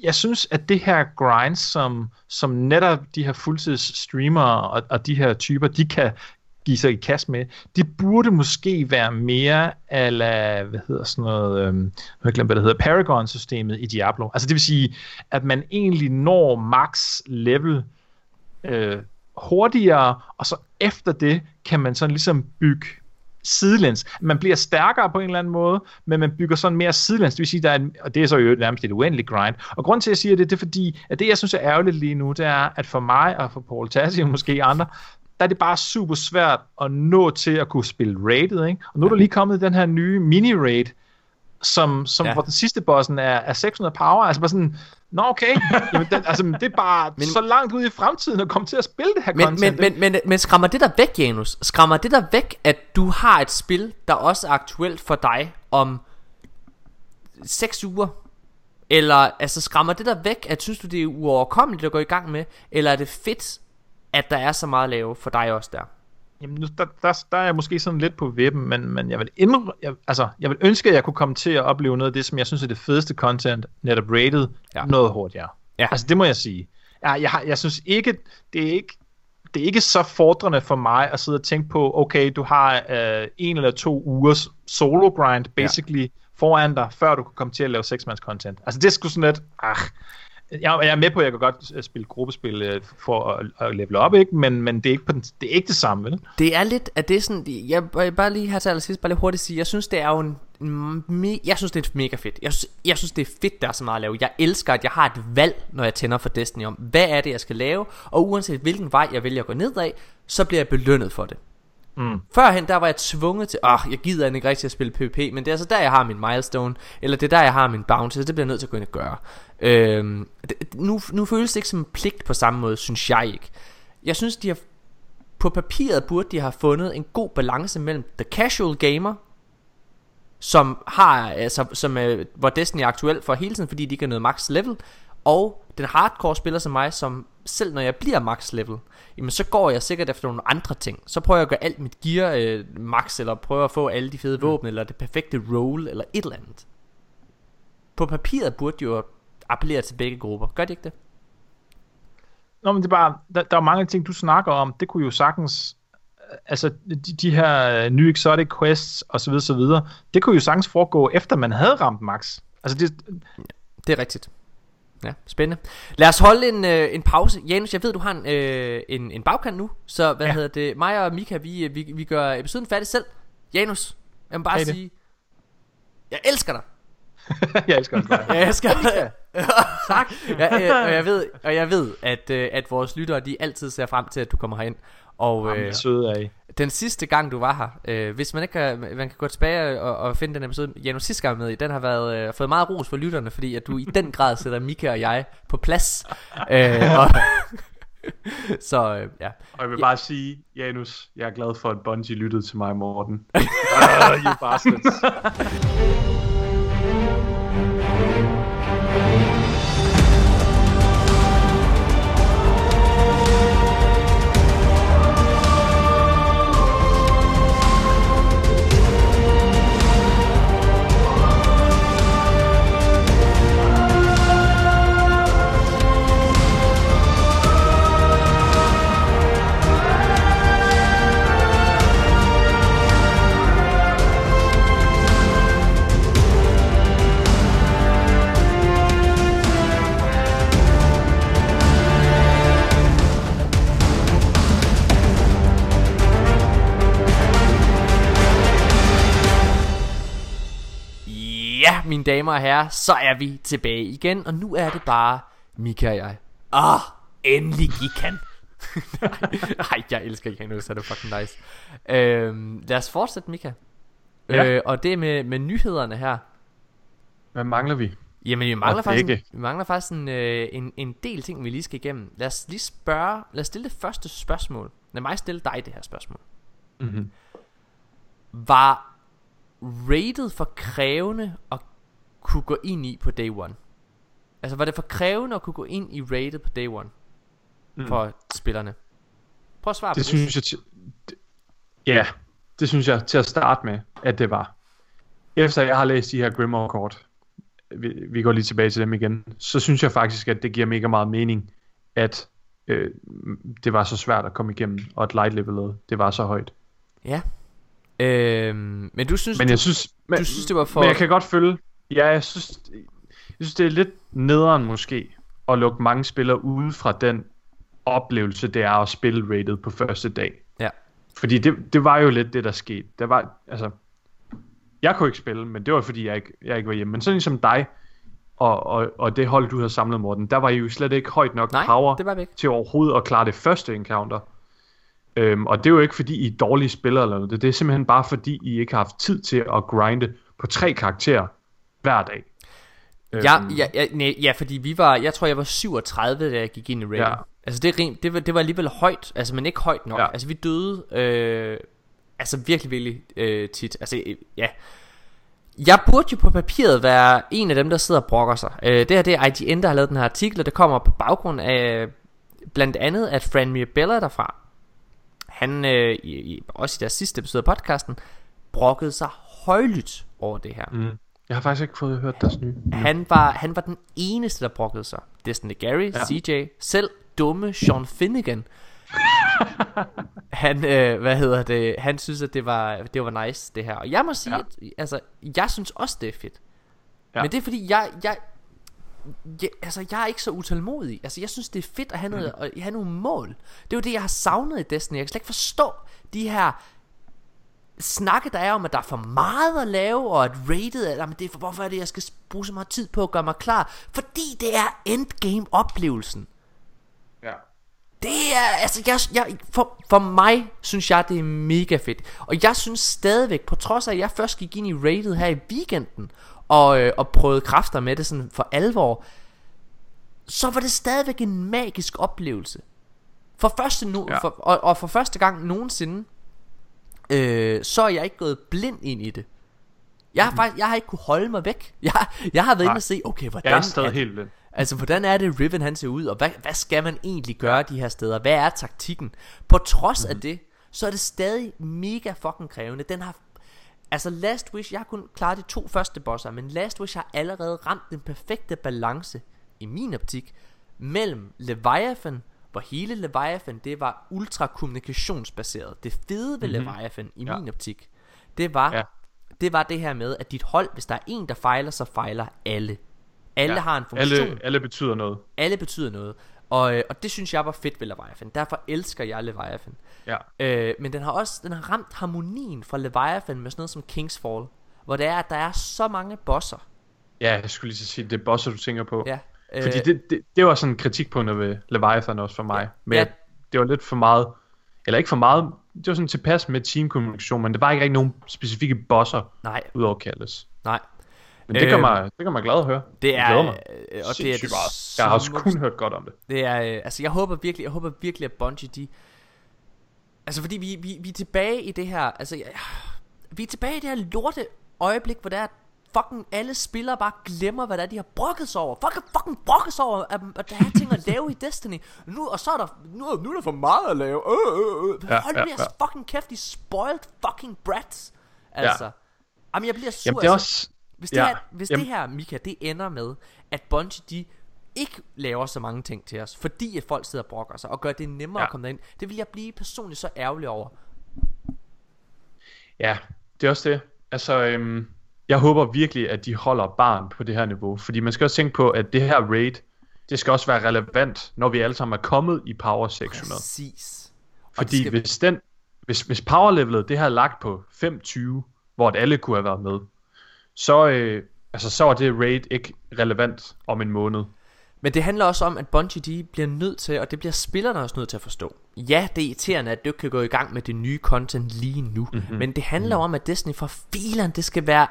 jeg synes, at det her grind, som, som netop de her fuldtids streamere og, og de her typer, de kan give sig i kast med, det burde måske være mere ala, hvad hedder sådan noget, øhm, jeg glemt, hvad det hedder, Paragon-systemet i Diablo. Altså det vil sige, at man egentlig når max level øh, hurtigere, og så efter det kan man sådan ligesom bygge sidelæns. Man bliver stærkere på en eller anden måde, men man bygger sådan mere sidelæns. Det vil sige, der er en, og det er så jo nærmest et uendeligt grind. Og grund til, at jeg siger det, det er fordi, at det, jeg synes er ærgerligt lige nu, det er, at for mig og for Paul Tassi og måske andre, der er det bare super svært at nå til at kunne spille rated, ikke? Og nu er der lige kommet den her nye mini-raid, som, som Ja. hvor den sidste bossen er, er 600 power, altså bare sådan, nå okay, Jamen, den, altså, det er bare Men- så langt ud i fremtiden at komme til at spille det her Men, content. men, men, men, men skræmmer det der væk, Janus? Skræmmer det der væk, at du har et spil, der også er aktuelt for dig om 6 uger? Eller altså skræmmer det der væk, at synes du det er uoverkommeligt at gå i gang med? Eller er det fedt, at der er så meget at lave for dig også der? Jamen, nu, der, der, der er jeg måske sådan lidt på vippen, men, men jeg, vil indre, jeg, altså, jeg vil ønske, at jeg kunne komme til at opleve noget af det, som jeg synes er det fedeste content, netop rated, Ja. noget hurtigere. Ja. Altså, det må jeg sige. Jeg, jeg, har- jeg synes ikke, det er ikke, det er ikke så fordrende for mig at sidde og tænke på, okay, du har øh, en eller to ugers solo grind, basically, ja. foran dig, før du kan komme til at lave seksmands content. Altså, det er sgu sådan lidt, ah, jeg, jeg er med på, at jeg kan godt øh, spille gruppespil øh, for at, at level op, ikke? Men, men det, er ikke på den, det er ikke det samme, vel? Det er lidt, at det er sådan, jeg vil bare lige her til allersidst, bare lige hurtigt sige, jeg synes det er jo en, en me, jeg synes det er mega fedt. Jeg synes, jeg synes det er fedt, der er så meget at lave. Jeg elsker, at jeg har et valg, når jeg tænder for Destiny om, hvad er det, jeg skal lave, og uanset hvilken vej jeg vælger at gå ned af, så bliver jeg belønnet for det. Mm. Førhen, der var jeg tvunget til, åh, jeg gider ikke rigtig at spille PvP, men det er altså der, jeg har min milestone, eller det er der, jeg har min bounty, så det bliver jeg nødt til at gå ind og gøre. Øhm, det, nu, nu føles det ikke som en pligt på samme måde, synes jeg ikke. Jeg synes, de har, på papiret burde de have fundet en god balance mellem the casual gamer, som har, altså, som, øh, hvor Destiny er aktuel for hele tiden, fordi de ikke er noget max level, og den hardcore spiller som mig, som selv når jeg bliver max level, jamen så går jeg sikkert efter nogle andre ting. Så prøver jeg at gøre alt mit gear øh, max, eller prøver at få alle de fede våben, eller det perfekte roll, eller et eller andet. På papiret burde de jo appellere til begge grupper. Gør de ikke det? Nå, men det er bare, der, der er mange ting, du snakker om, det kunne jo sagtens, øh, altså de, de her øh, nye exotic quests og så videre, så videre, det kunne jo sagtens foregå, efter man havde ramt max. Altså det, Det er rigtigt. Ja, spændende. Lad os holde en, øh, en pause. Janus, jeg ved, du har en, øh, en, en bagkant nu. Så hvad ja. Hedder det? Mig og Mika, vi, vi, vi gør episoden færdig selv. Janus, jeg må bare Hey, det. sige, jeg elsker dig. jeg elsker også dig. Jeg elsker dig. tak. Ja, øh, og jeg ved, og jeg ved at, øh, at vores lyttere, de altid ser frem til, at du kommer herind. Og Jamen, øh, søde af. den sidste gang du var her, øh, hvis man ikke kan, man kan gå tilbage og, og finde den episode, Janus sidste gang med i, den har været, øh, fået meget ros for lytterne, fordi at du i den grad sætter Mika og jeg på plads. øh, og, så øh, ja. Og jeg vil bare sige, Janus, jeg er glad for, at Bungie lyttede til mig, Morten. Uh, you bastards. damer og herrer, så er vi tilbage igen, og nu er det bare Mika og jeg. Ah, endelig gik han. Ej, jeg elsker ikke nu, så er det fucking nice. Øhm, lad os fortsætte, Mika. Ja. Øh, og det med, med nyhederne her. Hvad mangler vi? Jamen, vi mangler, Og faktisk, en, vi mangler faktisk en, øh, en, en del ting, vi lige skal igennem. Lad os lige spørge, lad os stille det første spørgsmål. Lad mig stille dig det her spørgsmål. Mm-hmm. Var rated for krævende at kunne gå ind i på day one? Altså var det for krævende at kunne gå ind i rated på day one Mm. for spillerne? Prøv at svare på Det synes jeg... Til, det, ja, det synes jeg til at starte med, at det var. Efter jeg har læst de her Grimoire-kort, vi, vi går lige tilbage til dem igen, så synes jeg faktisk, at det giver mega meget mening, at øh, det var så svært at komme igennem, og at light levelet, det var så højt. Ja. Øhm, men du synes, Men du, jeg synes, men, du synes det var for... men jeg kan godt følge, ja, jeg synes, jeg synes det er lidt nederen måske, at lukke mange spillere ude fra den oplevelse, det er at spille rated på første dag. Ja. Fordi det, det var jo lidt det, der skete. Der var, altså, jeg kunne ikke spille, men det var fordi, jeg ikke, jeg ikke var hjemme. Men sådan som dig, og, og, og det hold, du havde samlet, Morten, der var I jo slet ikke højt nok Nej, power det var ikke. til overhovedet at klare det første encounter. Øhm, og det er jo ikke fordi, I er dårlige spillere eller noget. Det er simpelthen bare fordi, I ikke har haft tid til at grinde på tre karakterer hver dag. Ja, Øhm, ja, ja, nej, ja, fordi vi var, jeg tror jeg var 37, da jeg gik ind i rating. Ja. Altså det, rim, det, var, det var alligevel højt, altså men ikke højt nok. Ja. Ja. Altså vi døde, øh, altså virkelig, virkelig øh, tit. Altså øh, ja. Jeg burde jo på papiret være en af dem, der sidder og brokker sig. Øh, det her det er IGN, der har lavet den her artikel, og det kommer på baggrund af blandt andet, at Fran Mirabella derfra, han øh, i, i, også i deres sidste episode af podcasten, brokkede sig højlydt over det her. Mm. Jeg har faktisk ikke fået hørt deres nye. Han var, han var den eneste, der brokkede sig. Destiny Gary, Ja. CJ, selv dumme Sean Finnegan. han, øh, hvad hedder det, han synes, at det var, det var nice, det her. Og jeg må sige, Ja. at, altså, jeg synes også, det er fedt. Ja. Men det er fordi, jeg, jeg, jeg, altså, jeg er ikke så utålmodig. Altså, jeg synes, det er fedt at have, noget, at have nogle mål. Det er jo det, jeg har savnet i Destiny. Jeg kan slet ikke forstå de her snakke, der er om, at der er for meget at lave, og at rated er, jamen det er for, hvorfor er det, jeg skal bruge så meget tid på at gøre mig klar? Fordi det er endgame-oplevelsen. Ja. Det er, altså, jeg, jeg, for, for mig synes jeg, det er mega fedt. Og jeg synes stadigvæk, på trods af, at jeg først gik ind i rated her i weekenden, og, øh, og prøvede kræfter med det sådan for alvor, så var det stadigvæk en magisk oplevelse. For første no- Ja. ja. for, og, og for første gang nogensinde, øh, så er jeg ikke gået blind ind i det. Jeg har faktisk, jeg har ikke kunne holde mig væk. Jeg, jeg har været inde og se, okay, hvordan Jeg er stadig er, helt blind. Altså, hvordan er det, Riven han ser ud, og hvad, hvad skal man egentlig gøre de her steder? Hvad er taktikken? På trods mm. af det, så er det stadig mega fucking krævende. Den har... Altså, Last Wish, jeg har kun klaret de to første bosser, men Last Wish har allerede ramt den perfekte balance, i min optik, mellem Leviathan, hvor hele Leviathan, det var ultra kommunikationsbaseret. Det fede ved mm-hmm. Leviathan, i Ja. min optik, det var, Ja. det var det her med, at dit hold, hvis der er en, der fejler, så fejler alle. Alle ja. har en funktion. Alle, alle betyder noget. Alle betyder noget. Og, øh, og det synes jeg var fedt ved Leviathan. Derfor elsker jeg Leviathan. Ja. Øh, men den har også den har ramt harmonien fra Leviathan med sådan noget som Kingsfall. Hvor det er, at der er så mange bosser. Ja, jeg skulle lige sige, det er bosser, du tænker på. Ja. Øh, Fordi det, det, det var sådan en kritikpunkt ved Leviathan også for mig. Men Ja. det var lidt for meget, eller ikke for meget, det var sådan tilpas med teamkommunikation, men det var ikke rigtig nogen specifikke bosser, Nej, udover Kalles. nej. Men det gør, Øhm, mig, det gør mig glad at høre. Det er, glæder mig. øh, og det er det meget. Jeg har også kun hørt godt om det. Det er, øh, altså jeg håber virkelig, jeg håber virkelig, at Bungie de... Altså fordi vi, vi, vi er tilbage i det her, altså jeg, vi er tilbage i det her lorte øjeblik, hvor der er fucking alle spillere bare glemmer, hvad det er, de har brokket sig over. Fucking, fucking brokket sig over, at, at der er ting at lave i Destiny. Nu, og så er der, nu, nu er der for meget at lave. Øh, øh, øh. Ja, Hold ja, jeres ja. fucking kæft, de spoiled fucking brats. Altså. Ja. Jamen jeg bliver sur. Jamen det er altså. også... Hvis, det, ja, her, hvis jamen- det her, Mika, det ender med, at Bungie, de ikke laver så mange ting til os, fordi at folk sidder og brokker sig, og gør det nemmere ja. at komme derind, det vil jeg blive personligt så ærgerlig over. Ja, det er også det. Altså, øhm, jeg håber virkelig, at de holder barn på det her niveau. Fordi man skal også tænke på, at det her raid, det skal også være relevant, når vi alle sammen er kommet i Power 600. Præcis. Og Fordi skal- hvis den, hvis, hvis power levelet det er lagt på 5.20, hvor at alle kunne have været med, så, øh, altså så er det raid ikke relevant om en måned. Men det handler også om, at Bungie de bliver nødt til, og det bliver spillerne også nødt til at forstå. Ja, det er irriterende, at du ikke kan gå i gang med det nye content lige nu. Mm-hmm. Men det handler mm. om, at Destiny for filen, det skal være,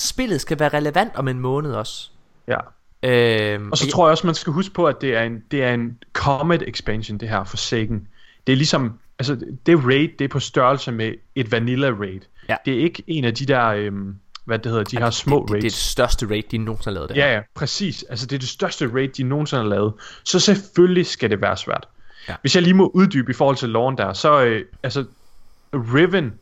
spillet skal være relevant om en måned også. Ja. Øhm, Og så tror jeg også, man skal huske på, at det er en, det er en Comet expansion, det her for Sagan. Det er ligesom, altså det raid, det er på størrelse med et vanilla raid. Ja. Det er ikke en af de der, øhm, hvad det hedder, de her små det, det, det er raids. det største raid, de nogensinde har lavet det Ja, ja, præcis. Altså, det er det største raid, de nogensinde har lavet. Så selvfølgelig skal det være svært. Ja. Hvis jeg lige må uddybe i forhold til loven der, så øh, altså, Riven,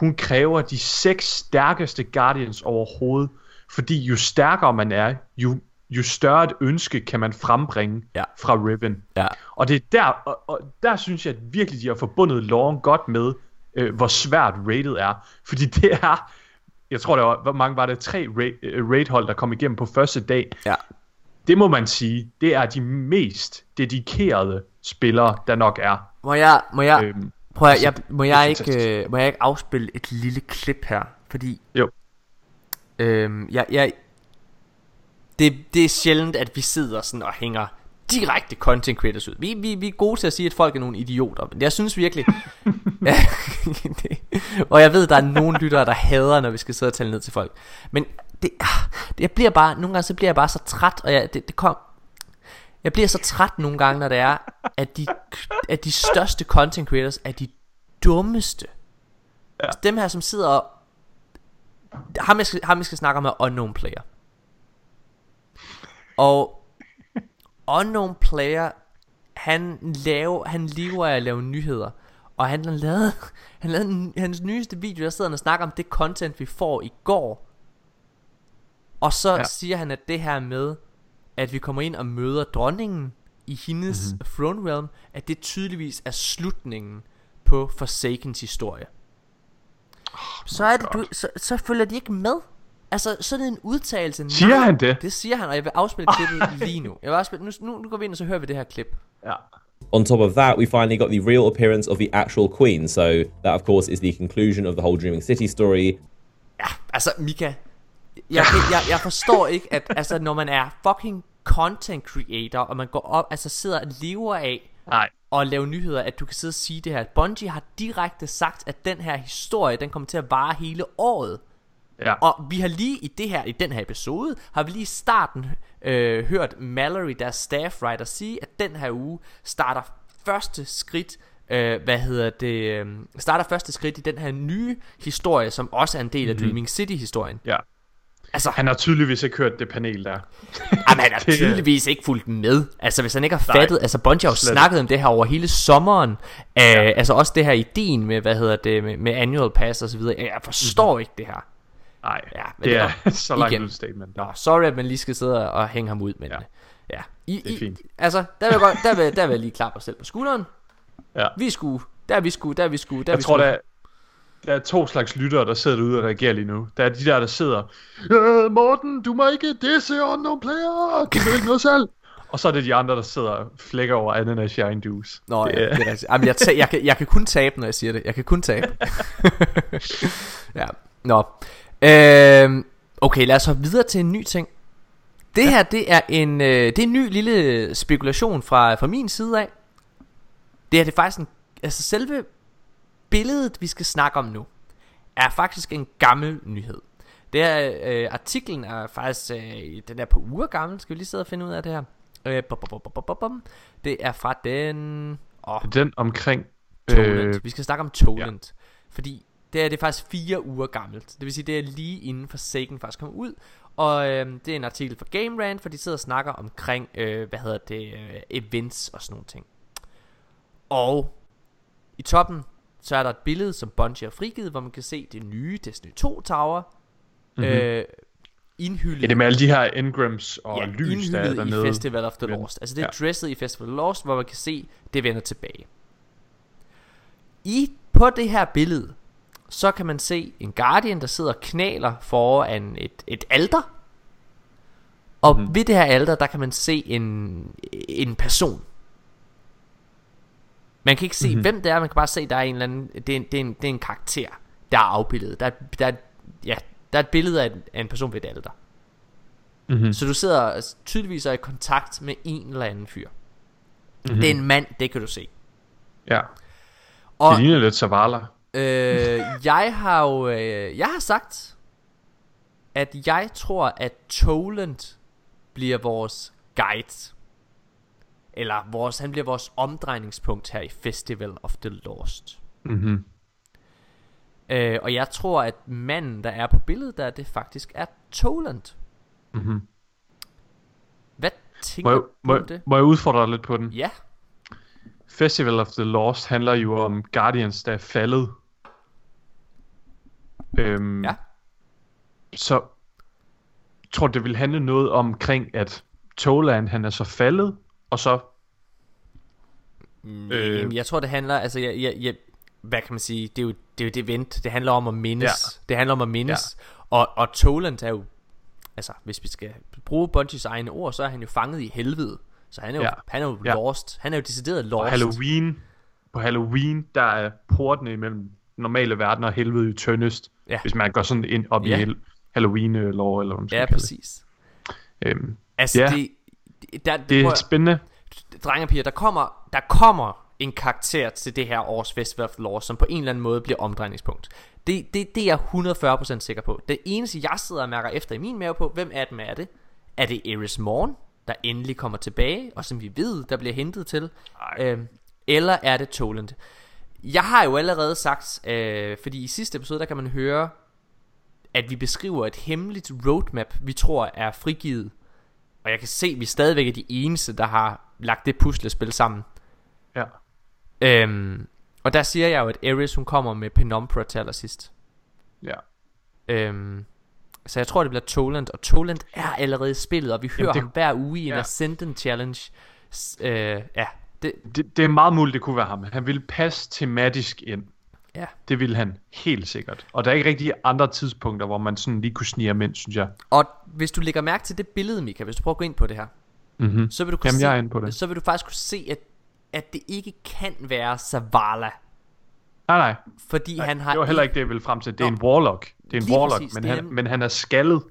hun kræver de seks stærkeste Guardians overhovedet, fordi jo stærkere man er, jo, jo større et ønske kan man frembringe Ja. fra Riven. Ja. Og det er der, og, og der synes jeg at virkelig, de har forbundet loven godt med, øh, hvor svært raidet er. Fordi det er, jeg tror der var, hvor mange var det, tre øh, raid-hold, der kom igennem på første dag. Ja. Det må man sige, det er de mest dedikerede spillere, der nok er. Må jeg, må jeg, Øhm, prøv at, altså, jeg, må jeg ikke, øh, må jeg ikke afspille et lille klip her? Fordi, Jo. øhm, jeg, jeg, det, det er sjældent, at vi sidder sådan og hænger direkte content creators ud. Vi, vi, vi er gode til at sige, at folk er nogle idioter, men jeg synes virkelig, ja, det, og jeg ved, der er nogle lyttere, der hader, når vi skal sidde og tale ned til folk. Men det, ah, det jeg bliver bare, nogle gange så bliver jeg bare så træt, og jeg, det, det kom, jeg bliver så træt nogle gange, når det er, at de, at de største content creators er de dummeste. Ja. Dem her, som sidder og... Ham jeg, skal, ham jeg skal snakke om er Unknown Player. Og Unknown Player, han, laver, han lever af at lave nyheder. Og han har lavet, han lavede hans nyeste video, der sidder han og snakker om det content, vi får i går. Og så ja. siger han, at det her med, at vi kommer ind og møder dronningen i hendes Mhm. mm-hmm. throne realm, at det tydeligvis er slutningen på Forsakens historie. så er det, du, så, så følger de ikke med. Altså, sådan en udtalelse. Siger nej, han det? Det siger han, og jeg vil afspille klippet lige nu. Jeg vil afspille, nu, nu, nu går vi ind, og så hører vi det her klip. Ja. On top of that, we finally got the real appearance of the actual queen. So that, of course, is the conclusion of the whole Dreaming City story. Ja, altså Mika jeg, jeg, jeg forstår ikke at altså når man er fucking content creator Og man går op, altså sidder og lever af Nej. Og lave nyheder At du kan sidde og sige det her Bungie har direkte sagt at den her historie Den kommer til at vare hele året Ja. Og vi har lige i det her i den her episode har vi lige i starten øh, hørt Mallory deres staff writer sige at den her uge starter første skridt øh, hvad hedder det øh, starter første skridt i den her nye historie som også er en del af Mhm. Dreaming City historien. ja. Altså Han har tydeligvis ikke hørt det panel der. Jamen, han har Det tydeligvis ikke fulgt med. Altså, hvis han ikke har fattet... Altså, Bungie har jo snakket om det her over hele sommeren. Ja. Altså, også det her ideen med, hvad hedder det, med, med annual pass og så videre. Jeg forstår mm-hmm. ikke det her. Nej, Ja, men det det er er- så langt igen. et statement. Nå, sorry, at man lige skal sidde og hænge ham ud, men... Ja. Ja. I, Det er I, fint. Altså, der vil, jeg godt, der, vil, der vil jeg lige klappe os selv på skulderen. Ja. Vi skulle... Der er vi skulle... Der er vi skulle... Der er Jeg vi tror, skulle. der er, der er to slags lyttere, der sidder derude og reagerer lige nu. Der er de der, der sidder, øh, Morten, du må ikke disse unknown player, du vil ikke noget selv. Og så er det de andre, der sidder og flækker over ananas shine juice. Nå, det, ja, det er. Jamen, jeg, ta- jeg, kan, jeg kan kun tabe, når jeg siger det. Jeg kan kun tabe. ja, nå. Øhm, okay, lad os hoppe videre til en ny ting. Det her, det er en, øh, det er en ny lille spekulation fra, fra min side af. Det her, det er faktisk en, altså selve billedet, vi skal snakke om nu, er faktisk en gammel nyhed. Det er, øh, artiklen er faktisk, øh, den er på uger gammel, skal vi lige sidde og finde ud af det her. Øh, bum, bum, bum, bum, bum. Det er fra den... Åh, Den omkring... Toland. Øh, Vi skal snakke om Toland. Ja. Fordi det er, det er faktisk fire uger gammelt. Det vil sige, det er lige inden for Sagan faktisk kom ud. Og øh, det er en artikel fra Game Rant, for de sidder og snakker omkring, øh, hvad hedder det, øh, events og sådan nogle ting. Og i toppen, så er der et billede, som Bungie har frigivet, hvor man kan se det nye Destiny 2 Tower. Mm-hmm. Øh, indhyllet ja, det med alle de her engrams og ja, lys, der er dernede. i Festival of the Lost. Altså det er ja. dresset i Festival of the Lost, hvor man kan se, det vender tilbage. I på det her billede, så kan man se en Guardian, der sidder og knæler foran et, et alter. Og mm. ved det her alter, der kan man se en, en person. Man kan ikke se, Mhm. mm-hmm. hvem det er, man kan bare se, der er en eller anden, det er en, det er en, det er en karakter, der er afbildet. Der er, der er, ja, der er et billede af en, af en person ved et alter. Mhm. Så du sidder tydeligvis er i kontakt med en eller anden fyr. Mhm. Det er en mand, det kan du se. Ja. Og Det ligner lidt Zavala. øh, jeg har jo øh, jeg har sagt, at jeg tror, at Toland bliver vores guide. Eller vores, han bliver vores omdrejningspunkt her i Festival of the Lost. Mhm. Øh, og jeg tror, at manden, der er på billedet der, det faktisk er Toland. Mhm. Hvad tænker Må, jeg, du må, om det? må jeg udfordre dig lidt på den? Ja, Festival of the Lost handler jo om Guardians, der er faldet. Øhm, Ja. Så tror det vil handle noget omkring, at Toland, han er så faldet, og så... øh. Øh. Jeg tror det handler Altså jeg, jeg, jeg, Hvad kan man sige Det er jo det, er jo det event Det handler om at mindes Ja. Det handler om at mindes og, og Toland er jo Altså hvis vi skal bruge Bungies egne ord Så er han jo fanget i helvede Så han er jo, Ja. han er jo Ja. lost Han er jo decideret lost Halloween, på Halloween, der er portene imellem normale verden og helvede jo tyndest. Ja. Hvis man går sådan ind op Ja. i hel- Halloween-lov, eller hvad man skal Ja præcis det. Øhm, Altså Ja. det, det, der, det prøv er spændende. Drenge og piger, der kommer, der kommer en karakter til det her års Festival of Lost, som på en eller anden måde bliver omdrejningspunkt. Det, det, det er jeg 140% sikker på. Det eneste, jeg sidder og mærker efter i min mave på, hvem af dem er det? Er det Eris Morn, der endelig kommer tilbage, og som vi ved, der bliver hentet til? Øhm, eller er det Toland? Jeg har jo allerede sagt, øh, fordi i sidste episode, der kan man høre, at vi beskriver et hemmeligt roadmap, vi tror er frigivet. Og jeg kan se, at vi stadigvæk er de eneste, der har lagt det puslespil sammen. Ja. Øhm, og der siger jeg jo, at Eris hun kommer med Penumbra til allersidst. Ja. Øhm, så jeg tror, det bliver Toland. Og Toland er allerede i spillet, og vi hører det- ham hver uge i en ja. Ascendant Challenge. S- øh, ja, det, Det, det er meget muligt, det kunne være ham. Han ville passe tematisk ind. ja. Det ville han helt sikkert. Og der er ikke rigtig andre tidspunkter, hvor man sådan lige kunne snige ham ind, synes jeg. Og hvis du lægger mærke til det billede, Mika, hvis du prøver at gå ind på det her, Mm-hmm. så vil du kunne Jamen, se, jeg er inde på det. så vil du faktisk kunne se, at, at det ikke kan være Zavala. Nej, nej. Fordi nej han har det var heller ikke det, jeg ville frem til. Det er Nå. en warlock. Det er en Lige warlock, præcis, men, han, en- men han er skaldet.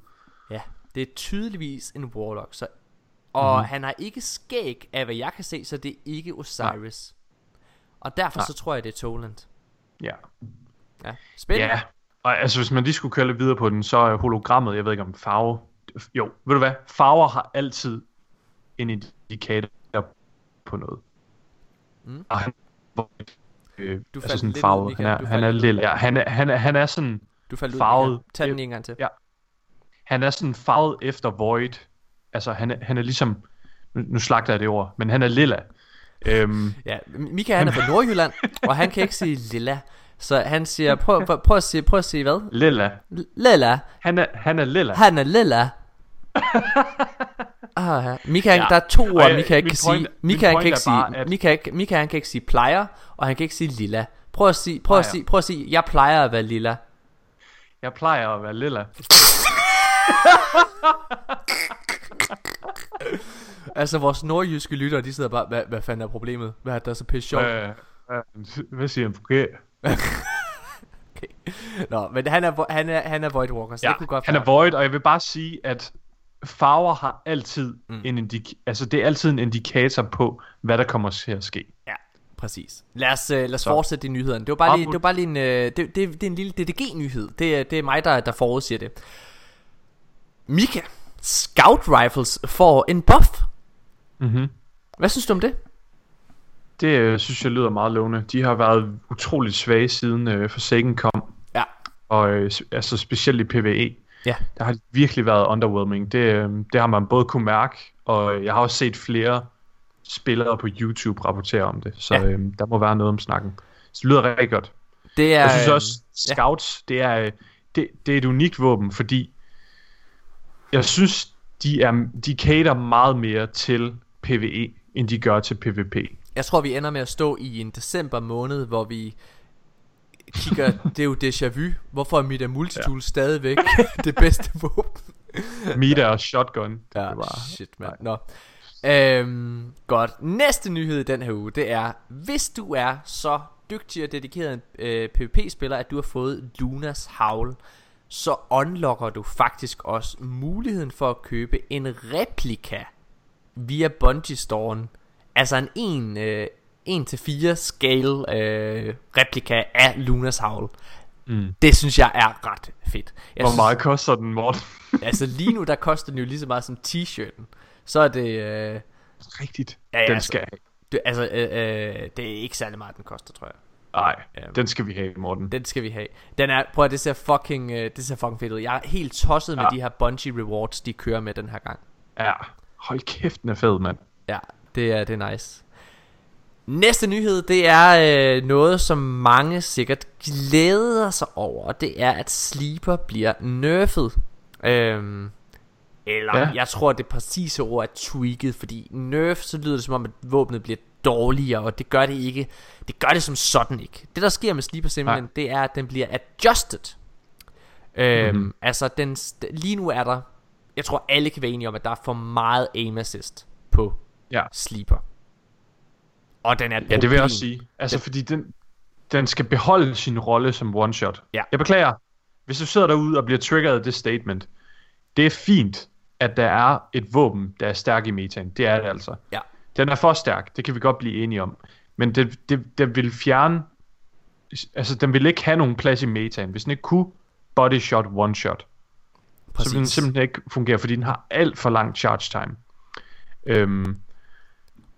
Ja, det er tydeligvis en warlock. Så, og Mhm. mm. han har ikke skæg af, hvad jeg kan se, så det er ikke Osiris. Og derfor Nej. så tror jeg, det er Toland. Ja. Ja, spændende. Ja. Og altså, hvis man lige skulle køre lidt videre på den, så er hologrammet, jeg ved ikke om farve... Jo, ved du hvad? Farver har altid en indikator på noget. Mm. Og han, øh, Du altså sådan lidt ud, farvet. Michael. Han er, han er ud. lille. Ja, han er, han er, han er sådan... Du faldt ud. farvet. Michael. Tag den en gang til. Ja. Han er sådan farvet efter Void. Altså, han er, han er ligesom... Nu, nu slagter jeg det ord, men han er lilla. Øhm, Ja, Mika han er fra Nordjylland, og han kan ikke sige lilla. Så han siger, prøv, prøv, prøv, at sige, prøv at sige hvad? lilla. Lilla. Han er, han er lilla. Han er lilla. Ah, ja. Mika, ja. Der er to ord, Mika ikke kan point- sige. Mika, han kan ikke er bare, sige. at- Mika, Mika, han kan ikke sige plejer, og han kan ikke sige lilla. Prøv at sige, prøv at sige, prøv at sige, jeg plejer at være lilla. Jeg plejer at være lilla. Altså, vores nordjyske lyttere, de sidder bare, hvad, hvad fanden er problemet? Hvad er der så pisse sjovt? Øh, øh, hvad siger han forkert? Nå, men han er, han er, han er Void Walker, så Ja, det kunne godt han er void, og jeg vil bare sige, at farver har altid Mm. en indik- altså det er altid en indikator på, hvad der kommer til at ske. Ja, præcis. Lad os, uh, lad os Så. fortsætte de nyheder. Det var bare lige, det var bare lige en, uh, det, det, det er en lille DDG-nyhed. Det, er- det er mig, der, der forudsiger det. Mika, Scout Rifles får en buff. Mm-hmm. Hvad synes du om det? Det øh, synes jeg lyder meget lovende. De har været utroligt svage siden øh, Forsaken kom, Ja. og øh, altså specielt i PvE. Ja. Der har virkelig været underwhelming. Det, øh, det har man både kunne mærke, og øh, jeg har også set flere spillere på YouTube rapportere om det, så Ja. ja. øh, der må være noget om snakken. Så det lyder rigtig godt. Det er, Jeg synes øhm, også, Scouts, det, er, øh, det, det er et unikt våben, fordi jeg synes, de, er, de cater meget mere til PvE, end de gør til PvP. Jeg tror, vi ender med at stå i en december måned, hvor vi kigger, det er jo déjà vu. Hvorfor er mit multitool ja. stadigvæk det bedste våben? Mita og Shotgun. Det Ja, er bare, shit, mand. Nå. Øhm, godt. Næste nyhed i den her uge, det er, hvis du er så dygtig og dedikeret en øh, PvP-spiller, at du har fået Lunas Howl, så unlocker du faktisk også muligheden for at købe en replika via Bungie Storen. Altså en 1, øh, 1-4 scale øh, replika af Lunas Howl. Mm. Det synes jeg er ret fedt. Jeg Hvor synes, meget koster den, Morten? altså lige nu der koster den jo lige så meget som t-shirten. Så er det... Øh, Rigtigt. Ja, ja, den altså- skal det, altså, øh, øh, det er ikke særlig meget, den koster, tror jeg. Nej, Ja. den skal vi have, Morten. Den skal vi have. Den er, prøv at det ser fucking, øh, det ser fucking fedt ud. Jeg er helt tosset med Ja. de her Bungie rewards, de kører med den her gang. Ja, hold kæft, den er fed, mand. Ja, det er, det er nice. Næste nyhed, det er øh, noget, som mange sikkert glæder sig over, og det er, at Sleeper bliver nerfed. Øhm, eller, ja. Jeg tror, det præcise ord er tweaked, fordi nerf, så lyder det som om, at våbnet bliver dårligere, og det gør det ikke. Det gør det som sådan ikke. Det, der sker med Sleeper simpelthen, Nej. det er, at den bliver adjusted. Øhm, Mhm. mm-hmm. Altså, den, lige nu er der, jeg tror alle kan være enige om, at der er for meget aim assist på Ja. Sleeper. Og den er Ja, det vil jeg også sige. Altså, Det- fordi den, den skal beholde sin rolle som one-shot. Ja. Jeg beklager. Hvis du sidder derude og bliver triggeret af det statement, det er fint, at der er et våben, der er stærk i metan. Det er det altså. Ja. Den er for stærk, det kan vi godt blive enige om. Men det, det, den vil fjerne... Altså, den vil ikke have nogen plads i metan. Hvis den ikke kunne body shot, one shot, så vil den simpelthen ikke fungere, fordi den har alt for lang charge time. Øhm,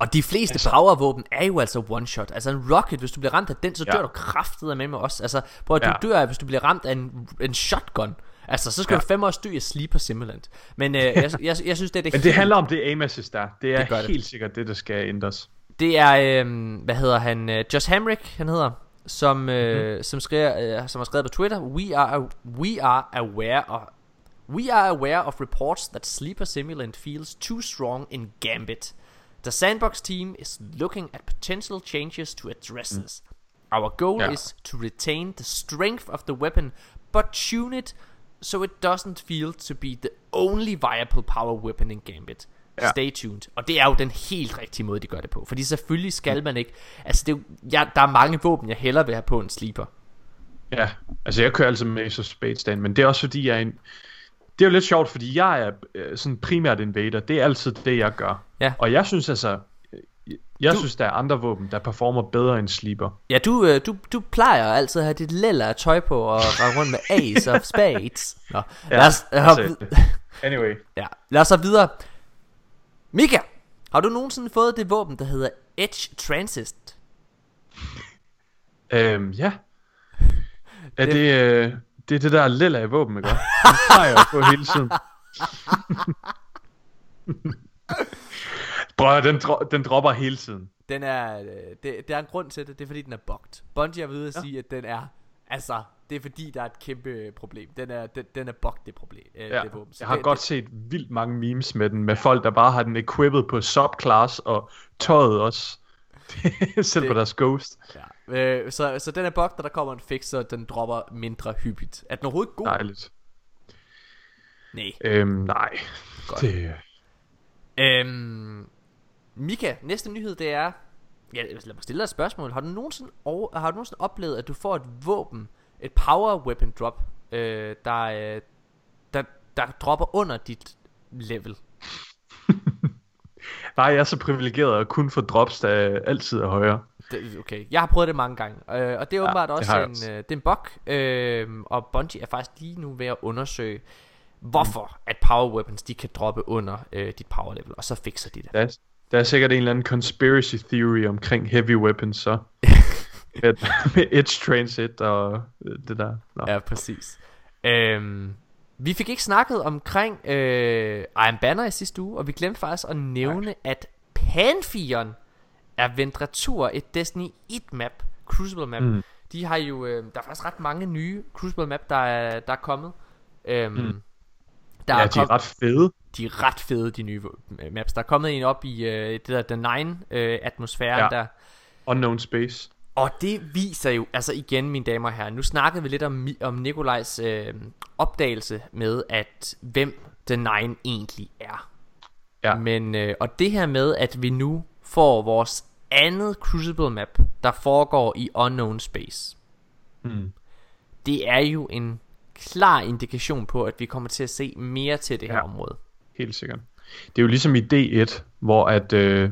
Og de fleste Altså- powervåben er jo altså one shot. Altså en rocket, hvis du bliver ramt af den, så Ja. dør du kraftet med med os. Altså, prøv at du Ja. dør, hvis du bliver ramt af en, en shotgun. Altså, så skal Ja. du fandme også dø af sleeper simpelthen. Men øh, jeg, jeg, jeg, synes, det er det men det helt- handler om det aim assist der. Det er Det gør det helt sikkert det, der skal ændres. Det er, øh, hvad hedder han, øh, Josh Hamrick, han hedder, som, øh, Mhm. mm-hmm. som, skriver, øh, som har skrevet på Twitter, we are, we are aware of, we are aware of reports that Sleeper Simulant feels too strong in Gambit. The Sandbox team is looking at potential changes to address this. Our goal Ja. is to retain the strength of the weapon, but tune it so it doesn't feel to be the only viable power weapon in Gambit. Ja. Stay tuned. Og det er jo den helt rigtige måde, de gør det på. Fordi selvfølgelig skal man ikke... Altså, det ja, der er mange våben, jeg hellere vil have på en sleeper. Ja, altså jeg kører altid med Ace of Spades stand, men det er også fordi, jeg er en... Det er jo lidt sjovt, fordi jeg er øh, sådan primært invader. Det er altid det, jeg gør. Ja. Og jeg synes altså... øh, Jeg Du- synes, der er andre våben, der performer bedre end Sleeper. Ja, du, øh, du, du plejer altid at have dit af tøj på og rende rundt med Ace of Spades. Nå, ja, lad os, øh, anyway. ja, lad os så videre. Mika, har du nogensinde fået det våben, der hedder Edge Transist? Øhm, ja. Er Det- det, øh, det er det der lilla i våben, ikke? Det plejer jeg på hele tiden. Bror, den, dro- den dropper hele tiden. Den er, øh, det, der er en grund til det, det er fordi den er bugged. Bungie er ved at sige, at den er, altså, det er fordi der er et kæmpe problem. Den er, den, den er bugged, det problem, øh, Ja, det våben. Så jeg har det, godt set vildt mange memes med den, med folk, der bare har den equipped på subclass og tøjet også. Selv på Det- deres ghost. Det, ja. Øh, så, så den er bugged, og der kommer en fix, så den dropper mindre hyppigt. Er den overhovedet god? Dejligt. Nej. Øhm, nej. Godt. Det, Øhm, Mika, næste nyhed det er Ja, lad mig stille dig et spørgsmål Har du nogensinde, over, har du nogensinde oplevet At du får et våben Et power weapon drop øh, der, øh, der, der dropper under dit level nej, jeg er så privilegeret at kun få drops, der altid er højere. Det, Okay, jeg har prøvet det mange gange øh, Og det er åbenbart det også en, også. øh, det er en bug øh, Og Bungie er faktisk lige nu ved at undersøge Hvorfor at power weapons De kan droppe under øh, dit power level Og så fikser de det Der er, der er sikkert en eller anden conspiracy theory omkring heavy weapons, så. med, med edge transit og det der. Nå. Ja, præcis. Øhm, vi fik ikke snakket omkring øh, Iron Banner i sidste uge, og vi glemte faktisk at nævne, Nej. at Pantheon er vendt retur et Destiny 1 map, Crucible map. Mm. De har jo, øh, der er faktisk ret mange nye Crucible map, der er, der er kommet. Øhm, mm. der Ja, er de er ret fede. de er ret fede, de nye øh, maps. Der er kommet en op i øh, det der The Nine øh, atmosfæren ja. Der. Unknown space. Og det viser jo, altså igen mine damer og herrer, nu snakkede vi lidt om, om Nikolajs øh, opdagelse med, at hvem The Nine egentlig er. Ja. Men, øh, og det her med, at vi nu får vores andet Crucible map, der foregår i Unknown Space. Mm. Det er jo en klar indikation på, at vi kommer til at se mere til det her Ja. område. Helt sikkert. Det er jo ligesom i D1, hvor at øh,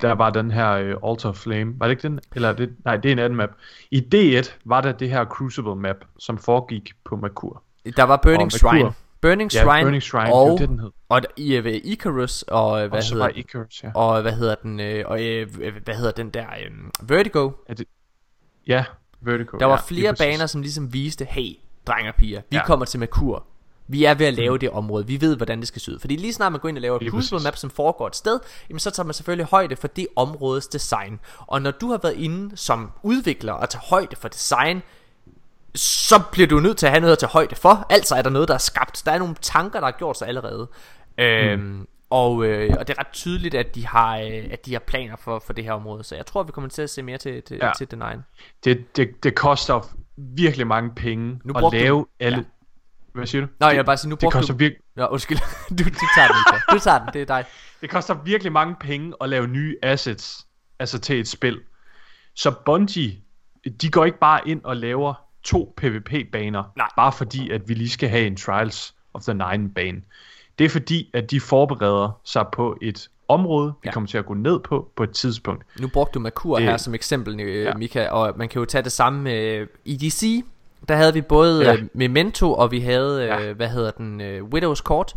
der var den her øh, Altar Flame. Var det ikke den? Eller det, nej, det er en anden map. I D1 var der det her Crucible map, som foregik på Merkur. Der var Burning Merkur. Shrine. Burning Ja, Shrine, Burning Shrine, og, det det, den hed. og i øh, Icarus, og øh, hvad og hedder Icarus, ja. og hvad hedder den, øh, og øh, hvad hedder den der, øh, Vertigo. Ja, Vertigo. Der var ja, flere præcis. baner, som ligesom viste, hey, drenge og piger, vi Ja. kommer til Merkur. Vi er ved at lave det område. Vi ved, hvordan det skal se ud. Fordi lige snart man går ind og laver et præcis. map, som foregår et sted, jamen så tager man selvfølgelig højde for det områdes design. Og når du har været inde som udvikler og tager højde for design, så bliver du nødt til at have noget at tage højde for. Altså er der noget, der er skabt. Der er nogle tanker, der er gjort sig allerede. Øhm, og, øh, og det er ret tydeligt, at de har, øh, at de har planer for, for det her område. Så jeg tror, vi kommer til at se mere til, til, ja. Til den egen. Det, det, det koster virkelig mange penge Nu at brugte du- lave alle... Ja. Hvad siger du? Det, jeg vil bare sige, nu det koster du... virkelig... Nå, undskyld. Du, du tager den. Du tager den, det er dig. Det koster virkelig mange penge at lave nye assets, altså til et spil. Så Bungie, de går ikke bare ind og laver to PvP-baner, Nej. bare fordi, at vi lige skal have en Trials of the Nine-bane. Det er fordi, at de forbereder sig på et område, vi Ja. kommer til at gå ned på på et tidspunkt. Nu brugte du Merkur her som eksempel, øh, Ja. Mika, og man kan jo tage det samme med EDC. Der havde vi både ja. Øh, Memento, og vi havde, øh, Ja. hvad hedder den, øh, Widow's Court.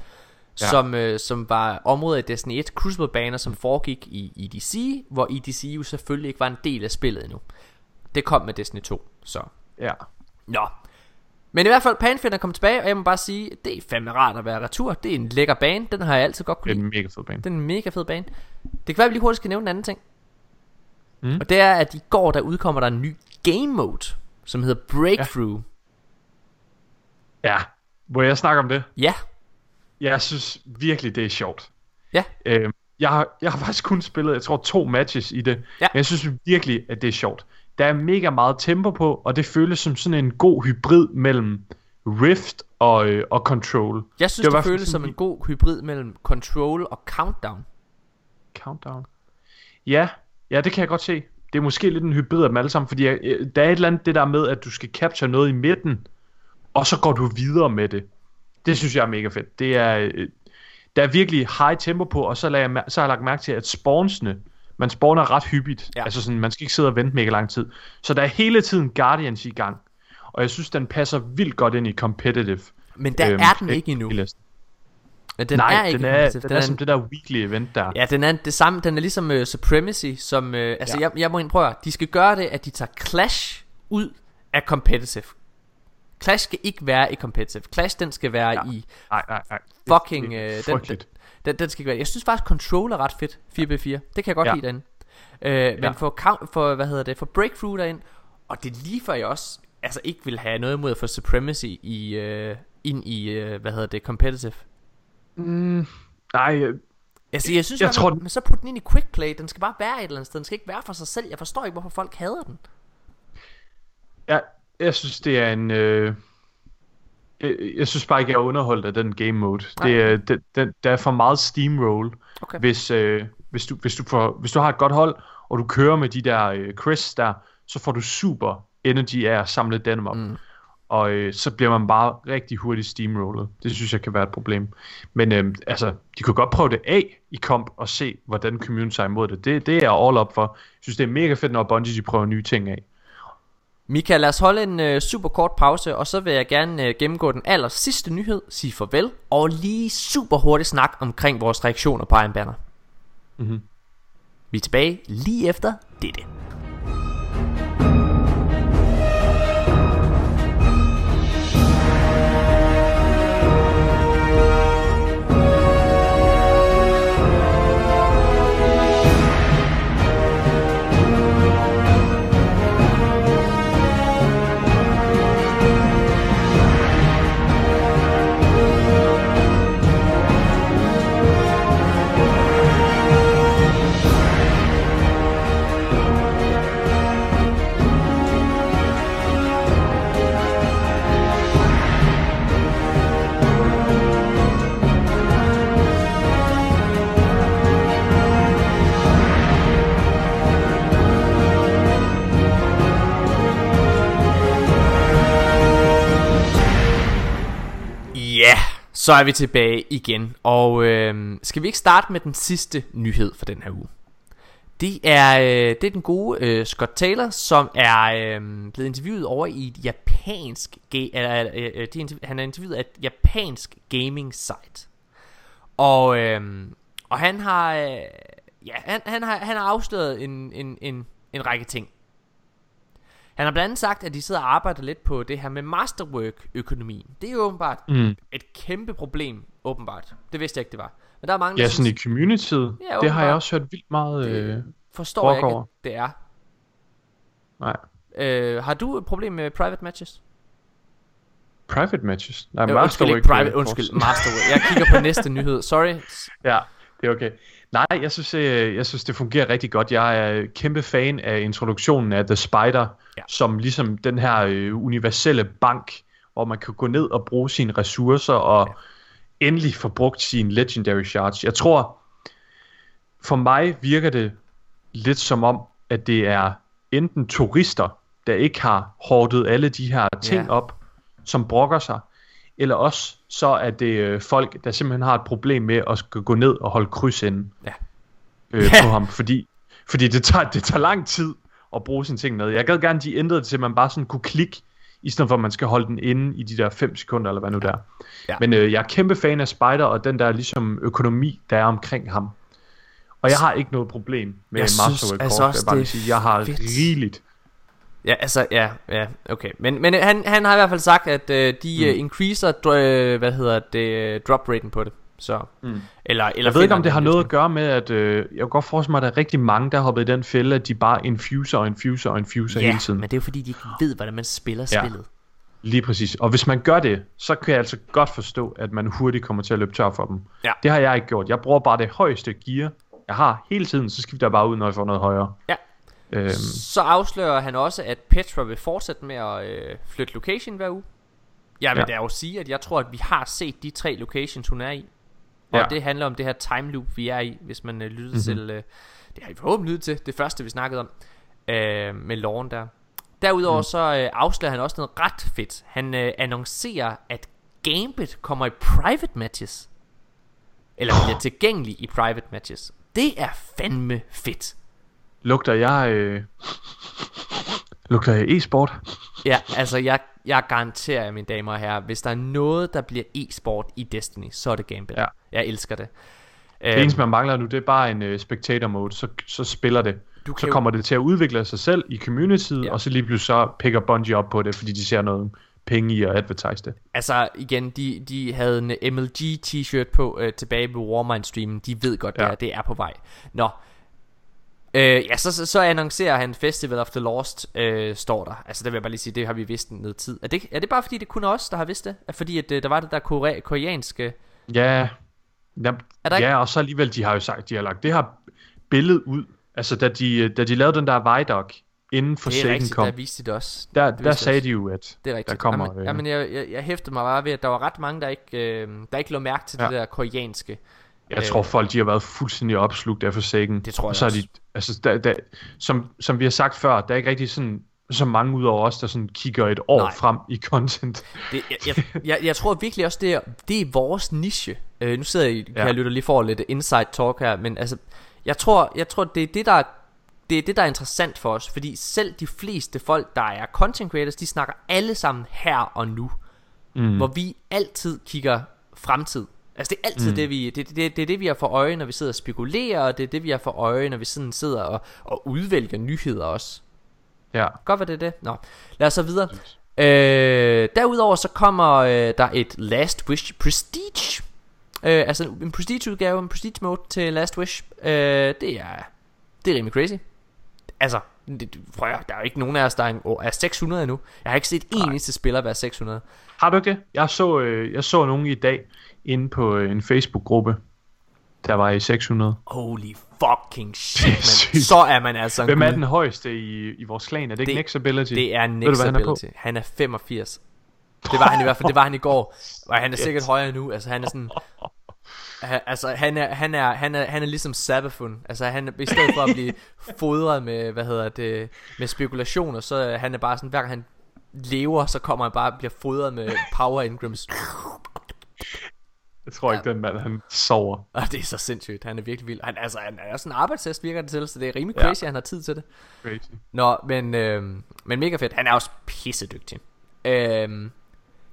Ja. som, øh, som var området af Destiny 1 Crucible-baner, som foregik i EDC, hvor EDC jo selvfølgelig ikke var en del af spillet endnu. Det kom med Destiny 2, så... Ja. Nå. Men i hvert fald, Panfinder kom tilbage, og jeg må bare sige, det er fandme rart at være retur. Det er en lækker bane, den har jeg altid godt kunne Det er lide. en mega fed bane. Det er en mega fed bane. Det kan være, at vi lige hurtigt skal nævne en anden ting. Mm. Og det er, at i går der udkommer der en ny game mode, som hedder Breakthrough. Ja. Må jeg snakke om det? Ja. Jeg synes virkelig, det er sjovt. Ja. Øh, jeg, har, jeg har faktisk kun spillet, jeg tror, to matches i det. Ja. Men jeg synes virkelig, at det er sjovt. Der er mega meget tempo på, og det føles som sådan en god hybrid mellem Rift og, øh, og Control. Jeg synes, det, det føles som en god hybrid mellem Control og Countdown. Countdown. Ja, ja, det kan jeg godt se. Det er måske lidt en hybrid af dem alle sammen, fordi jeg, øh, der er et eller andet det der med, at du skal capture noget i midten, og så går du videre med det. Det synes jeg er mega fedt. Det er, øh, der er virkelig high tempo på, og så, lader jeg, så har jeg lagt mærke til, at spawnsene, man spawner ret hyppigt. Ja. Altså sådan, man skal ikke sidde og vente mega lang tid. Så der er hele tiden Guardians i gang. Og jeg synes, den passer vildt godt ind i competitive. Men der øhm, er den ikke endnu. Men den Nej, er ikke den er, altså, den er som det der weekly event der. Ja, den er det samme. Den er ligesom uh, Supremacy, som... Uh, altså, ja. Jeg, jeg må ind prøve De skal gøre det, at de tager Clash ud af competitive. Clash skal ikke være i competitive. Clash, den skal være ja. I Nej, nej, nej. Det- fucking... det Uh, er den, den. Den, den skal ikke være... Jeg synes faktisk, Control er ret fedt. 4x4. Det kan jeg godt ja. Ja. lide derinde. Uh, men Ja. for, for, hvad hedder det, for Breakthrough derind, og det er lige før jeg også altså ikke vil have noget imod at få Supremacy i, uh, ind i, uh, hvad hedder det, competitive. Mm, nej, øh, Altså, jeg synes, Jeg jeg tror, men så put den ind i quick play. Den skal bare være et eller andet sted. Den skal ikke være for sig selv. Jeg forstår ikke, hvorfor folk hader den. jeg, jeg synes, det er en... Øh, jeg, jeg synes bare ikke, jeg er underholdt af den game mode. Nej. Det er, det, den, der er for meget steamroll. Okay. Hvis, øh, hvis, du, hvis, du får, hvis du har et godt hold, og du kører med de der øh, Chris der, så får du super energy af at samle dem op. Mm. Og øh, så bliver man bare rigtig hurtigt steamrollet. Det synes jeg kan være et problem. Men øh, altså, de kunne godt prøve det af i komp og se, hvordan community sig imod det. det. Det er jeg all up for. Jeg synes, det er mega fedt, når Bungie de prøver nye ting af. Mika, lad os holde en øh, super kort pause, og så vil jeg gerne øh, gennemgå den aller sidste nyhed, sige farvel, og lige super hurtigt snak omkring vores reaktioner på Iron Banner. Mhm. Vi er tilbage lige efter dette. Så er vi tilbage igen, og øh, skal vi ikke starte med den sidste nyhed for den her uge? Det er, øh, det er den gode øh, Scott Taylor, som er øh, blevet interviewet over i et japansk, ga- eller, øh, øh, de interv- han er interviewet af et japansk gaming site. Og, øh, og han har, øh, ja, han, han har, han har afsløret en, en, en, en række ting. Han har blandt andet sagt, at de sidder og arbejder lidt på det her med masterwork-økonomien. Det er jo åbenbart Mm. et kæmpe problem, åbenbart. Det vidste jeg ikke, det var. Men der er mange, der Ja, sådan i synes, communityet. Ja, det har jeg også hørt vildt meget. Det- Øh, forstår jeg ikke, over. at det er. nej. Øh, har du et problem med private matches? Private matches? Nej, Øh, Masterwork. undskyld, ikke private, undskyld, masterwork. Jeg kigger på næste nyhed, sorry. Ja, det er okay. Nej, jeg synes, øh, jeg synes, det fungerer rigtig godt. Jeg er kæmpe fan af introduktionen af The Spider, Ja. som ligesom den her øh, universelle bank, hvor man kan gå ned og bruge sine ressourcer og ja. endelig få brugt sine legendary shards. Jeg tror, for mig virker det lidt som om, at det er enten turister, der ikke har hårdet alle de her ting Ja. op, som brokker sig, eller også så er det øh, folk, der simpelthen har et problem med at skal gå ned og holde kryds inde Ja. øh, Ja. på ham, fordi, fordi det, tager, det tager lang tid at bruge sine ting ned. Jeg gad gerne, de ændrede det til, at man bare sådan kunne klikke, i stedet for at man skal holde den inde i de der 5 sekunder, eller hvad nu der. Ja. Men øh, jeg er kæmpe fan af Spider, og den der ligesom økonomi, der er omkring ham. Og jeg har ikke noget problem med Jeg synes Masterwork altså jeg, bare sige. jeg har fedt. rigeligt. Ja, altså, ja, ja, okay. Men, men øh, han, han har i hvert fald sagt, at øh, de mm. Mm. increaser, dr- øh, hvad hedder det, drop raten på det. Så, Mm. eller, eller Jeg ved ikke, om det har noget at gøre med, at øh, jeg kan godt forestille mig, at der er rigtig mange, der har hoppet i den fælde, at de bare infuser og infuser og infuser Ja, hele tiden. men det er jo fordi, de ikke ved, hvordan man spiller Ja. spillet. Lige præcis. Og hvis man gør det, så kan jeg altså godt forstå, at man hurtigt kommer til at løbe tør for dem. Ja. Det har jeg ikke gjort. Jeg bruger bare det højeste gear, jeg har hele tiden, så skifter jeg bare ud, når jeg får noget højere. Ja. Øhm, Så afslører han også, at Petra vil fortsætte med at øh, flytte location hver uge. Jeg vil ja. Da jo sige, at jeg tror, at vi har set de tre locations, hun er i. Og Ja. det handler om det her time loop, vi er i, hvis man øh, lyttede mm-hmm. Mhm. til... Øh, det har I forhåbentlig lyttet til, det første, vi snakkede om, øh, med loven der. Derudover mm. så øh, afslører han også noget ret fedt. Han øh, annoncerer, at Gambit kommer i private matches. Eller bliver tilgængelig i private matches. Det er fandme fedt. Lugter jeg... Øh, lugter jeg e-sport? Ja, altså jeg, jeg garanterer jer, mine damer og herrer, hvis der er noget, der bliver e-sport i Destiny, så er det Gambit. Ja. Jeg elsker det. Det Øhm, eneste, man mangler nu, det er bare en uh, spectator mode, så, så spiller det. Du så jo- kommer det til at udvikle sig selv i communityet, Ja. og så lige pludselig så picker Bungie op på det, fordi de ser noget penge i at advertise det. Altså igen, de, de havde en MLG t-shirt på øh, tilbage ved Warmind streamen. De ved godt, det, Ja. er, det er på vej. Nå. Øh, ja, så, så, så annoncerer han Festival of the Lost, øh, står der. Altså det vil jeg bare lige sige, det har vi vidst noget tid. Er det, er det bare fordi, det kun er os, der har vidst det? Er fordi, at øh, der var det der kore- koreanske... Ja, ja, Er der ikke- ja og så alligevel, de har jo sagt, de har lagt det her billede ud, altså da de, da de lavede den der Vidoc, inden for Det er rigtigt, kom, der viste de det også. der, Det der sagde også. de jo, at Det er rigtigt. der kommer... Jamen, øh, jamen jeg, jeg, jeg hæftede mig bare ved, at der var ret mange, der ikke, øh, der ikke lå mærke til. Ja. det der koreanske. Jeg Øh, tror folk, de har været fuldstændig opslugt af Forsaken. Det tror jeg og så er også. de, altså, der, der, som, som vi har sagt før, der er ikke rigtig sådan, så mange ud over os, der sådan kigger et år Nej. Nej. frem i content. Det, jeg, jeg, jeg, jeg tror virkelig også, det er, det er vores niche. Øh, nu sidder jeg, kan Ja. jeg lytte lige for lidt inside talk her, men altså, jeg tror, jeg tror det er det, der er det er det, der er interessant for os, fordi selv de fleste folk, der er content creators, de snakker alle sammen her og nu, mm. hvor vi altid kigger fremtid. Altså det er altid mm. det, vi, det, det, det er det, vi har for øje, når vi sidder og spekulerer, og det er det, vi har for øje, når vi sådan sidder og, og udvælger nyheder også. Ja. Godt, hvad det er det. Nå, lad os så videre. Øh, derudover så kommer øh, der et Last Wish Prestige. Øh, altså en Prestige udgave, en Prestige mode til Last Wish. Øh, det er, det er rimelig crazy. Altså, det, prøv at, der er jo ikke nogen af os, der er, en, er 600 endnu. Jeg har ikke set en eneste spiller være 600. Har du ikke det? Jeg så, øh, jeg så nogen i dag inde på øh, en Facebook-gruppe, der var i 600. Holy fucking shit, man. Så er man altså en Hvem er den højeste i, i vores klan? Er det ikke Det- Nexability? Det er hvad han er? Nexability. Han er 85. Det var han i hvert fald, det var han i går. Og han er sikkert højere nu. Altså han er sådan Altså han er, han er, han er, han er ligesom Sabafun Altså han er, i stedet for at blive fodret med, hvad hedder det Med spekulationer Så han er bare sådan, hver gang han lever Så kommer han bare og bliver fodret med power ingrams Jeg tror ikke, den mand, han sover. Og det er så sindssygt. Han er virkelig vild. Han, altså, han er sådan en arbejdstest, virker det til, så det er rimelig Ja. crazy, at han har tid til det. Crazy. Nå, men, øh, men mega fedt. Han er også pissedygtig. Øh,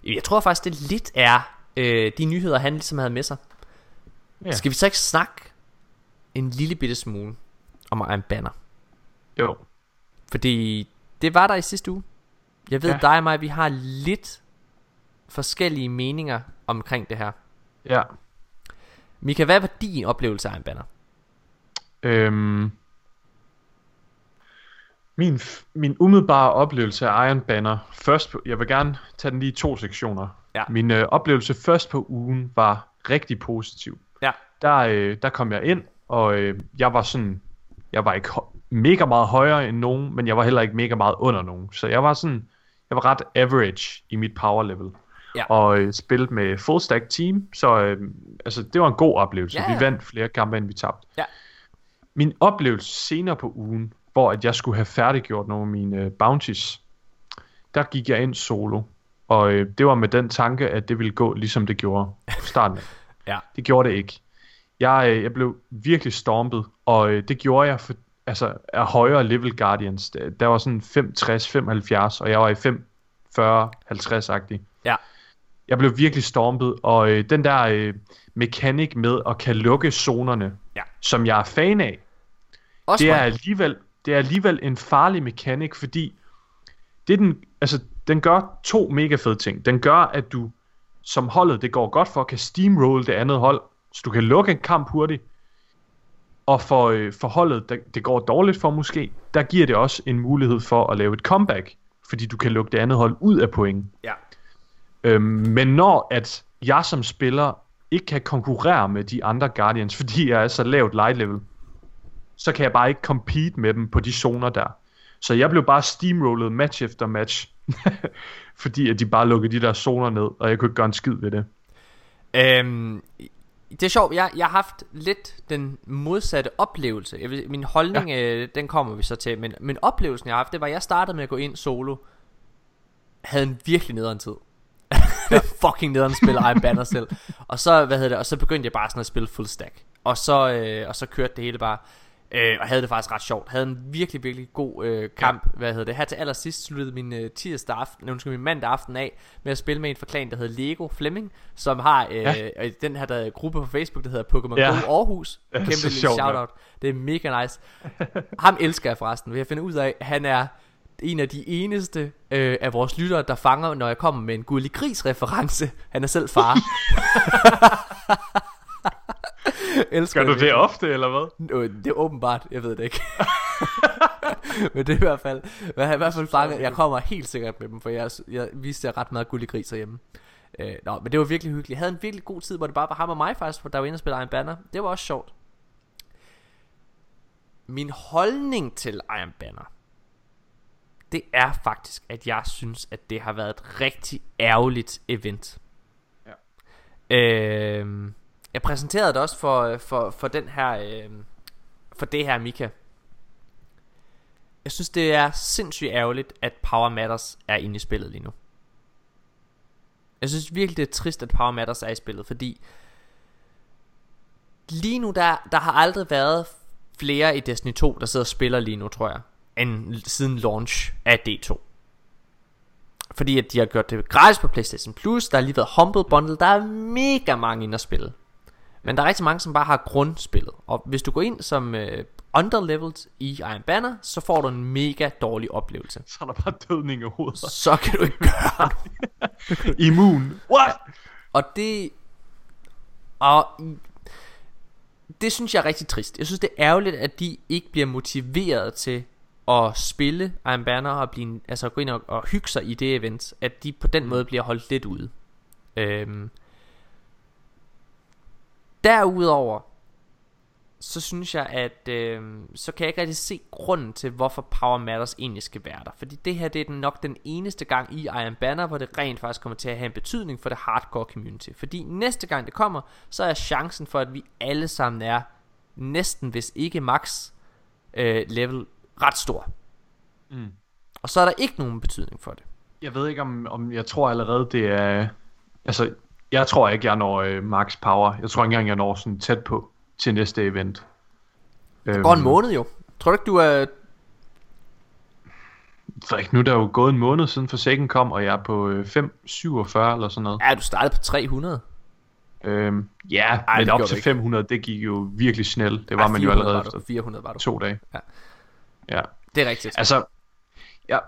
jeg tror faktisk, det lidt er øh, de nyheder, han ligesom havde med sig. Ja. Ja. Skal vi så ikke snakke en lille bitte smule om Iron Banner? Jo. Fordi det var der i sidste uge. Jeg ved, ja. Ja. dig og mig, vi har lidt forskellige meninger omkring det her. Ja. Mika, hvad var din oplevelse af Iron Banner? Øhm, min, min umiddelbare oplevelse af Iron Banner, først på, jeg vil gerne tage den lige i to sektioner. Ja. Min øh, oplevelse først på ugen var rigtig positiv. Ja. Der, øh, der kom jeg ind, og øh, jeg var sådan, jeg var ikke mega meget højere end nogen, men jeg var heller ikke mega meget under nogen. Så jeg var sådan, jeg var ret average i mit power level. Ja. Og øh, spillede med full stack team, så øh, altså, det var en god oplevelse. Ja, Vi ja. vandt flere kampe, end vi tabte. Ja. Min oplevelse senere på ugen, hvor at jeg skulle have færdiggjort nogle af mine øh, bounties, der gik jeg ind solo. Og øh, det var med den tanke, at det ville gå, ligesom det gjorde på starten. Ja. Det gjorde det ikke. Jeg, øh, jeg blev virkelig stormet, og øh, det gjorde jeg for, altså, af højere level Guardians. Der, var sådan 65, 75, og jeg var i 5, 40, 50-agtig. Ja. Jeg blev virkelig stormet, og øh, den der øh, mekanik med at kan lukke zonerne, Ja. som jeg er fan af, Også det er alligevel det er alligevel en farlig mekanik, fordi det den, altså, den gør to mega fede ting. Den gør, at du som holdet, det går godt for, kan steamroll det andet hold, så du kan lukke en kamp hurtigt. Og for, øh, for holdet, der, det går dårligt for måske, der giver det også en mulighed for at lave et comeback, fordi du kan lukke det andet hold ud af point. Ja. Øhm, men når at jeg som spiller ikke kan konkurrere med de andre Guardians, fordi jeg er så lavt light level, så kan jeg bare ikke compete med dem på de zoner der. Så jeg blev bare steamrollet match efter match, fordi at de bare lukkede de der zoner ned, og jeg kunne ikke gøre en skid ved det. Øhm, det er sjovt, jeg, jeg har haft lidt den modsatte oplevelse. Jeg vil, min holdning, ja. øh, den kommer vi så til, men, men oplevelsen jeg har haft, det var, at jeg startede med at gå ind solo, havde en virkelig nederen tid. Ja. fucking nederen spiller Iron Banner selv. Og så, hvad hedder det, og så begyndte jeg bare sådan at spille full stack. Og så, øh, og så kørte det hele bare. Øh, og havde det faktisk ret sjovt. Havde en virkelig, virkelig god øh, kamp. Ja. Hvad hedder det? Her til allersidst sluttede min øh, tirsdag aften, undskyld, min mandag aften af med at spille med en forklan, der hedder Lego Flemming, som har øh, ja. øh, den her der, gruppe på Facebook, der hedder Pokémon Ja. Go Aarhus. Ja, Kæmpe så lille sjovt, shoutout. Det er mega nice. Ham elsker jeg forresten. Vi har fundet ud af, han er en af de eneste øh, af vores lyttere, der fanger, når jeg kommer med en gullig gris reference. Han er selv far. Elsker Gør du det ofte, eller hvad? Nå, det er åbenbart, jeg ved det ikke. Men det er i hvert fald, jeg i hvert fald fanget, jeg kommer helt sikkert med dem, for jeg, jeg viste ret meget gullig gris hjemme. Øh, nå, men det var virkelig hyggeligt. Jeg havde en virkelig god tid, hvor det bare var ham og mig faktisk, for der var inde og spille Iron Banner. Det var også sjovt. Min holdning til Iron Banner, det er faktisk, at jeg synes, at det har været et rigtig ærgerligt event. Ja. Øh, jeg præsenterede det også for, for, for den her, øh, for det her Mika. Jeg synes, det er sindssygt ærgerligt, at Power Matters er inde i spillet lige nu. Jeg synes virkelig, det er trist, at Power Matters er i spillet, fordi lige nu, der, der har aldrig været flere i Destiny 2, der sidder og spiller lige nu, tror jeg, end siden launch af D2. Fordi at de har gjort det gratis på PlayStation Plus, der har lige været Humble Bundle, der er mega mange inde at spille. Men der er rigtig mange, som bare har grundspillet. Og hvis du går ind som øh, underleveled i Iron Banner, så får du en mega dårlig oplevelse. Så er der bare dødning i hovedet. Så kan du ikke gøre. Immun. What? Og det... Og det synes jeg er rigtig trist. Jeg synes det er ærgerligt at de ikke bliver motiveret til at spille Iron Banner Og blive, altså gå ind og, og hygge sig i det event At de på den måde bliver holdt lidt ude øhm. Derudover så synes jeg, at øh, så kan jeg ikke rigtig se grunden til, hvorfor Power Matters egentlig skal være der. Fordi det her, det er den nok den eneste gang i Iron Banner, hvor det rent faktisk kommer til at have en betydning for det hardcore community. Fordi næste gang det kommer, så er chancen for, at vi alle sammen er næsten, hvis ikke max øh, level, ret stor. Mm. Og så er der ikke nogen betydning for det. Jeg ved ikke, om, om jeg tror allerede, det er... Altså, Jeg tror ikke, jeg når øh, max power. Jeg tror ikke engang, jeg når sådan tæt på til næste event. Det går en måned jo. Tror du ikke, du er... Frederik, nu er der jo gået en måned siden Forsaken kom, og jeg er på øh, 5,47 eller sådan noget. Ja, du startede på 300. Øhm, ja, Ej, men op til du ikke. 500, det gik jo virkelig snelt. Det var Ej, man jo 400 allerede var du. efter 400 var du. to dage. Ja. Ja. Det er rigtigt. Altså, ja,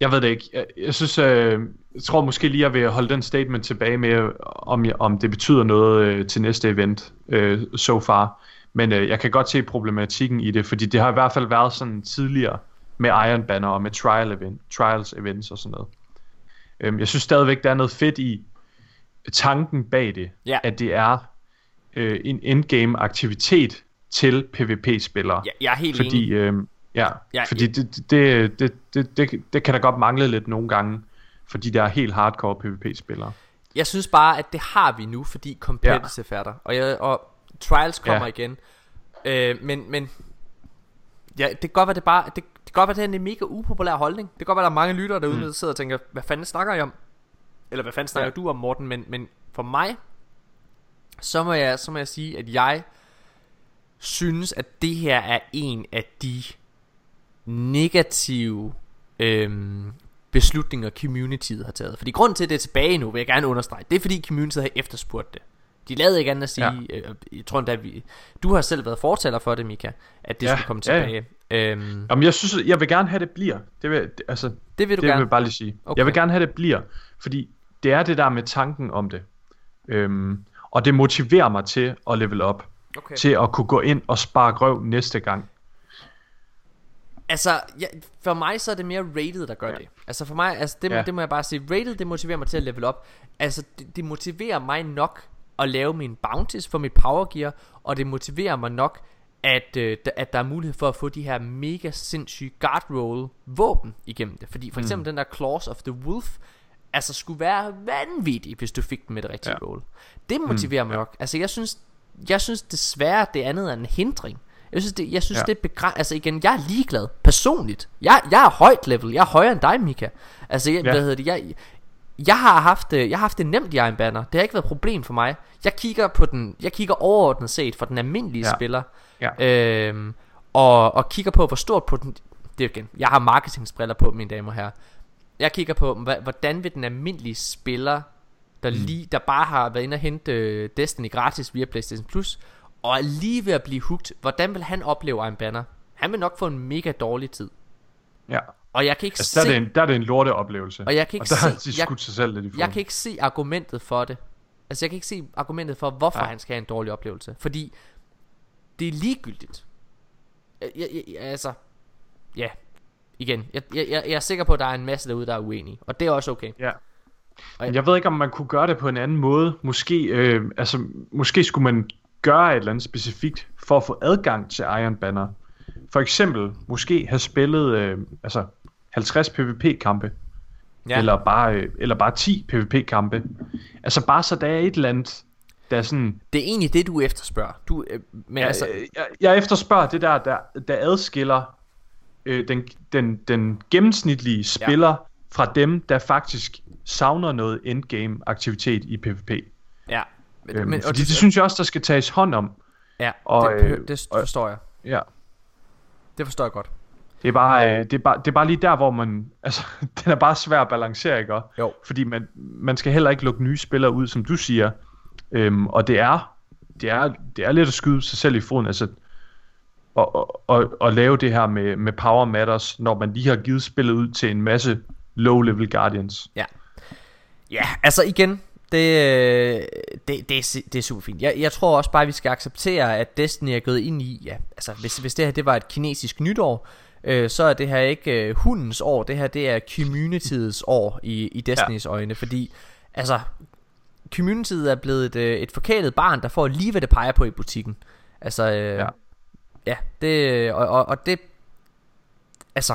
jeg ved det ikke. Jeg, jeg synes, øh, jeg tror måske lige, jeg vil holde den statement tilbage med, om, jeg, om det betyder noget øh, til næste event, øh, so far. Men øh, jeg kan godt se problematikken i det, fordi det har i hvert fald været sådan tidligere med Iron Banner og med trial event, trials events og sådan noget. Øhm, jeg synes stadigvæk, der er noget fedt i tanken bag det, Ja. at det er øh, en endgame aktivitet til PvP-spillere. Ja, jeg er helt Fordi, enig. øh, ja, Ja, fordi det, det, det, det, det, det kan der godt mangle lidt nogle gange, fordi der er helt hardcore PvP-spillere. Jeg synes bare, at det har vi nu, fordi competitive ja. er der. Og, jeg, og Trials kommer ja. Igen. Øh, men, men ja, det kan godt være, det bare... Det, det kan godt være, det er en mega upopulær holdning. Det kan godt være, der er mange lyttere derude, mm. der sidder og tænker, hvad fanden snakker I om? Eller hvad fanden snakker. Ja. du om, Morten? Men, men for mig, så må, jeg, så må jeg sige, at jeg synes, at det her er en af de negative øhm, beslutninger, communityet har taget. Fordi grund til, at det er tilbage nu, vil jeg gerne understrege, det er fordi communityet har efterspurgt det. De lavede ikke andet at sige, ja. øh, jeg tror endda, vi, du har selv været fortaler for det, Mika, at det ja, Ja, skulle komme ja, ja. tilbage. Øhm, Jamen, jeg synes, jeg vil gerne have, det bliver. Det vil, altså, det vil du det gerne. vil jeg bare lige sige. Okay. Jeg vil gerne have, det bliver, fordi det er det der med tanken om det. Øhm, og det motiverer mig til at level op. Okay. Til at kunne gå ind og spare grøv næste gang. Altså, ja, for mig så er det mere rated, der gør ja. det. Altså for mig, altså det, ja. Det må jeg bare sige, rated det motiverer mig til at level op. Altså det, det motiverer mig nok at lave mine bounties for mit power gear, og det motiverer mig nok, at, øh, at der er mulighed for at få de her mega sindssyge guard roll våben igennem det. Fordi for eksempel mm. den der Claws of the Wolf, altså skulle være vanvittig, hvis du fik den med det rigtige ja. Ja. roll. Det motiverer mm. mig nok. Altså jeg synes, jeg synes desværre, det andet er en hindring. Jeg synes, det, jeg synes, ja. Det er begrænset. Altså igen, jeg er ligeglad. Personligt. Jeg, jeg er højt level. Jeg er højere end dig, Mika. Altså, jeg, ja. Hvad hedder det? Jeg, jeg har haft det, jeg har haft det nemt i Iron Banner. Det har ikke været et problem for mig. Jeg kigger på den, jeg kigger overordnet set for den almindelige ja. Spiller. Ja. Øhm, og, og kigger på, hvor stort på den... Det er igen, jeg har marketingsbriller på, mine damer og herrer. Jeg kigger på, hvordan vil den almindelige spiller, der, mm. lige, der bare har været inde og hente øh, Destiny gratis via PlayStation Plus, og er lige ved at blive hooked, hvordan vil han opleve Iron Banner? Han vil nok få en mega dårlig tid. Ja. Og jeg kan ikke Altså, der, se... er det en, der er det en lorteoplevelse. Og jeg kan ikke og der har se- de jeg- skudt sig selv lidt i foden. Jeg kan ikke se argumentet for det. Altså jeg kan ikke se argumentet for Hvorfor Nej. han skal have en dårlig oplevelse Fordi Det er ligegyldigt jeg, jeg, jeg, Altså Ja Igen jeg, jeg, jeg, er sikker på at der er en masse derude der er uenige Og det er også okay Ja. Men jeg ved ikke, om man kunne gøre det på en anden måde. Måske, øh, altså, måske skulle man gøre et eller andet specifikt for at få adgang til Iron Banner. For eksempel, måske have spillet øh, altså 50 PvP-kampe. ja. Eller, bare, øh, eller bare 10 PvP-kampe. Altså bare så der er et eller andet, der er sådan... Det er egentlig det du efterspørger du, øh, Men Ja, altså jeg, jeg efterspørger det der, der, der adskiller øh, den, den, den gennemsnitlige spiller ja. fra dem, der faktisk savner noget endgame aktivitet i PvP. Ja Øhm, men, fordi det, det synes jeg også, der skal tages hånd om. Ja og, det, øh, det og- forstår jeg Ja. Det forstår jeg godt Det er, bare, øh, det, er bare, det er bare lige der, hvor man... Altså, den er bare svær at balancere, ikke? Jo. Fordi man, man skal heller ikke lukke nye spillere ud, som du siger. Øhm, og det er, det, er, det er lidt at skyde sig selv i foden. Altså, og, og, og, og lave det her med, med Power Matters, når man lige har givet spillet ud til en masse low-level Guardians. Ja, altså igen, det, øh, det, det, er, det er super fint. Jeg, jeg tror også bare, at vi skal acceptere, at Destiny er gået ind i, ja, altså hvis, hvis det her det var et kinesisk nytår, øh, så er det her ikke øh, hundens år, det her det er communityets år i, i Destinys ja. øjne, fordi altså, communityet er blevet et, øh, et forkælet barn, der får lige hvad det peger på i butikken. Altså, øh, ja. Ja. ja, det, og, og, og det, altså,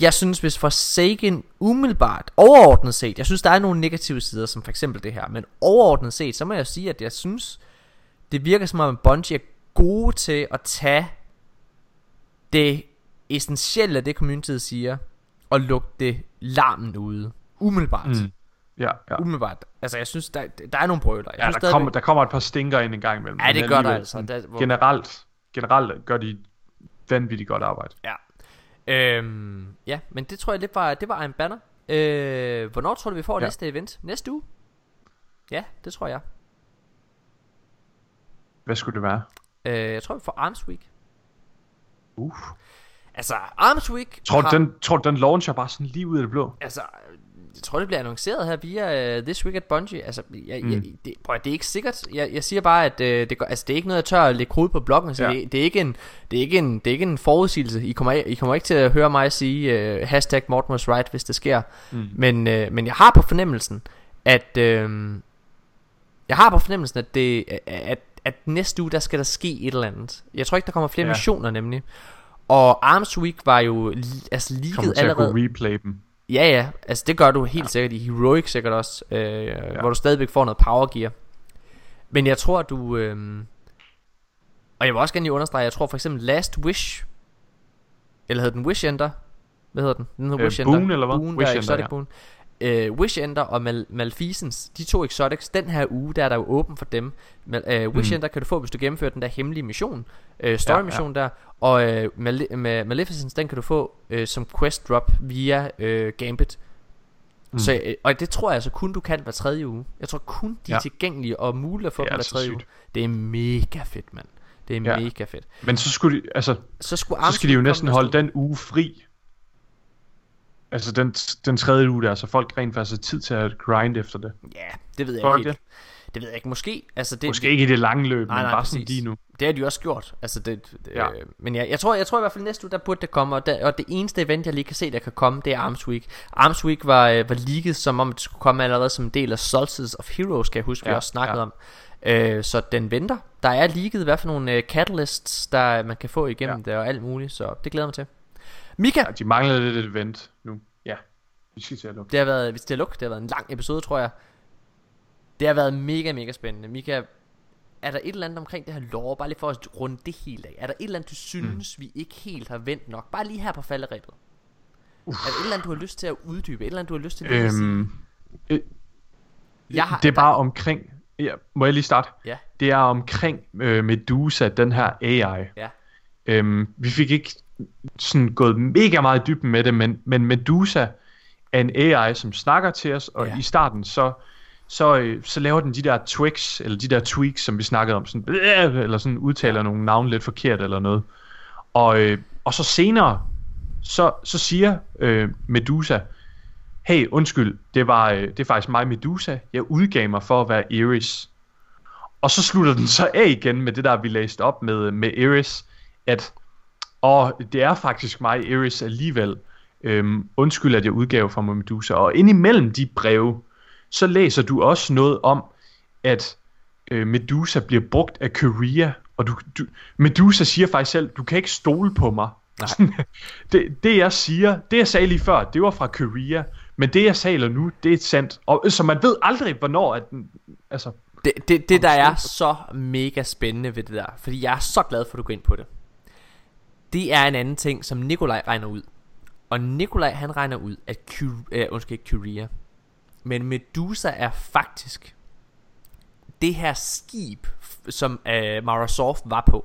jeg synes, hvis Forsaken umiddelbart, overordnet set, jeg synes, der er nogle negative sider, som for eksempel det her, men overordnet set, så må jeg sige, at jeg synes, det virker som om, at Bungie er gode til at tage det essentielle af det, communityet siger, og lukke det larmen ude. Umiddelbart. Mm. Ja, ja. Umiddelbart. Altså, jeg synes, der, der er nogle brøler. Jeg ja synes der, stadigvæk- kommer, der kommer et par stinker ind en gang imellem. Ja, det gør der altså. Der, hvor, Generelt, generelt gør de vanvittigt godt arbejde. Ja. Øhm, ja, men det tror jeg lidt var, det var en banner. Øh, hvornår tror du, vi får Ja. næste event? Næste uge? Ja, det tror jeg. Hvad skulle det være? Øh, jeg tror, vi får Arms Week. Uh. Altså, Arms Week Tror du, har, den, tror du, den launcher bare sådan lige ud af det blå? Altså, jeg tror, det bliver annonceret her via uh, This Week at Bungie. Altså, jeg, mm. jeg, det, prøv, det er ikke sikkert. Jeg, jeg siger bare, at uh, det, går, altså, det er ikke noget, jeg tør at lægge krud på bloggen. Så Ja. det, det, er ikke en, det, er ikke en, det er ikke en forudsigelse. I kommer, I kommer ikke til at høre mig sige uh, hashtag Mortimer's Right, hvis det sker. Mm. Men, uh, men jeg har på fornemmelsen, at... Uh, jeg har på fornemmelsen, at, det, at, at næste uge, der skal der ske et eller andet. Jeg tror ikke, der kommer flere Ja. missioner nemlig. Og Arms Week var jo altså Kommer ligget til at allerede... kunne replay dem. Ja, ja. Altså, det gør du helt ja. sikkert i Heroic sikkert også, øh, ja. hvor du stadigvæk får noget power gear. Men jeg tror, du... Øh, og jeg vil også gerne lige understrege, jeg tror for eksempel Last Wish, eller hedder den Wish Ender? Hvad hedder den? Den hedder Øh, Wish Ender. Boon, eller hvad? Boon, Wish der er Ender, Exotic ja. Boon. Øh, Wish Ender og Mal- Malfeasance, de to exotics, den her uge, der er der jo åben for dem. Mal- øh, Wish Mhm. Ender kan du få, hvis du gennemfører den der hemmelige mission, øh, story mission der, og øh, Mal- Ma- Maleficence, den kan du få øh, som quest drop via øh, Gambit. Mm. Så, øh, og det tror jeg altså kun du kan hver tredje uge. Jeg tror kun de ja. Ja. er tilgængelige og muligt at få dem hver altså tredje sygt. uge. Det er mega fedt, mand. Det er Ja. ja. mega fedt. Men så skulle de, altså, Så, skulle så skal de jo næsten holde den uge fri. Altså den, den tredje uge der, så folk rent faktisk har tid til at grind efter det. Ja, det ved jeg Tror ikke helt. Det ved jeg ikke. Måske. Altså, det, Måske ikke i det lange løb, Nej, men nej, bare sådan præcis. lige nu. Det har de også gjort. Altså det, det, Ja. øh, men ja, jeg tror, jeg tror i hvert fald næste uge, der burde det komme. Og, der, og det eneste event, jeg lige kan se, der kan komme, det er Arms Week. Arms Week var, øh, var leaget, som om det skulle komme allerede som en del af Solstice of Heroes, kan jeg huske, ja, vi også snakkede ja. om. Øh, så den venter. Der er leaget i hvert fald nogle øh, catalysts, der man kan få igennem ja. det og alt muligt. Så det glæder jeg mig til. Mika, Ja, de mangler lidt et event nu. Ja, vi skal til at lukke. det har været, hvis det er luk, det har været en lang episode, tror jeg. Det har været mega, mega spændende. Mika, er der et eller andet omkring det her lore, bare lige for at runde det helt af? Er der et eller andet, du synes, mm. vi ikke helt har vendt nok? Bare lige her på falderæbet. Er der et eller andet, du har lyst til at uddybe? Et eller andet, du har lyst til at sige? Øhm, øh, Jeg har- det er bare omkring... Ja, må jeg lige starte? Ja. Det er omkring øh, Medusa, den her AI. Ja. Øhm, vi fik ikke sådan gået mega meget i dybden med det, men, men Medusa er en AI, som snakker til os, og Ja. i starten så, så, øh, så laver den de der twigs, eller de der tweaks, som vi snakkede om, sådan, eller sådan udtaler nogle navne lidt forkert eller noget. Og, øh, og så senere, så, så siger øh, Medusa, hey, undskyld, det, var, øh, det er faktisk mig, Medusa. Jeg udgav mig for at være Iris. Og så slutter den så af igen med det der, vi læste op med, med Iris, at og det er faktisk mig, Iris, alligevel. Øhm, undskyld, at jeg udgav mig Medusa. Og indimellem de breve, så læser du også noget om, at øh, Medusa bliver brugt af Korea. Og du, du, Medusa siger faktisk selv, du kan ikke stole på mig. Nej. det, det jeg siger, det jeg sagde lige før, det var fra Korea. Men det jeg sagde nu, det er sandt. Og, så man ved aldrig, hvornår at altså, Det, det, det der er så mega spændende ved det der, fordi jeg er så glad for, at du går ind på det. Det er en anden ting, som Nikolaj regner ud. Og Nikolaj han regner ud, at Ky- øh, undskyld, ikke Kyria, men Medusa er faktisk det her skib, som øh, Mara Soft var på.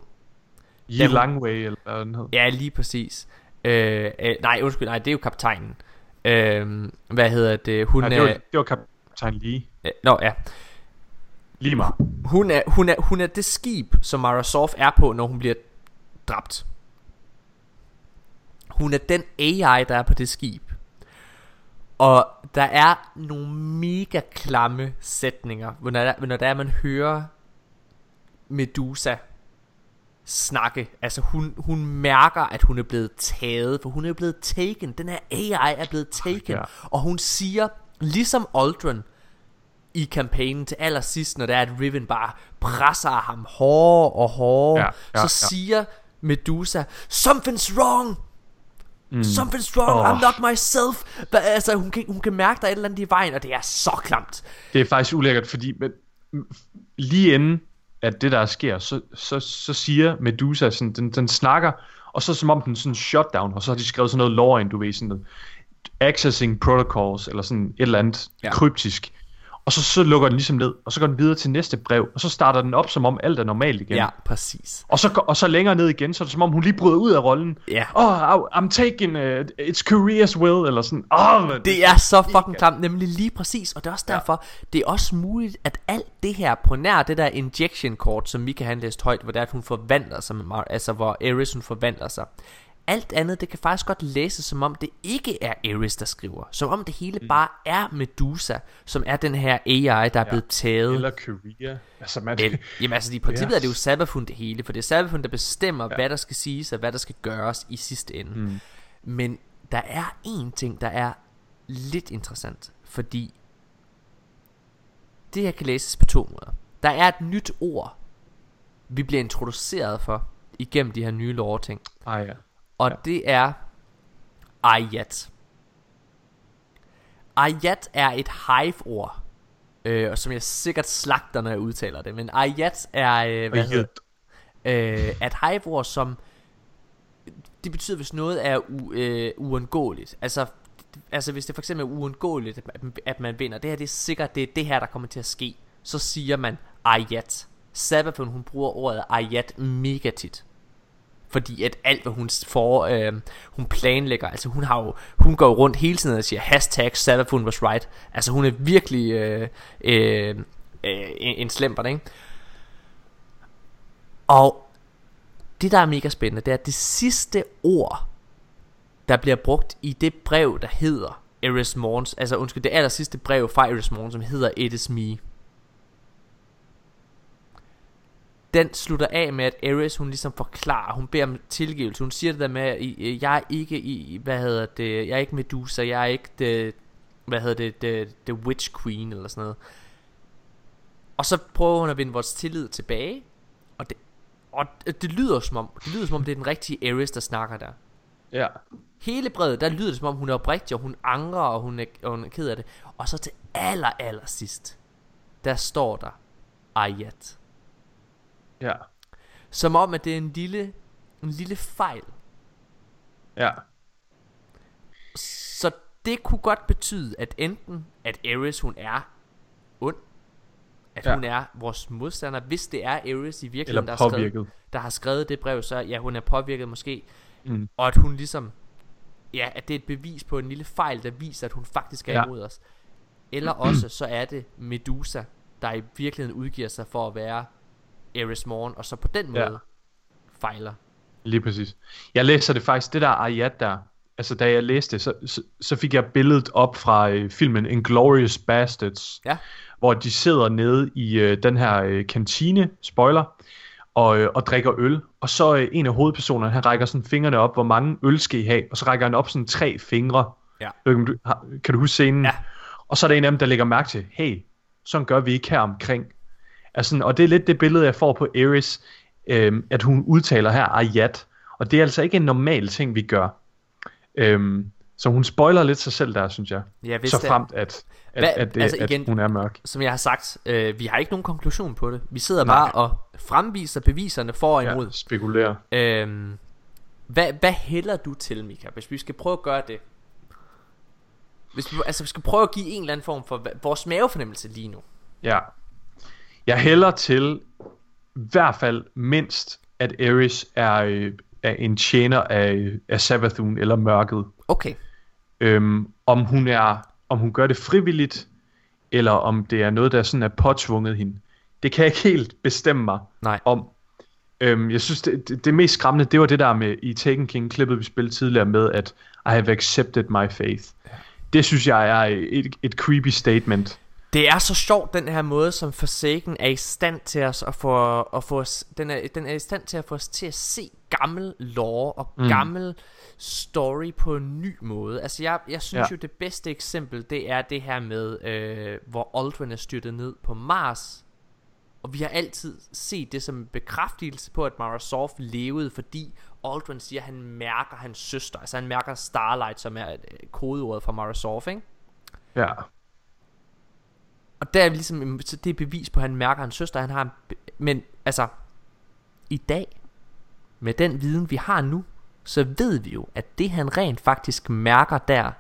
Yi hun- Langway, eller hvad den hed. Ja, lige præcis. Øh, øh, nej, undskyld, nej, det er jo kaptajnen. Øh, hvad hedder det? Hun Ja, det, er... var, det var kaptajn Lee. Øh, nå, ja. Lige meget. Hun er, hun, er, hun er det skib, som Mara Sof er på, når hun bliver dræbt. Hun er den AI, der er på det skib. Og der er nogle mega klamme sætninger, når der, når der er, man hører Medusa snakke. Altså hun, hun mærker, at hun er blevet taget, for hun er blevet taken. Den her AI er blevet taken. Ja. Og hun siger, ligesom Aldrin, i kampagnen til allersidst, når det er, at Riven bare presser ham hårdere og hårdere, Ja, ja, så ja. siger Medusa, Something's wrong! Mm. Something's wrong, Åh. I'm not myself. But, altså, hun kan, hun kan mærke, der er et eller andet i vejen, og det er så klamt. Det er faktisk ulækkert, fordi men, lige inden at det der sker, så, så, så siger Medusa, sådan, den, den snakker, og så som om den sådan shutdown, og så har de skrevet sådan noget lore ind, du ved, sådan noget. accessing protocols, eller sådan et eller andet ja. kryptisk. Og så, så lukker den ligesom ned, og så går den videre til næste brev, og så starter den op, som om alt er normalt igen. Ja, præcis. Og, så, og så længere ned igen, så er det som om, hun lige bryder ud af rollen. Ja. Oh, I'm taking uh, it's career's will, eller sådan. Oh, Det er så fucking klamt, nemlig lige præcis, og det er også derfor, ja. det er også muligt, at alt det her, på nær det der injection kort, som Mika han læste højt, hvor det er, at hun forvandler sig, med Mar- altså hvor Ares hun forvandler sig. Alt andet, det kan faktisk godt læses, som om det ikke er Ares, der skriver. Som om det hele mm. bare er Medusa, som er den her AI, der er blevet taget. Eller career. Altså, man, El, jamen altså i princippet Ja. er det jo Sabafun det hele For det er Sabafun der bestemmer ja. hvad der skal siges Og hvad der skal gøres i sidste ende mm. Men der er en ting der er lidt interessant Fordi Det her kan læses på to måder Der er et nyt ord Vi bliver introduceret for Igennem de her nye lovting ah, ja. Og ja. det er Ayat. Ayat er et hive-ord, øh, og som jeg sikkert slagter, når jeg udtaler det. Men Ayat er, øh, hvad hedder, øh, et hive-ord, som det betyder, hvis noget er u, øh, uundgåeligt. Altså, altså, hvis det for eksempel er uundgåeligt, at man, at man vinder. Det her det er sikkert, det er det her, der kommer til at ske. Så siger man Ayat. Sabafun, hun bruger ordet Ayat mega tit. Fordi at alt hvad hun får øh, Hun planlægger Altså hun har jo Hun går rundt hele tiden og siger Hashtag Salafun was right. Altså hun er virkelig øh, øh, øh, en, slemper, ikke? Og Det der er mega spændende Det er at det sidste ord Der bliver brugt i det brev Der hedder Eris Morns Altså undskyld det aller sidste brev fra Eris Morns Som hedder It is me. Den slutter af med, at Ares, hun ligesom forklarer, hun beder om tilgivelse. Hun siger det der med, at I- jeg er ikke i, hvad hedder det, jeg er ikke Medusa, jeg er ikke det, hvad hedder det, the, the Witch Queen, eller sådan noget. Og så prøver hun at vinde vores tillid tilbage, og det, og det lyder som om, det lyder som om, det er den rigtige Ares, der snakker der. Ja. Hele brevet, der lyder det som om, hun er oprigtig, og hun angrer, og hun er, og hun er ked af det. Og så til aller, aller sidst, der står der, Ayat. Ja. Som om, at det er en lille, en lille fejl. Ja. Så det kunne godt betyde, at enten, at Ares hun er ond, at ja. Hun er vores modstander, hvis det er Ares i virkeligheden, der har, skrevet, der har skrevet det brev, så ja, hun er påvirket måske, Mm. og at hun ligesom, ja, at det er et bevis på en lille fejl, der viser, at hun faktisk er. Ja. imod os. Eller også, så er det Medusa, der i virkeligheden udgiver sig for at være Ares Morn, og så på den måde Ja. fejler. Lige præcis. Jeg læser det faktisk, det der Ayat der, altså da jeg læste det, så, så, så fik jeg billedet op fra øh, filmen Inglourious Bastards, Ja. hvor de sidder nede i øh, den her øh, kantine, spoiler, og, øh, og drikker øl, og så øh, en af hovedpersonerne, han rækker sådan fingrene op, hvor mange øl skal I have, og så rækker han op sådan tre fingre. Ja. Om du, kan du huske scenen? Ja. Og så er der en af dem, der lægger mærke til, hey, sådan gør vi ikke her omkring. Altså, og det er lidt det billede, jeg får på Ares, øhm, at hun udtaler her Ayat. Og det er altså ikke en normal ting, vi gør. Øhm, så hun spoiler lidt sig selv der, synes jeg. Ja, hvis så fremt, at, at, Hvad- at, det, altså at igen- hun er mørk. som jeg har sagt, øh, vi har ikke nogen konklusion på det. Vi sidder Nej. bare og fremviser beviserne for og imod. Ja, spekulerer. Øhm, hvad, hvad hælder du til, Mika, hvis vi skal prøve at gøre det? Hvis vi, altså, vi skal prøve at give en eller anden form for hva- vores mavefornemmelse lige nu. Ja. Jeg hælder til i hvert fald mindst, at Ares er, øh, er en tjener af, af Savathun eller mørket. Okay. Øhm, om hun er om hun gør det frivilligt, eller om det er noget, der sådan er påtvunget hende. Det kan jeg ikke helt bestemme mig Nej. om. Øhm, jeg synes, det, det, det mest skræmmende, det var det der med i Taken King-klippet, vi spillede tidligere med, at I have accepted my faith. Ja. Det synes jeg er et, et creepy statement. Det er så sjovt den her måde som Forsaken er i stand til os at få, at få os, den, er, den er i stand til at få os til at se gammel lore og mm. gammel story på en ny måde. Altså jeg, jeg synes ja. Jo det bedste eksempel det er det her med øh, hvor Aldrin er styrtet ned på Mars. Og vi har altid set det som en bekræftelse på at Mara Sof levede, fordi Aldrin siger at han mærker hans søster. Altså han mærker Starlight som er øh, kodeordet for Mara Sof, ikke? Ja. Og der er ligesom, så det er bevis på, at han mærker hans søster, han har en, men altså, i dag, med den viden vi har nu, så ved vi jo, at det han rent faktisk mærker der,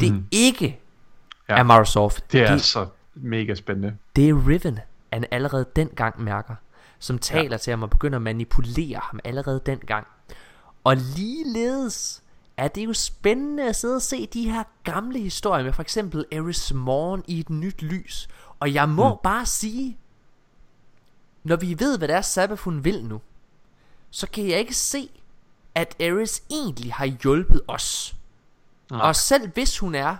det Mhm. ikke Ja. er Mara Soft. Det er det, altså mega spændende. det er Riven, han allerede dengang mærker, som taler ja. til ham og begynder at manipulere ham allerede dengang. Og ligeledes er det jo spændende at sidde og se de her gamle historier med for eksempel Eris Morn i et nyt lys. Og jeg må mm. bare sige, når vi ved, hvad det er, Sabafun vil nu, så kan jeg ikke se, at Eris egentlig har hjulpet os. Nej. Og selv hvis hun er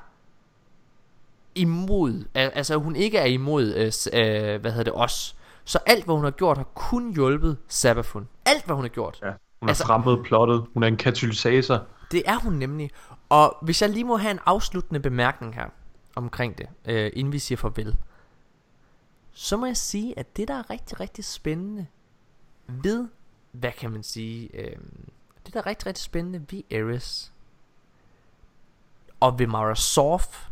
imod, al- altså hun ikke er imod, øh, øh, hvad hedder det, os, så alt hvad hun har gjort har kun hjulpet Sabafun. Alt hvad hun har gjort. Ja. Hun har altså, fremmet plottet. Hun er en katalysator. Det er hun nemlig. Og hvis jeg lige må have en afsluttende bemærkning her omkring det, øh, inden vi siger farvel, så må jeg sige, at det der er rigtig, rigtig spændende ved, hvad kan man sige, øh, det der er rigtig, rigtig spændende ved Eris og ved Mara Sof,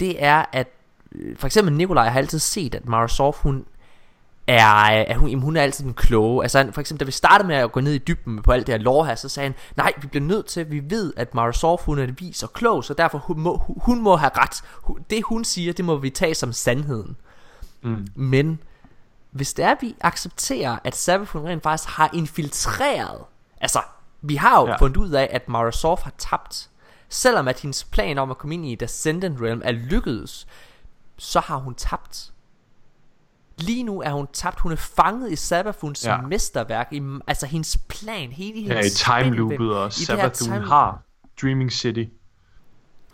det er, at øh, for eksempel Nikolaj har altid set, at Mara Sof, hun er, at hun, jamen, hun er altid den kloge. Altså han- for eksempel, da vi startede med at gå ned i dybden på alt det her lore her, så sagde han, nej, vi bliver nødt til, vi ved, at Mara Sof, hun er vis og klog, så derfor hun må, hun- må have ret. Det hun siger, det må vi tage som sandheden. Mm. Men hvis det er, at vi accepterer, at Sabafun rent faktisk har infiltreret, altså, vi har jo ja. Fundet ud af, at Mara Sof har tabt, selvom at hendes plan om at komme ind i Descendant Realm er lykkedes, så har hun tabt. Lige nu er hun tabt. Hun er fanget i Sabafuns ja. Mesterværk. I, altså hendes plan, hele hendes Ja, i time loopet, og her Savathun time- har Dreaming City.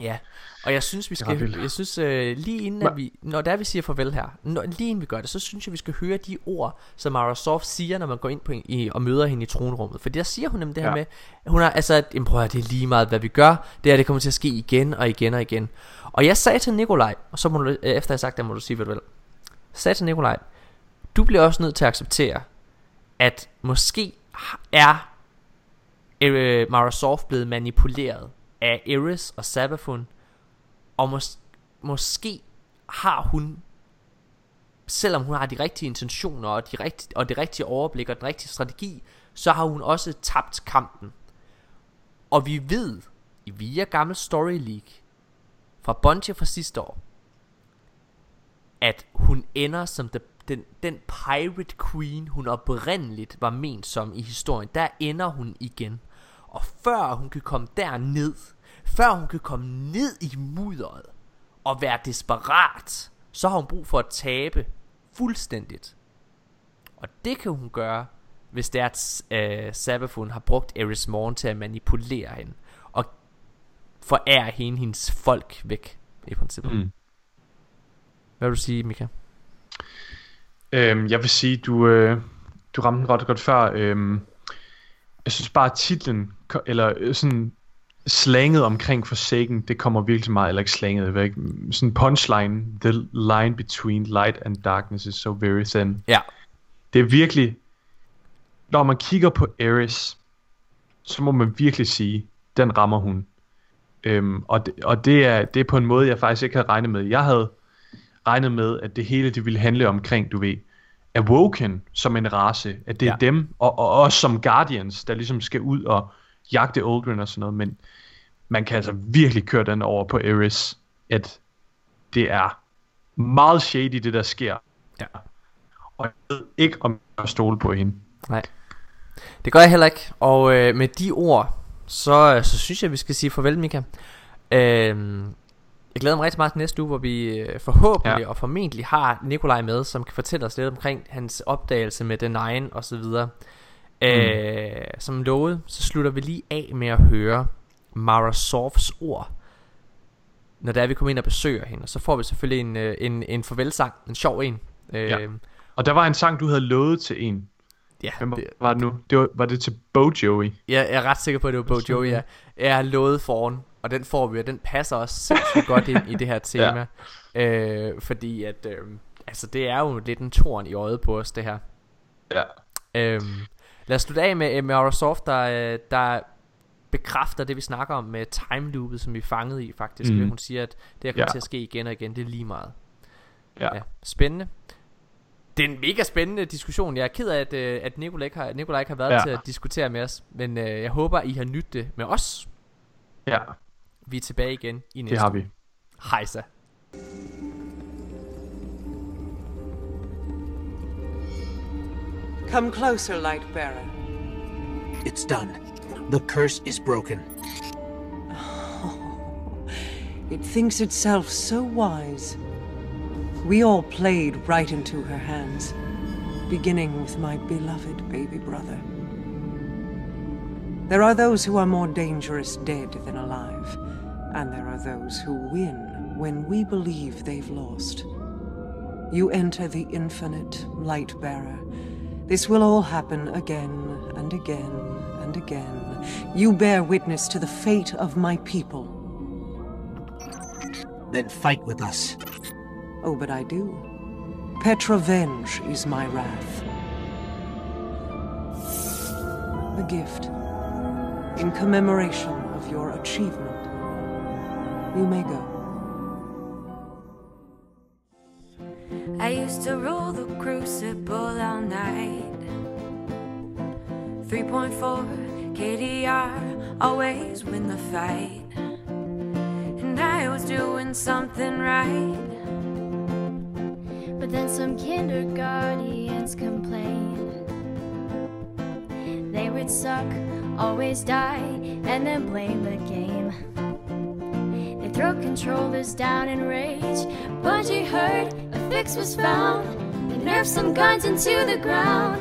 Ja, og jeg synes vi skal. Jeg synes øh, lige inden at vi Når der vi siger farvel her når, Lige inden vi gør det Så synes jeg vi skal høre de ord Som Mara Sof siger Når man går ind på en, i, Og møder hende i tronrummet For der siger hun nemlig det her Ja. med Hun har altså at, prøv at høre, Det er lige meget hvad vi gør Det er det kommer til at ske igen og igen og igen Og jeg sagde til Nikolaj Og så må du, øh, efter jeg har sagt det må du sige hvad du vil sagde til Nikolaj Du bliver også nødt til at acceptere At måske er øh, blevet manipuleret af Eris og Sabafun og mås- måske har hun selvom hun har de rigtige intentioner og, de rigtige, og det rigtige overblik og den rigtige strategi så har hun også tabt kampen. Og vi ved via gammel story league fra Bungie fra sidste år at hun ender som the, den, den pirate queen hun oprindeligt var ment som i historien der ender hun igen. Og før hun kan komme derned før hun kan komme ned i mudderet og være desperat så har hun brug for at tabe fuldstændigt. Og det kan hun gøre hvis det er at øh, Sabafun har brugt Eris Morn til at manipulere hende og forære hende hendes folk væk i princippet. Mm hvad vil du sige Mika? Øhm, jeg vil sige, du, øh, du ramte den ret godt før. Øhm, jeg synes bare, at titlen, eller øh, sådan slanget omkring Forsaken, det kommer virkelig til mig, eller ikke slanget, ikke, sådan punchline, the line between light and darkness is so very thin. Ja Det er virkelig, når man kigger på Eris, så må man virkelig sige, den rammer hun. Øhm, og det, og det, er, det er på en måde, jeg faktisk ikke havde regnet med. Jeg havde regnet med, at det hele det ville handle omkring, du ved, Awoken som en race, at det er Ja. dem, og, og os som Guardians, der ligesom skal ud og jagte Aldrin og sådan noget, men man kan altså virkelig køre den over på Eris, at det er meget shady, det der sker. Ja. Og jeg ved ikke, om jeg stole på hende. Nej Det gør jeg heller ikke Og øh, med de ord Så, så synes jeg vi skal sige farvel Mika øhm, Jeg glæder mig rigtig meget til næste uge Hvor vi øh, forhåbentlig Ja. og formentlig har Nikolaj med Som kan fortælle os lidt omkring Hans opdagelse med The Nine og så videre øh, Som lovet Så slutter vi lige af med at høre Mara Softs ord Når det er vi kommer ind og besøger hende Og så får vi selvfølgelig en, øh, en, en farvelsang En sjov en øh, Ja. Og der var en sang, du havde lovet til en. ja Hvem det, var det nu? Det var, var det til Bo Joey? Jeg, jeg er ret sikker på, at det var Bo Joey, ja. Jeg har lovet foran, og den får vi, og den passer også sindssygt godt ind i det her tema. ja. øh, fordi at, øh, altså det er jo lidt en torn i øjet på os, det her. Ja. Øh, lad os slutte af med, med Soft, der, øh, der bekræfter det, vi snakker om med time loopet, som vi fanget i faktisk. Mm. Hun siger, at det her kommer Ja. til at ske igen og igen, det er lige meget. Ja. Ja, spændende. Det er en mega spændende diskussion. Jeg er ked af, at, øh, at Nikolaj ikke har, Nikolaj ikke har været Ja. til at diskutere med os. Men øh, jeg håber, I har nyttet det med os. Ja. Vi er tilbage igen i næste Det har vi. Hejsa. Come closer, Lightbearer. It's done. The curse is broken. It thinks itself so wise. We all played right into her hands, beginning with my beloved baby brother. There are those who are more dangerous dead than alive, and there are those who win when we believe they've lost. You enter the infinite light bearer. This will all happen again and again and again. You bear witness to the fate of my people. Then fight with us. Oh, but I do. Petrovenge is my wrath. The gift. In commemoration of your achievement. You may go. I used to rule the crucible all night. 3.4 KDR, always win the fight. And I was doing something right. But then some kindergartens complained. They would suck, always die, and then blame the game. They throw controllers down in rage. Bungie heard a fix was found. They nerfed some guns into the ground.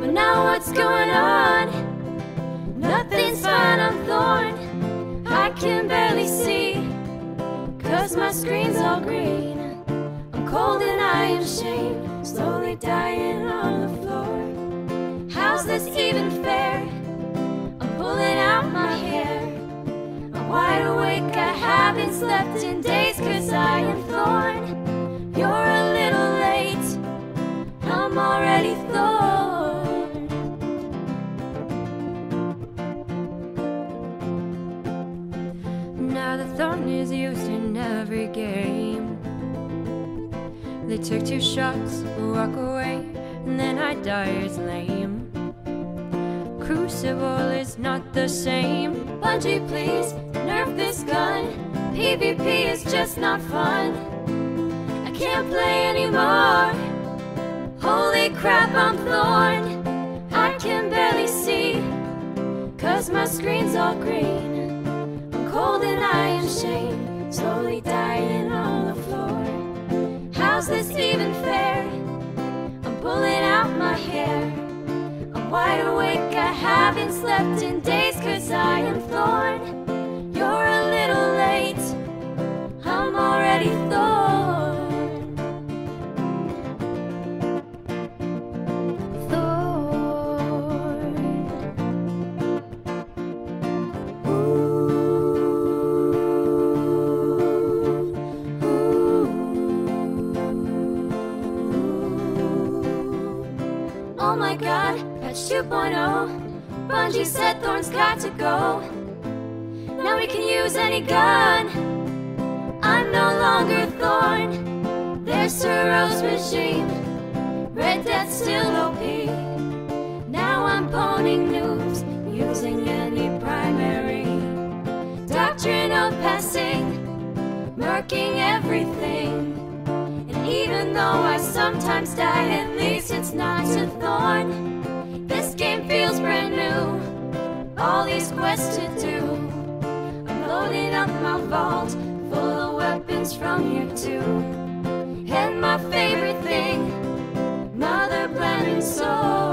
But now what's going on? Nothing's fine, I'm thorn. I can barely see. Cause my screen's all green. I'm cold and I am ashamed. Slowly dying on the floor. How's this even fair? Pulling out my hair. I'm wide awake, I haven't slept in days cause I am thorn. You're a little late, I'm already thorn. Now the thorn is used in every game. They took two shots, walk away, and then I die as lame. Crucible is not the same. Bungie, please nerf this gun. PvP is just not fun. I can't play anymore. Holy crap, I'm thorn. I can barely see. Cause my screen's all green. I'm cold and I am ashamed. Slowly dying on the floor. How's this even fair? I'm pulling out my hair. Wide awake, I haven't slept in days cause I am thorn. 2.0. Bungie said Thorn's got to go. Now we can use any gun. I'm no longer Thorn. There's Soros regime. Red Death still OP. Now I'm poning noobs using any primary. Doctrine of passing, murking everything. And even though I sometimes die, at least it's not a thorn. Game feels brand new. All these quests to do. I'm loading up my vault full of weapons from here too. And my favorite thing, mother blending swords.